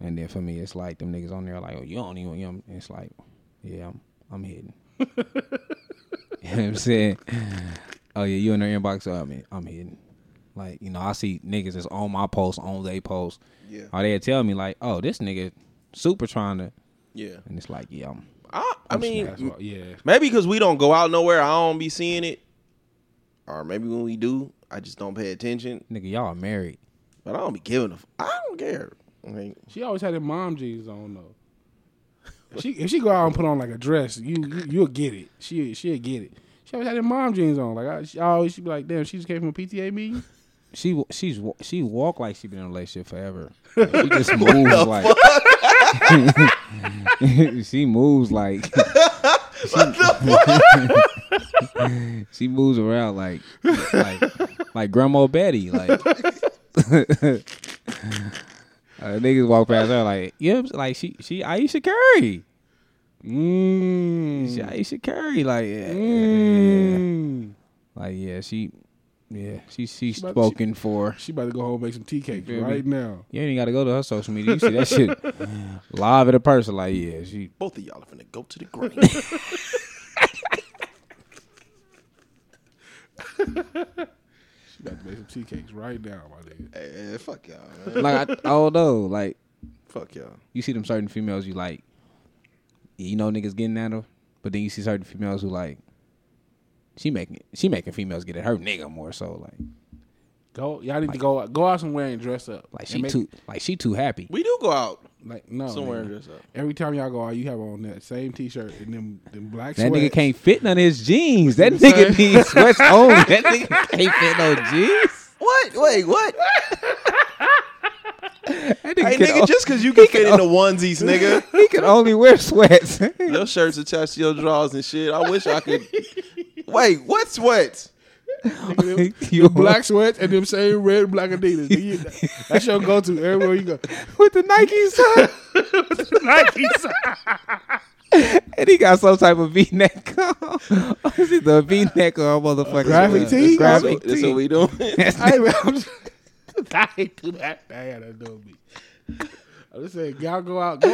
And then for me, it's like them niggas on there like, oh, you don't even. You know, it's like, yeah, I'm, I'm hitting. *laughs* you know what I'm saying? Oh yeah, you in their inbox? Oh, I'm, I'm hitting. Like you know, I see niggas that's on my post, on they post.
Yeah.
Or they tell me like, oh, this nigga super trying to,
Yeah,
and it's like, yeah, I'm.
I, I mean,
That's yeah.
maybe because we don't go out nowhere, I don't be seeing it, or maybe when we do, I just don't pay attention.
Nigga, y'all are married.
But I don't be giving a. F- I don't care. I mean,
She always had her mom jeans on though. If she if she go out and put on like a dress, you, you you'll get it. She she'll get it. She always had her mom jeans on. Like I, she always she be like, damn, she just came from a PTA meeting.
She she's she walk like she been in a relationship forever. She *laughs* just moves like *laughs* she moves like *laughs*
what the
she moves around like like like Grandma Betty. Like uh, niggas walk past her like, yeah, like she she Ayesha Curry.
Mm.
She Ayesha Curry. Like yeah,
Mm.
like yeah, she yeah she she's
about-
spoken for.
She about to go home and make some tea cakes
feel me?
right now.
You ain't got to go to her social media. You see that shit *laughs* live in a person. Like yeah, she
Both of y'all are finna go to the grave. *laughs*
She about to make some tea cakes right now, my nigga.
hey, fuck y'all, man.
like I, I don't know. Like
Fuck y'all.
you see them certain females you like, you know niggas getting at her, but then you see certain females who like, she making she making females get at her nigga more so like
Go, y'all need to go go out somewhere and dress up.
like she
make-
too like she too happy.
We do go out
like no
somewhere
nigga.
and dress up.
Every time y'all go out, you have on that same T-shirt and them them black.
That nigga
sweats.
can't fit none of his jeans. That
You know what I'm
nigga needs sweats *laughs* on. That nigga can't fit no jeans.
What? Wait, what?
That nigga
Hey, nigga,
o-
just because you can
he
fit
can
in the onesies, nigga. *laughs*
he can only wear sweats.
Your shirts attached to your drawers and shit. I wish I could. *laughs* Wait, what sweats? *laughs*
you
black sweats and them same red and black Adidas. Nigga, you- That's your go-to everywhere you go. *laughs*
with the Nikes *laughs* on. and he got some type of V-neck is it the V-neck or a motherfucker?
Graphic tee?
Graphic
That's what we doing.
I ain't, I'm just, I ain't do that. I ain't that do me. I'm just saying, y'all go out, go,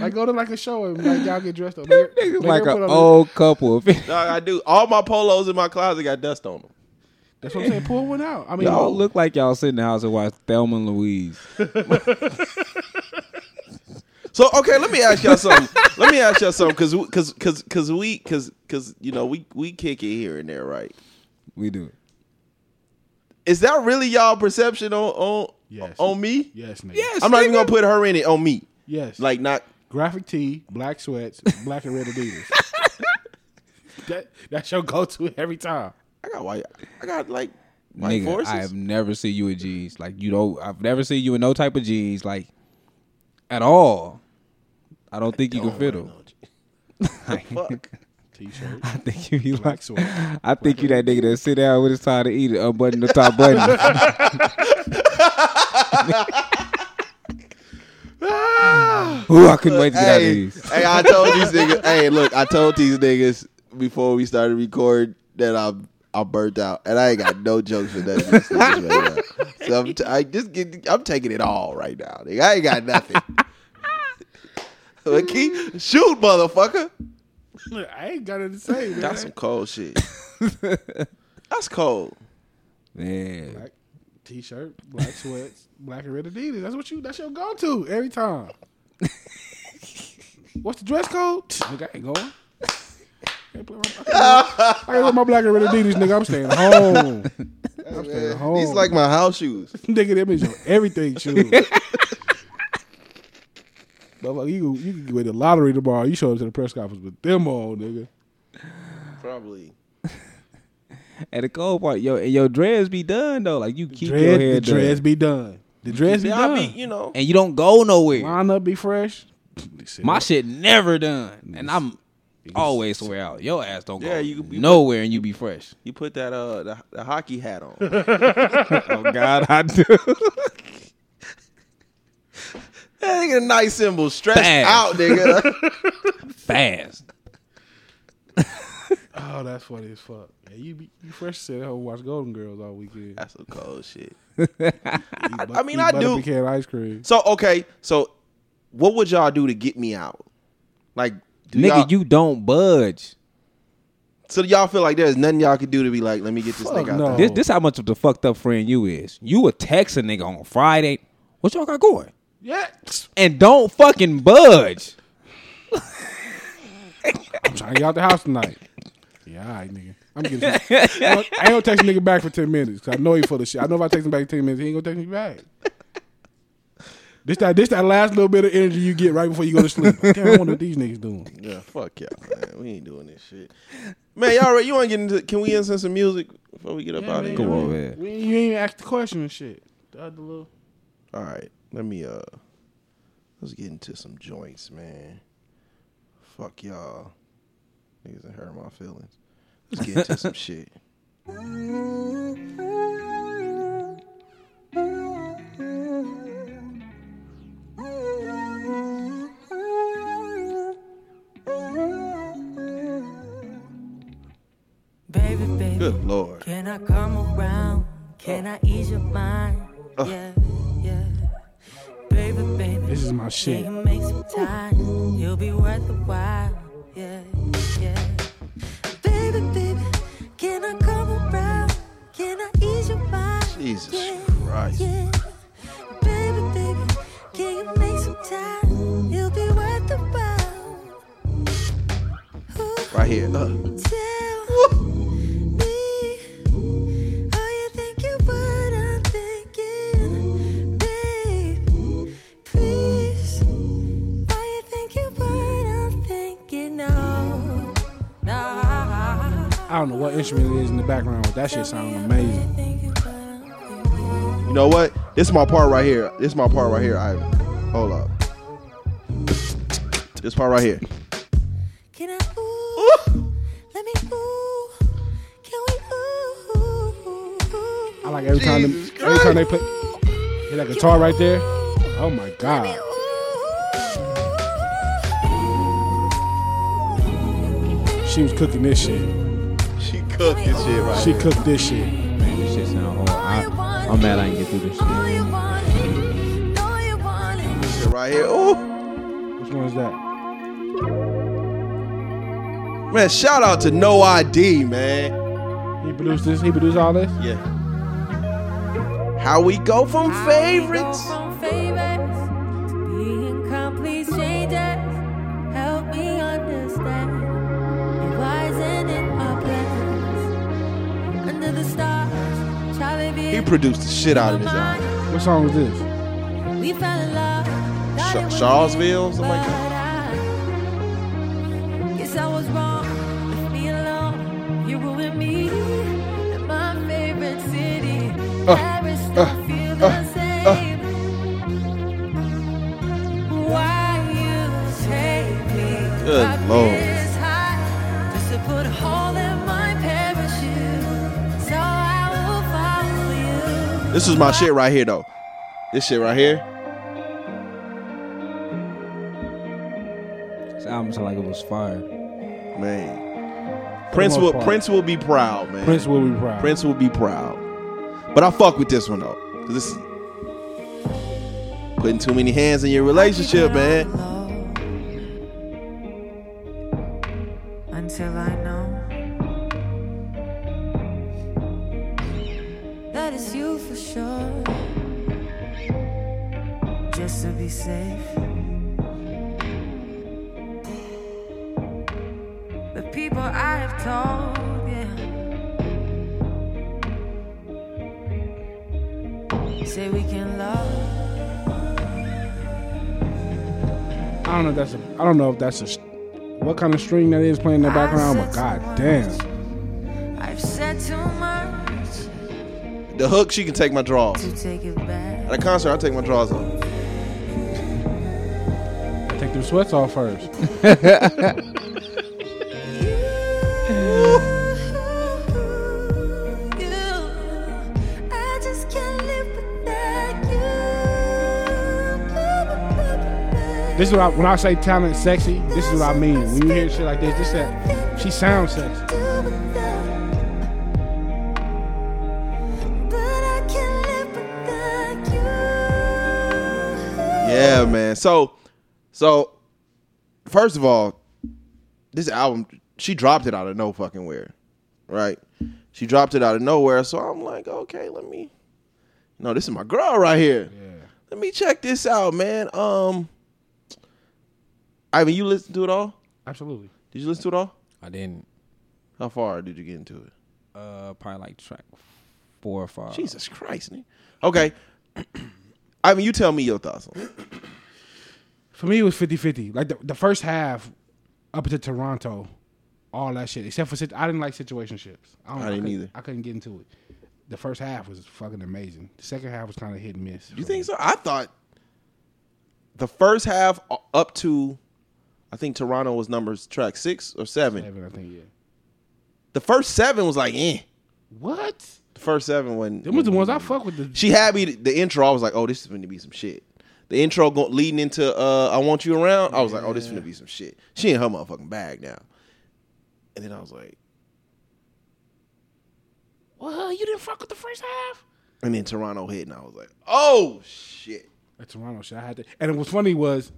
like go to like a show and like y'all get dressed up. Make,
Niggas
make
like
her
an
put on-
old couple.
Dog, I do. All my polos in my closet got dust on them.
That's what I'm saying. Pull one out. I mean,
Y'all look like y'all sit in the house and watch Thelma and Louise. *laughs*
So okay, let me ask y'all something. let me ask y'all something because because because because we because because you know we we kick it here and there, right?
We do.
Is that really y'all perception on on
Yes.
on me?
yes, nigga.
Yes,
I'm not even gonna put her in it on me.
yes.
Like not.
graphic tee, black sweats, black and red Adidas. *laughs* that that's your go-to every time.
I got white. I got like white
Nigga,
forces.
I have never seen you in jeans. Like you don't. I've never seen you in no type of jeans. Like at all. I don't think you can fit them. *laughs*
Fuck.
T-shirt,
I think you be
black
like.
sweats.
I think you that nigga that sit down with his time to eat it, unbutton the top *laughs* button. *laughs* Ooh, I couldn't wait to get out of
Hey,
these.
hey, I told these niggas. hey, look, I told these niggas before we started recording that I'm I'm burnt out, and I ain't got no jokes for that. Right now. So I'm t- I just get I'm taking it all right now. Nigga. I ain't got nothing. *laughs* But keep shoot, motherfucker.
I ain't got it to say, man.
That's some cold shit. That's cold.
Man,
black T-shirt, black sweats, black and red Adidas. That's what you. That's your go-to every time. *laughs* What's the dress code? Nigga, I ain't going. Can't play my- I can't wear my black and red Adidas, nigga. I'm staying *laughs* home. I'm staying home.
These like my house shoes. *laughs*
nigga. Them is your everything shoes. Motherfucker, you you can win the lottery tomorrow. You show up to the press conference with them on, nigga.
Probably.
At the cold part, yo, and your dreads be done though. Like you keep your
Dread,
hair
the
done.
dreads be done. The dreads be
Yeah, I
done.
be, you know.
and you don't go nowhere.
Line up, be fresh.
My shit never done, and I'm always swear out. Your ass don't go
you- you-
nowhere, and you be fresh.
You put that uh the, the hockey hat on. *laughs*
oh God, I do. *laughs*
that nigga nice symbol stretched
Fast.
out, nigga. *laughs*
Fast.
Oh, that's funny as fuck. Yeah, you be you fresh sit at home watch Golden Girls all weekend.
That's some cold shit. *laughs*
Eat
I,
bu-
I mean,
eat
I
butter
do.
pecan ice cream.
So okay, so what would y'all do to get me out? Like, do
Nigga,
y'all,
you don't budge.
so y'all feel like there's nothing y'all could do to be like, let me get this
Fuck
nigga out
no.
there.
This this how much of the fucked up friend you is. You would text a nigga on Friday. What y'all got going?
Yeah,
And don't fucking budge. *laughs*
I'm trying to get out the house tonight. Yeah, all right, nigga. I'm getting. I ain't gonna text a nigga back for ten minutes. 'cause I know he full of shit. I know if I text him back in ten minutes, he ain't gonna text me back. This that this that last little bit of energy you get right before you go to sleep. Damn, I wonder what these niggas doing.
Yeah, fuck y'all, man. We ain't doing this shit. Man, y'all ready? You want to get into? Can we insert some music before we get up out of here?
Come on, man.
We, you ain't even asked the question and shit. The other little.
All right, let me uh, let's get into some joints, man. Fuck y'all. Niggas that hurt my feelings. Let's get into some shit.
Baby, baby.
Good lord.
Can I come around? Can I ease your mind? Yeah, yeah. Baby, baby.
This is my shit.
make some time? You'll be worth the while. Yeah, yeah. Baby, baby. Can I come around? Can I ease your mind?
Jesus
yeah,
Christ.
Yeah. Baby, baby. Can you make some time? You'll be worth the while.
Right here. Uh.
I don't know what instrument it is in the background, but that shit sounds amazing.
Thinking what I'm thinking.
You know what? This is my part right here. This is my part right here, Ivan. Hold up. This part right here.
Can I ooh? Let me ooh. Can we ooh?
I like every time, them,
Jesus
every time they play, hear that guitar right there. Oh my god, she was cooking this shit.
She cooked this shit right
She
here.
cooked this shit.
Man, this shit sound hard. I, I'm mad I didn't get through this shit.
Know you want it. Know you want it.
Shit right here. Ooh.
Which one is that?
Man, shout out to No ID, man.
He produced this. He produced all this.
Yeah. How we go from favorites.
Go from favorites
He produced the shit out of this album.
What song was this?
We fell in love. thought
Cha-
it was
Charlesville, something like
but This
is my shit right here, though. This shit right here.
This album sound like it was fire.
Man. Prince will
part.
Prince will be proud, man.
Prince will be proud.
Prince will be proud. But I fuck with this one though. Cause this is putting too many hands in your relationship, man.
Until I
don't know. If that's a. I don't know if that's a. What kind of string that is playing in the background? Oh but god damn.
I've said too much
The hook, she can take my draws.
take.
At a concert, I take my draws off.
Take them sweats off first. *laughs* This is what I, when I say talent sexy. This is what I mean. When you hear shit like this, this that she sounds sexy.
Yeah, man. So, so first of all, this album, she dropped it out of no fucking where, right? She dropped it out of nowhere. So I'm like, okay, let me. No, this is my girl right here. Yeah. Let me check this out, man. Um, Ivan, you listen to it all?
Absolutely.
Did you listen to it all?
I didn't.
How far did you get into it?
Uh, probably like track four or five.
Jesus Christ, nigga. Okay. *clears throat* Ivan, you tell me your thoughts on it.
For me, it was 50-50. Like the, the first half, up to Toronto, all that shit. Except for I didn't like situationships. I, don't,
I didn't
couldn't-
either.
I couldn't get into it. The first half was fucking amazing. The second half was kind of hit and miss.
You think so? I thought the first half up to, I think Toronto was numbers track six or seven.
Seven, I think. Yeah.
The first seven was like, eh.
What?
The first seven when
Them was the ones I fuck with. The
she had me the intro. I was like, oh, this is going to be some shit. The intro go, leading into uh, I want you around. I was like, oh, this is going to be some shit. She in her motherfucking bag now. And then I was like,
well, you didn't fuck with the first half.
and then Toronto hit, and I was like, oh shit.
That Toronto shit. I had to. And what was funny was,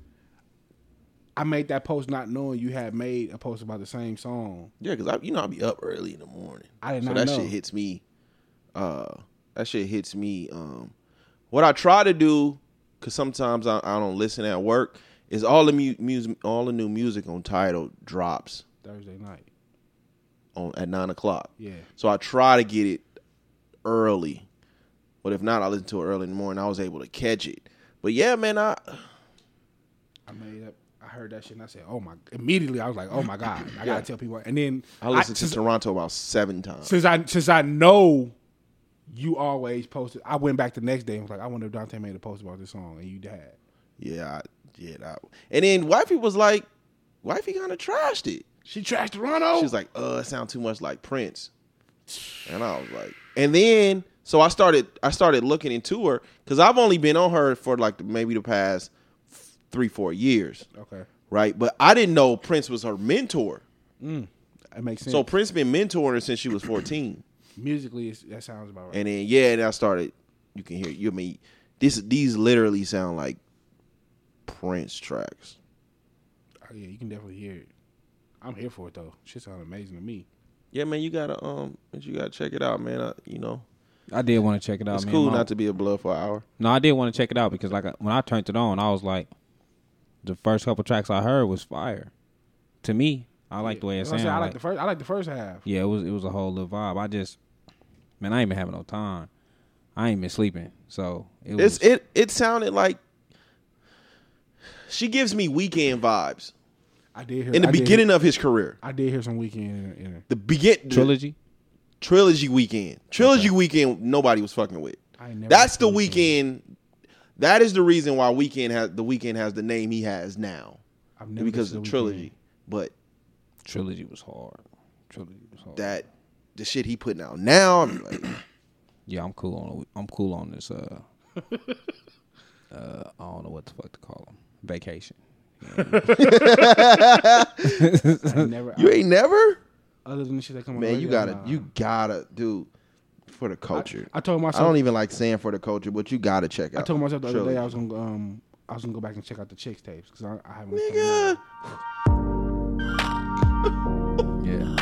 I made that post not knowing you had made a post about the same song.
Yeah, because I, you know, I be up early in the morning.
I did
so
not
that
know.
shit hits me. Uh, that shit hits me. Um, what I try to do, because sometimes I, I don't listen at work, is all the mu- music, all the new music on Tidal drops
Thursday night.
on at nine o'clock.
Yeah.
So I try to get it early, but if not, I listen to it early in the morning. I was able to catch it. But yeah, man, I
I made up. Heard that shit and I said, "Oh my!" Immediately, I was like, "Oh my god!" I gotta tell people. And then
I listened to
since,
Toronto about seven times.
since I since I know you always posted. I went back the next day and was like, "I wonder if Dante made a post about this song," and you had.
Yeah, I, yeah. That, and then wifey was like, wifey kind of trashed it.
She trashed Toronto.
She was like, "Uh, it sounds too much like Prince," and I was like, and then so I started I started looking into her because I've only been on her for like maybe the past three four years,
okay,
right? But I didn't know Prince was her mentor.
that makes sense.
So Prince been mentoring her since she was fourteen,
musically, that sounds about right.
and then yeah, and I started. You can hear you I mean this these literally sound like Prince tracks.
Oh, yeah, you can definitely hear it. I'm here for it though. Shit sounds amazing to me.
Yeah, man, you gotta um, you gotta check it out, man. I, you know,
I did want to check it out.
it's
man.
cool
My-
not to be a blood for an hour.
No, I did want to check it out because like when I turned it on, I was like, the first couple tracks I heard was fire. To me, I like the way it
That's what I
sounded.
I like
like-
the first. I like the first half.
yeah, it was it was a whole little vibe. I just, man, I ain't been having no time. I ain't been sleeping, so it was.
It's it it sounded like she gives me Weeknd vibes
I did hear
in the
I
beginning
hear-
of his career.
I did hear some Weeknd in, in.
The begin
trilogy.
trilogy Weeknd. Trilogy Weeknd nobody was fucking with.
I never
That's the Weeknd. That is the reason why Weeknd has the Weeknd has the name he has now
I've never
because
listened
of
to
trilogy.
Weeknd.
But
Trilogy was hard. Trilogy was hard.
that the shit he putting out now, I'm like, *clears throat*
Yeah, I'm cool on. I'm cool on this. Uh, *laughs* uh, I don't know what the fuck to call them. Vacation. *laughs*
Never.
you ain't never.
other than the shit that come on.
Man, you gotta,
nah.
you gotta do for the culture.
I told myself I
don't even like saying for the culture, but you gotta check out.
I told myself the other day I was gonna um I was gonna go back and check out the chicks tapes because I, I haven't.
Nigga. *laughs*
Yeah.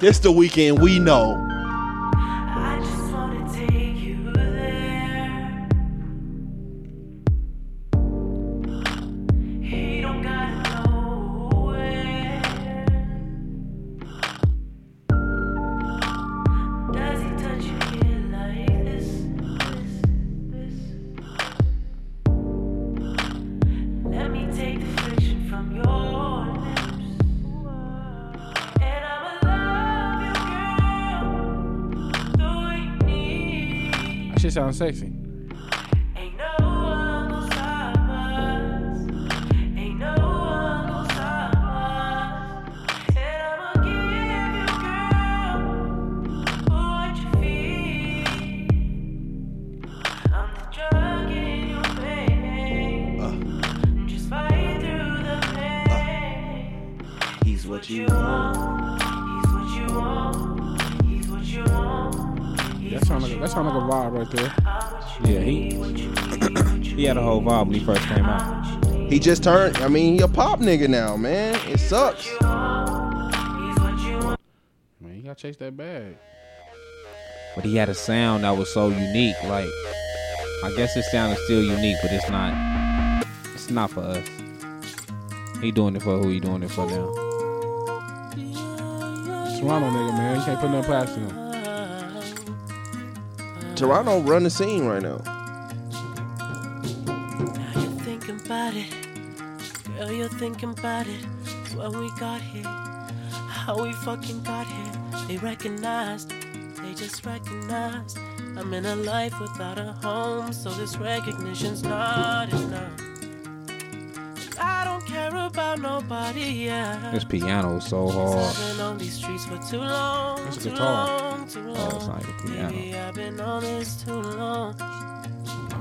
This the Weeknd we know.
Just fight through the pain.
He's what you want.
He's what you want. He's what you want.
That sound like that sound like a vibe right there.
Yeah, he he had a whole vibe when he first came out.
He just turned. I mean, he a pop nigga now, man. It sucks.
Man, you gotta chase that bag.
But he had a sound that was so unique. Like, I guess his sound is still unique, but it's not. It's not for us. He doing it for who he doing it for now.
Toronto nigga, man, you can't put nothing past him.
Toronto run the scene right now.
Now thinking about it. When we got here, how we fucking got here. They recognized, they just recognized. I'm in a life without a home, so this recognition's not enough.
I don't care about nobody else.
This piano is so hard.
I've been on these streets for too long.
That's a guitar.
long, too long.
Oh, it's not a piano.
Baby, I've been on this too long.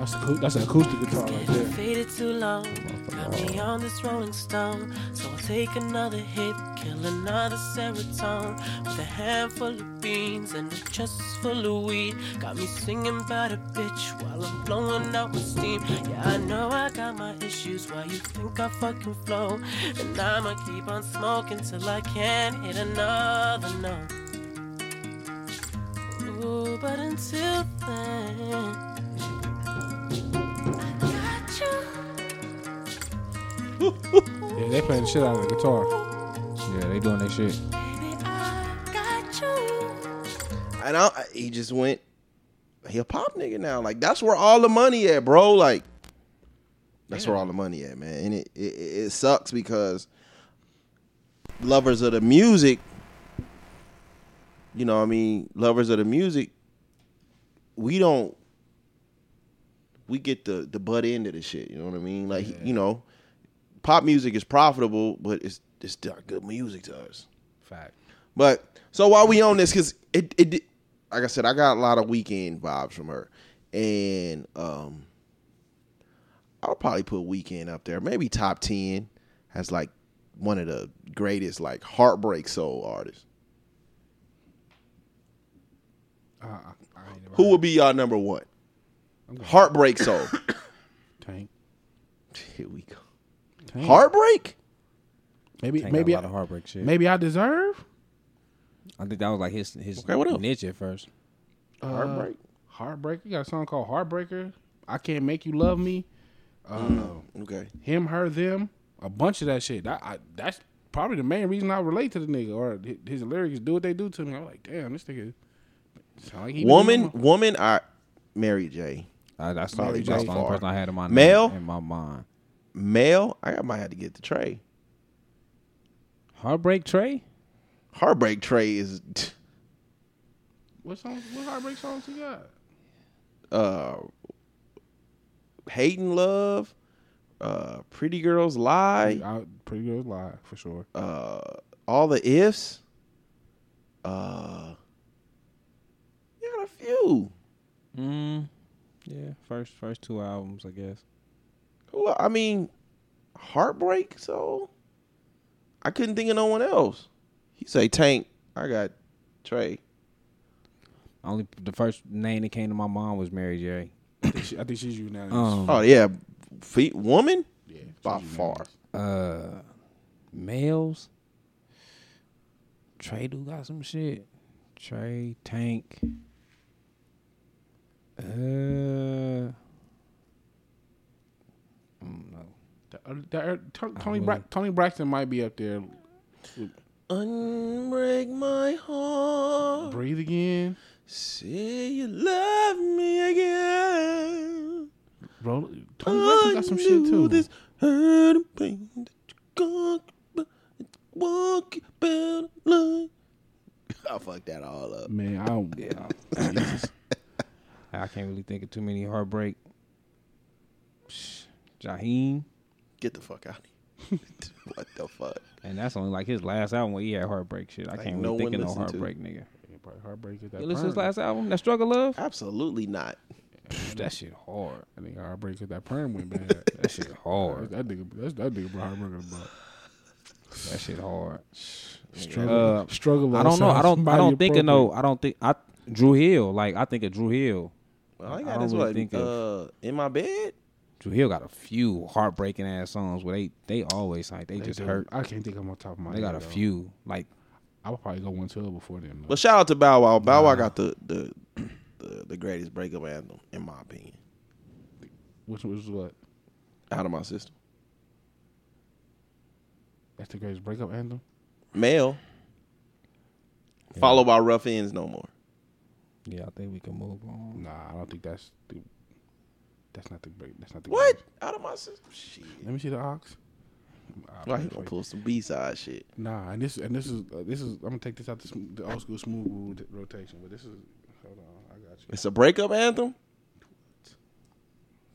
That's, that's an acoustic guitar right there.
Faded too long. Got me on this rolling stone. So I'll take another hit, kill another serotonin. With a handful of beans and a chest full of weed. Got me singing about a bitch while I'm blowing out my steam. Yeah, I know I got my issues. Why you think I fucking flow? And I'ma keep on smoking till I can't hit another note. Ooh, but until then.
Yeah, they playing the shit out of the guitar.
Yeah, they doing their shit.
Baby, I got.
And I, he just went, he a pop nigga now. Like that's where all the money at, bro. Like that's where all the money at, man. And it, it it sucks because lovers of the music, you know, what I mean, lovers of the music, we don't. We get the the butt end of the shit. You know what I mean? Like you know, pop music is profitable, but it's it's still good music to us.
Fact.
But so while we on this, because it it like I said, I got a lot of Weeknd vibes from her, and um, I'll probably put Weeknd up there, maybe top ten as like one of the greatest like heartbreak soul artists.
Uh, I, I ain't never
Who would be y'all number one? Heartbreak soul. *coughs*
Tank.
Here we go.
Tank.
Heartbreak.
Maybe
Tank
maybe
got a lot
I,
of heartbreak shit.
maybe I deserve
I think that was like his his
Okay, what else?
niche at first.
uh,
Heartbreak.
Heartbreak. You got a song called Heartbreaker. I can't make you love me. Uh,
Okay.
him, her, them. A bunch of that shit. That, I, that's probably the main reason I relate to the nigga. Or his lyrics do what they do to me. I'm like, damn, this nigga. Sound like he
Woman,
on my-
woman. I Mary J.
I, that's
Mary
probably
J.
the only person I had in my
Male?
in my mind.
Male. I might have to get the tray.
Heartbreak Trey.
Heartbreak Trey is. *laughs*
What songs? What heartbreak songs he got?
uh Hating Love, uh Pretty Girls Lie,
I, pretty good lie for sure.
uh All the Ifs. Uh you got a few.
Mm, yeah, first first two albums, I guess.
Who I mean Heartbreak, so I couldn't think of no one else. He say Tank, I got Trey.
Only the first name that came to my mind was Mary J.
I think, she, I think she's unanimous.
Um,
Oh yeah. Feet woman?
yeah,
By
she's
far.
unanimous.
uh, males. Trey do got some shit. Trey Tank. Uh,
The- uh, the- uh, Tony, Tony. Bra- Toni Braxton might be up there.
Unbreak my heart.
Breathe again.
Say you love me again.
Roll, Toni Braxton got some shit too.
This hurt and pain that you got, but it's walk better line. I *laughs* fucked that all up.
Man, I don't. Jesus. *laughs*
I can't really think of too many heartbreak. Psh, Jaheim,
Get the fuck out of here. *laughs* what the fuck?
and that's only like his last album where he had heartbreak shit. I
Like
can't
no
really think of no
listened to.
heartbreak nigga.
Yeah, probably heartbreak is that.
You listen to his last album, that Struggle Love?
Absolutely not.
That shit hard.
I think heartbreak is that perm went *laughs* bad.
That shit hard.
that nigga, that's that nigga brought heartbreak about.
That shit hard.
Struggle,
Uh,
struggle.
I don't know. I don't. I don't think of no. I don't think. I Dru Hill. Like I think of Dru Hill.
All I
I
got
don't
is
really
what?
think
uh, in my bed?
Dru Hill got a few heartbreaking ass songs where they they always like they,
They
just
do.
hurt.
I can't think of them on top of my
They
head.
got a
though.
few. Like
I would probably go one twelve before them. though.
But shout out to Bow Wow. Bow Wow got the, the the the greatest breakup anthem, in my opinion.
Which was what?
Out of my system.
That's the greatest breakup anthem.
Male. Followed by Rough Ends No More.
yeah, I think we can move on.
Nah, I don't think that's the. That's not the break. That's not the.
What?
greatest.
Out of my system? Shit.
Let me see the ox. I'll
Why he gonna pull some B side shit?
Nah, and this and this is uh, this is. I'm gonna take this out the, sm- the old school smooth rot- rotation, but this is. Hold on, I got you.
It's a breakup anthem?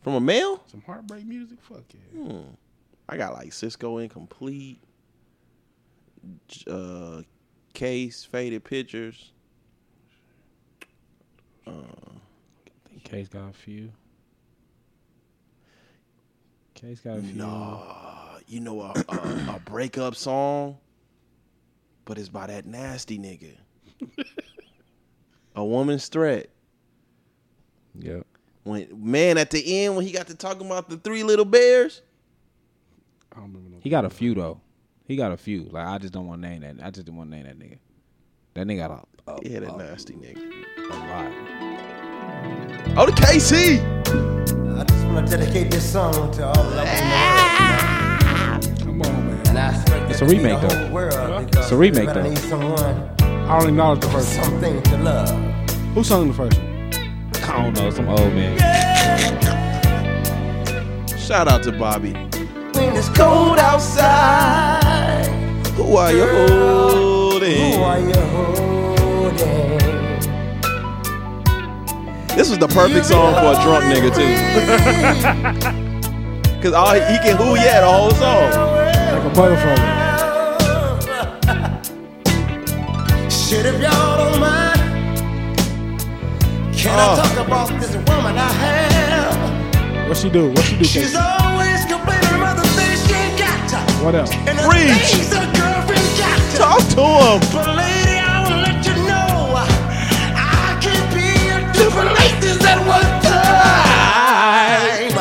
From a male?
Some heartbreak music. Fuck yeah.
Hmm. I got like Sisqó Incomplete, uh, Case Faded Pictures.
Uh, Case got a few. Case got a few.
Uh, you know a, a, a *coughs* breakup song, but it's by that nasty nigga. a woman's threat.
Yep.
When man at the end when he got to talking about the three little bears.
I don't remember no.
He got a few though. He got a few. Like I just don't want to name that. I just didn't want to name that nigga. That nigga got a, a,
Yeah, that
a,
nasty nigga.
a lot.
Oh, the K-Ci.
I just want to dedicate this song to all the lovers in the world.
Come on, man.
And I
It's a remake, though.
world
It's a remake,
everybody
though.
needs someone,
I don't acknowledge the first one.
something to love.
Who sung the first one?
I don't know. Some old man.
Shout out to Bobby.
When it's cold outside,
Who are you holding?
who are you holding?
This was the perfect song for a drunk nigga too. *laughs* Cause all he, he can who yeah the whole song.
Like a motherfucker.
Shit, if y'all don't mind, can
Oh.
I talk about this woman I have?
What she do? What she do?
She's
Casey?
always complaining about the things she ain't got.
What else?
And the
Preach.
things her girlfriend got.
Talk to him.
But lady, I will let you know I can be in different places one time.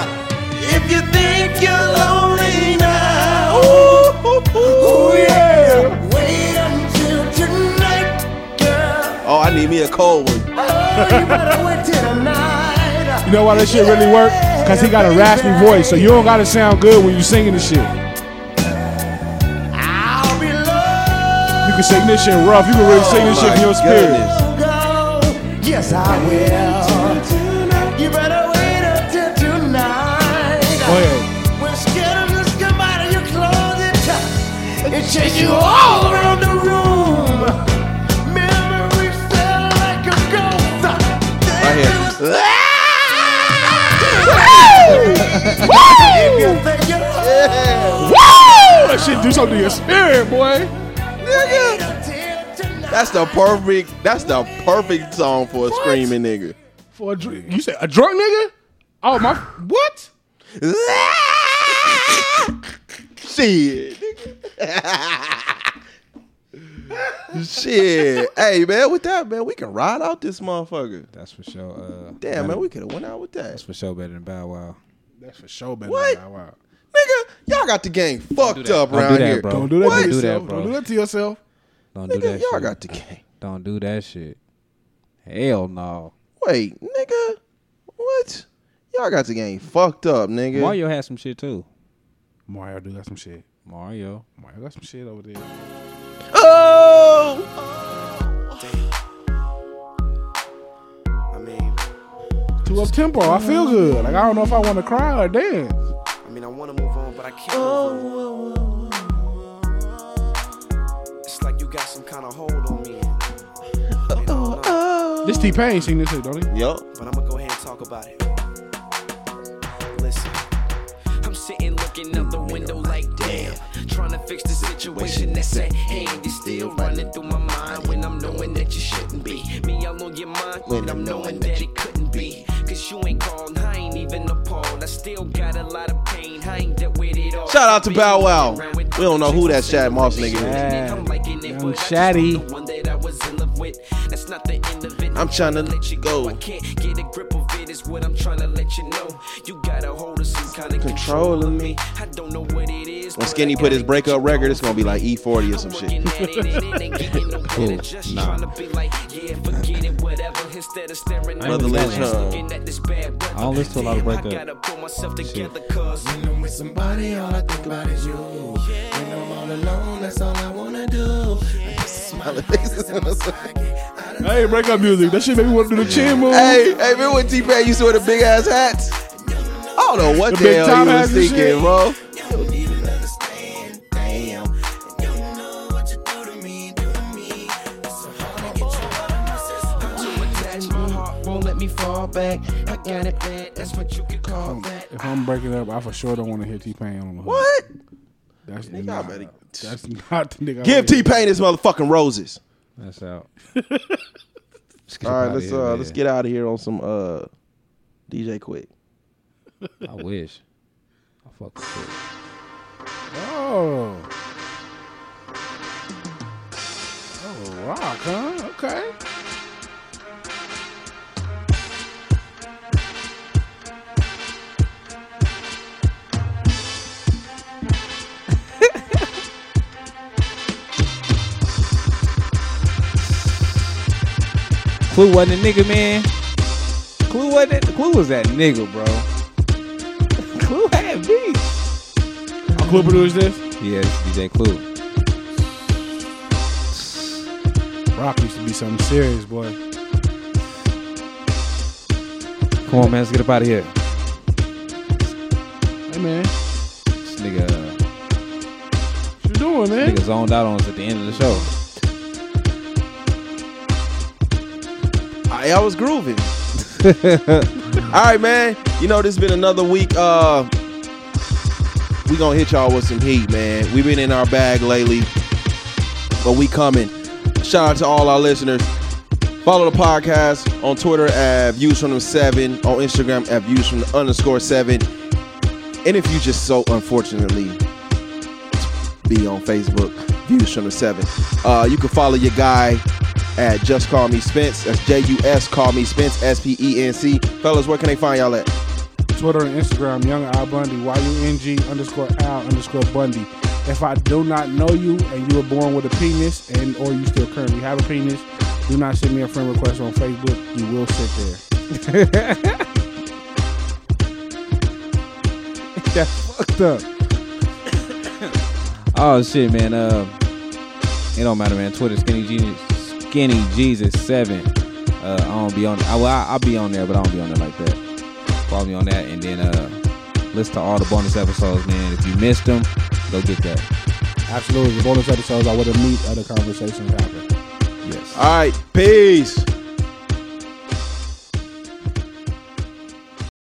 If you think you're lonely now, ooh, yeah, wait until tonight, girl.
Oh, I need me a cold one.
Oh, you better wait till tonight.
You know why that shit really work? Cause he got a raspy voice, so you don't gotta sound good when you singing this shit.
I'll be low.
You can sing this shit rough. You can really sing this
Oh
shit
my
from your spirit.
goodness.
Yes, I will. Chase you all around the room. Memories feel like a ghost.
Right here.
If you think you're
Woo! That shit do something to your spirit, boy.
wait until tonight.
That's the perfect. That's the perfect song for a screaming nigga.
For a dr- you said a drunk nigga? Oh my! What? *laughs*
Shit. *laughs* Shit. Hey man, with that man, we can ride out this motherfucker.
That's for sure. Uh,
Damn man, we could have went out with that.
That's for sure better than Bow Wow.
That's for sure, better.
What?
Than Bow Wow.
Nigga, y'all got the game fucked
that.
up
Don't do
around
that,
here.
bro.
Don't do that
What?
to
Don't do
yourself.
that, bro.
Don't do that to yourself.
Don't do
Nigga,
that
y'all
shit.
got the game.
Don't do that shit. Hell no.
Wait, nigga, what? Y'all got the game fucked up, nigga.
Mario had some shit too.
Mario do got some shit.
Mario.
Mario got some shit over there.
Oh,
I mean,
Too up tempo. I feel good. Like I don't know if I want to cry or dance.
I mean, I want to move on, but I can't move on. It's like you got some kind of hold on me. And I don't.
This T Pain sing this shit, don't he?
yup.
But I'm gonna go ahead and talk about it. Listen, I'm sitting looking out the window like damn, trying to fix the situation that's at hand. It's still running through my mind when I'm knowing that you shouldn't be. Me all on your mind when I'm knowing that it couldn't be. Cause you ain't called, I ain't even appalled. I still got a lot of pain, I ain't dealt with it all.
Shout out to Bow Wow. We don't know who that Shad Moss nigga is.
I'm
Young
but I just
Shaddy.
want one that I was in love with. That's not the end of it.
I'm tryna
let you
go.
I can't get a grip of it, is what I'm trying to let you know. You got a hold of some kind of
Control
control
of
of me. I don't know what it is.
When Skinny put his breakup record, it's gonna be like E40 or some
I'm
shit.
working at it and it ain't getting no better. Just
Nah.
trying to be like, yeah, forget it, whatever. Instead of staring at
Mother
the
Lynch,
glass,
huh?
this bad.
I don't listen to a lot of
Damn,
breakup
I gotta pull myself together, cause
When I'm with somebody, all I think about is you. When I'm all alone, that's all I wanna do.
Hey, break up music. That shit made me want to do the chin move.
Hey, hey, remember when T Pain used to wear the big ass hats? I don't know what
The
the, hell he was thinking, bro.
attach my heart, won't let me
me fall back. I got it bad, that's what you can call that.
If I'm breaking up, I for sure don't want to hear T Pain on the hook.
What?
That's
Nigga,
not.
better-
That's not the nigga.
Give T Pain his motherfucking roses.
That's out. *laughs*
All right, let's uh let's get out of here on some uh DJ Quick.
I wish. I fuck with it.
Oh. Oh, rock, huh? Okay.
Clue wasn't a nigga, man. Clue wasn't. Clue was that nigga, bro. *laughs* Clue had beats.
A Clue produced this?
Yes, DJ Clue.
Rock used to be something serious, boy.
Come on, man. Let's get up out of here.
Hey, man.
This nigga, uh,
What you doing, man?
nigga zoned out on us at the end of the show.
I, I was grooving. *laughs* All right, man. You know, this has been another week. Uh, we gonna hit y'all with some heat, man. We've been in our bag lately, but we coming. Shout out to all our listeners. Follow the podcast on Twitter at Views from the Seven, on Instagram at Views from the underscore Seven, and if you just so unfortunately be on Facebook, Views from the Seven, uh, you can follow your guy at Just Call Me Spence. That's J U S Call Me Spence, S P E N C. Fellas, where can they find y'all at?
Twitter and Instagram, Young Al Bundy, Y U N G underscore Al underscore Bundy. If I do not know you and you were born with a penis and or you still currently have a penis, do not send me a friend request on Facebook. You will sit there. *laughs* That's fucked up.
Oh shit, man. Uh, it don't matter, man. Twitter skinny Jesus, skinny Jesus seven. Uh, I don't be on. I, well, I, I'll be on there, but I don't be on there like that. Follow me on that, and then uh, listen to all the bonus episodes, man. If you missed them, go get that.
Absolutely. The bonus episodes are where the meat of the conversations happen.
Yes.
All right, peace.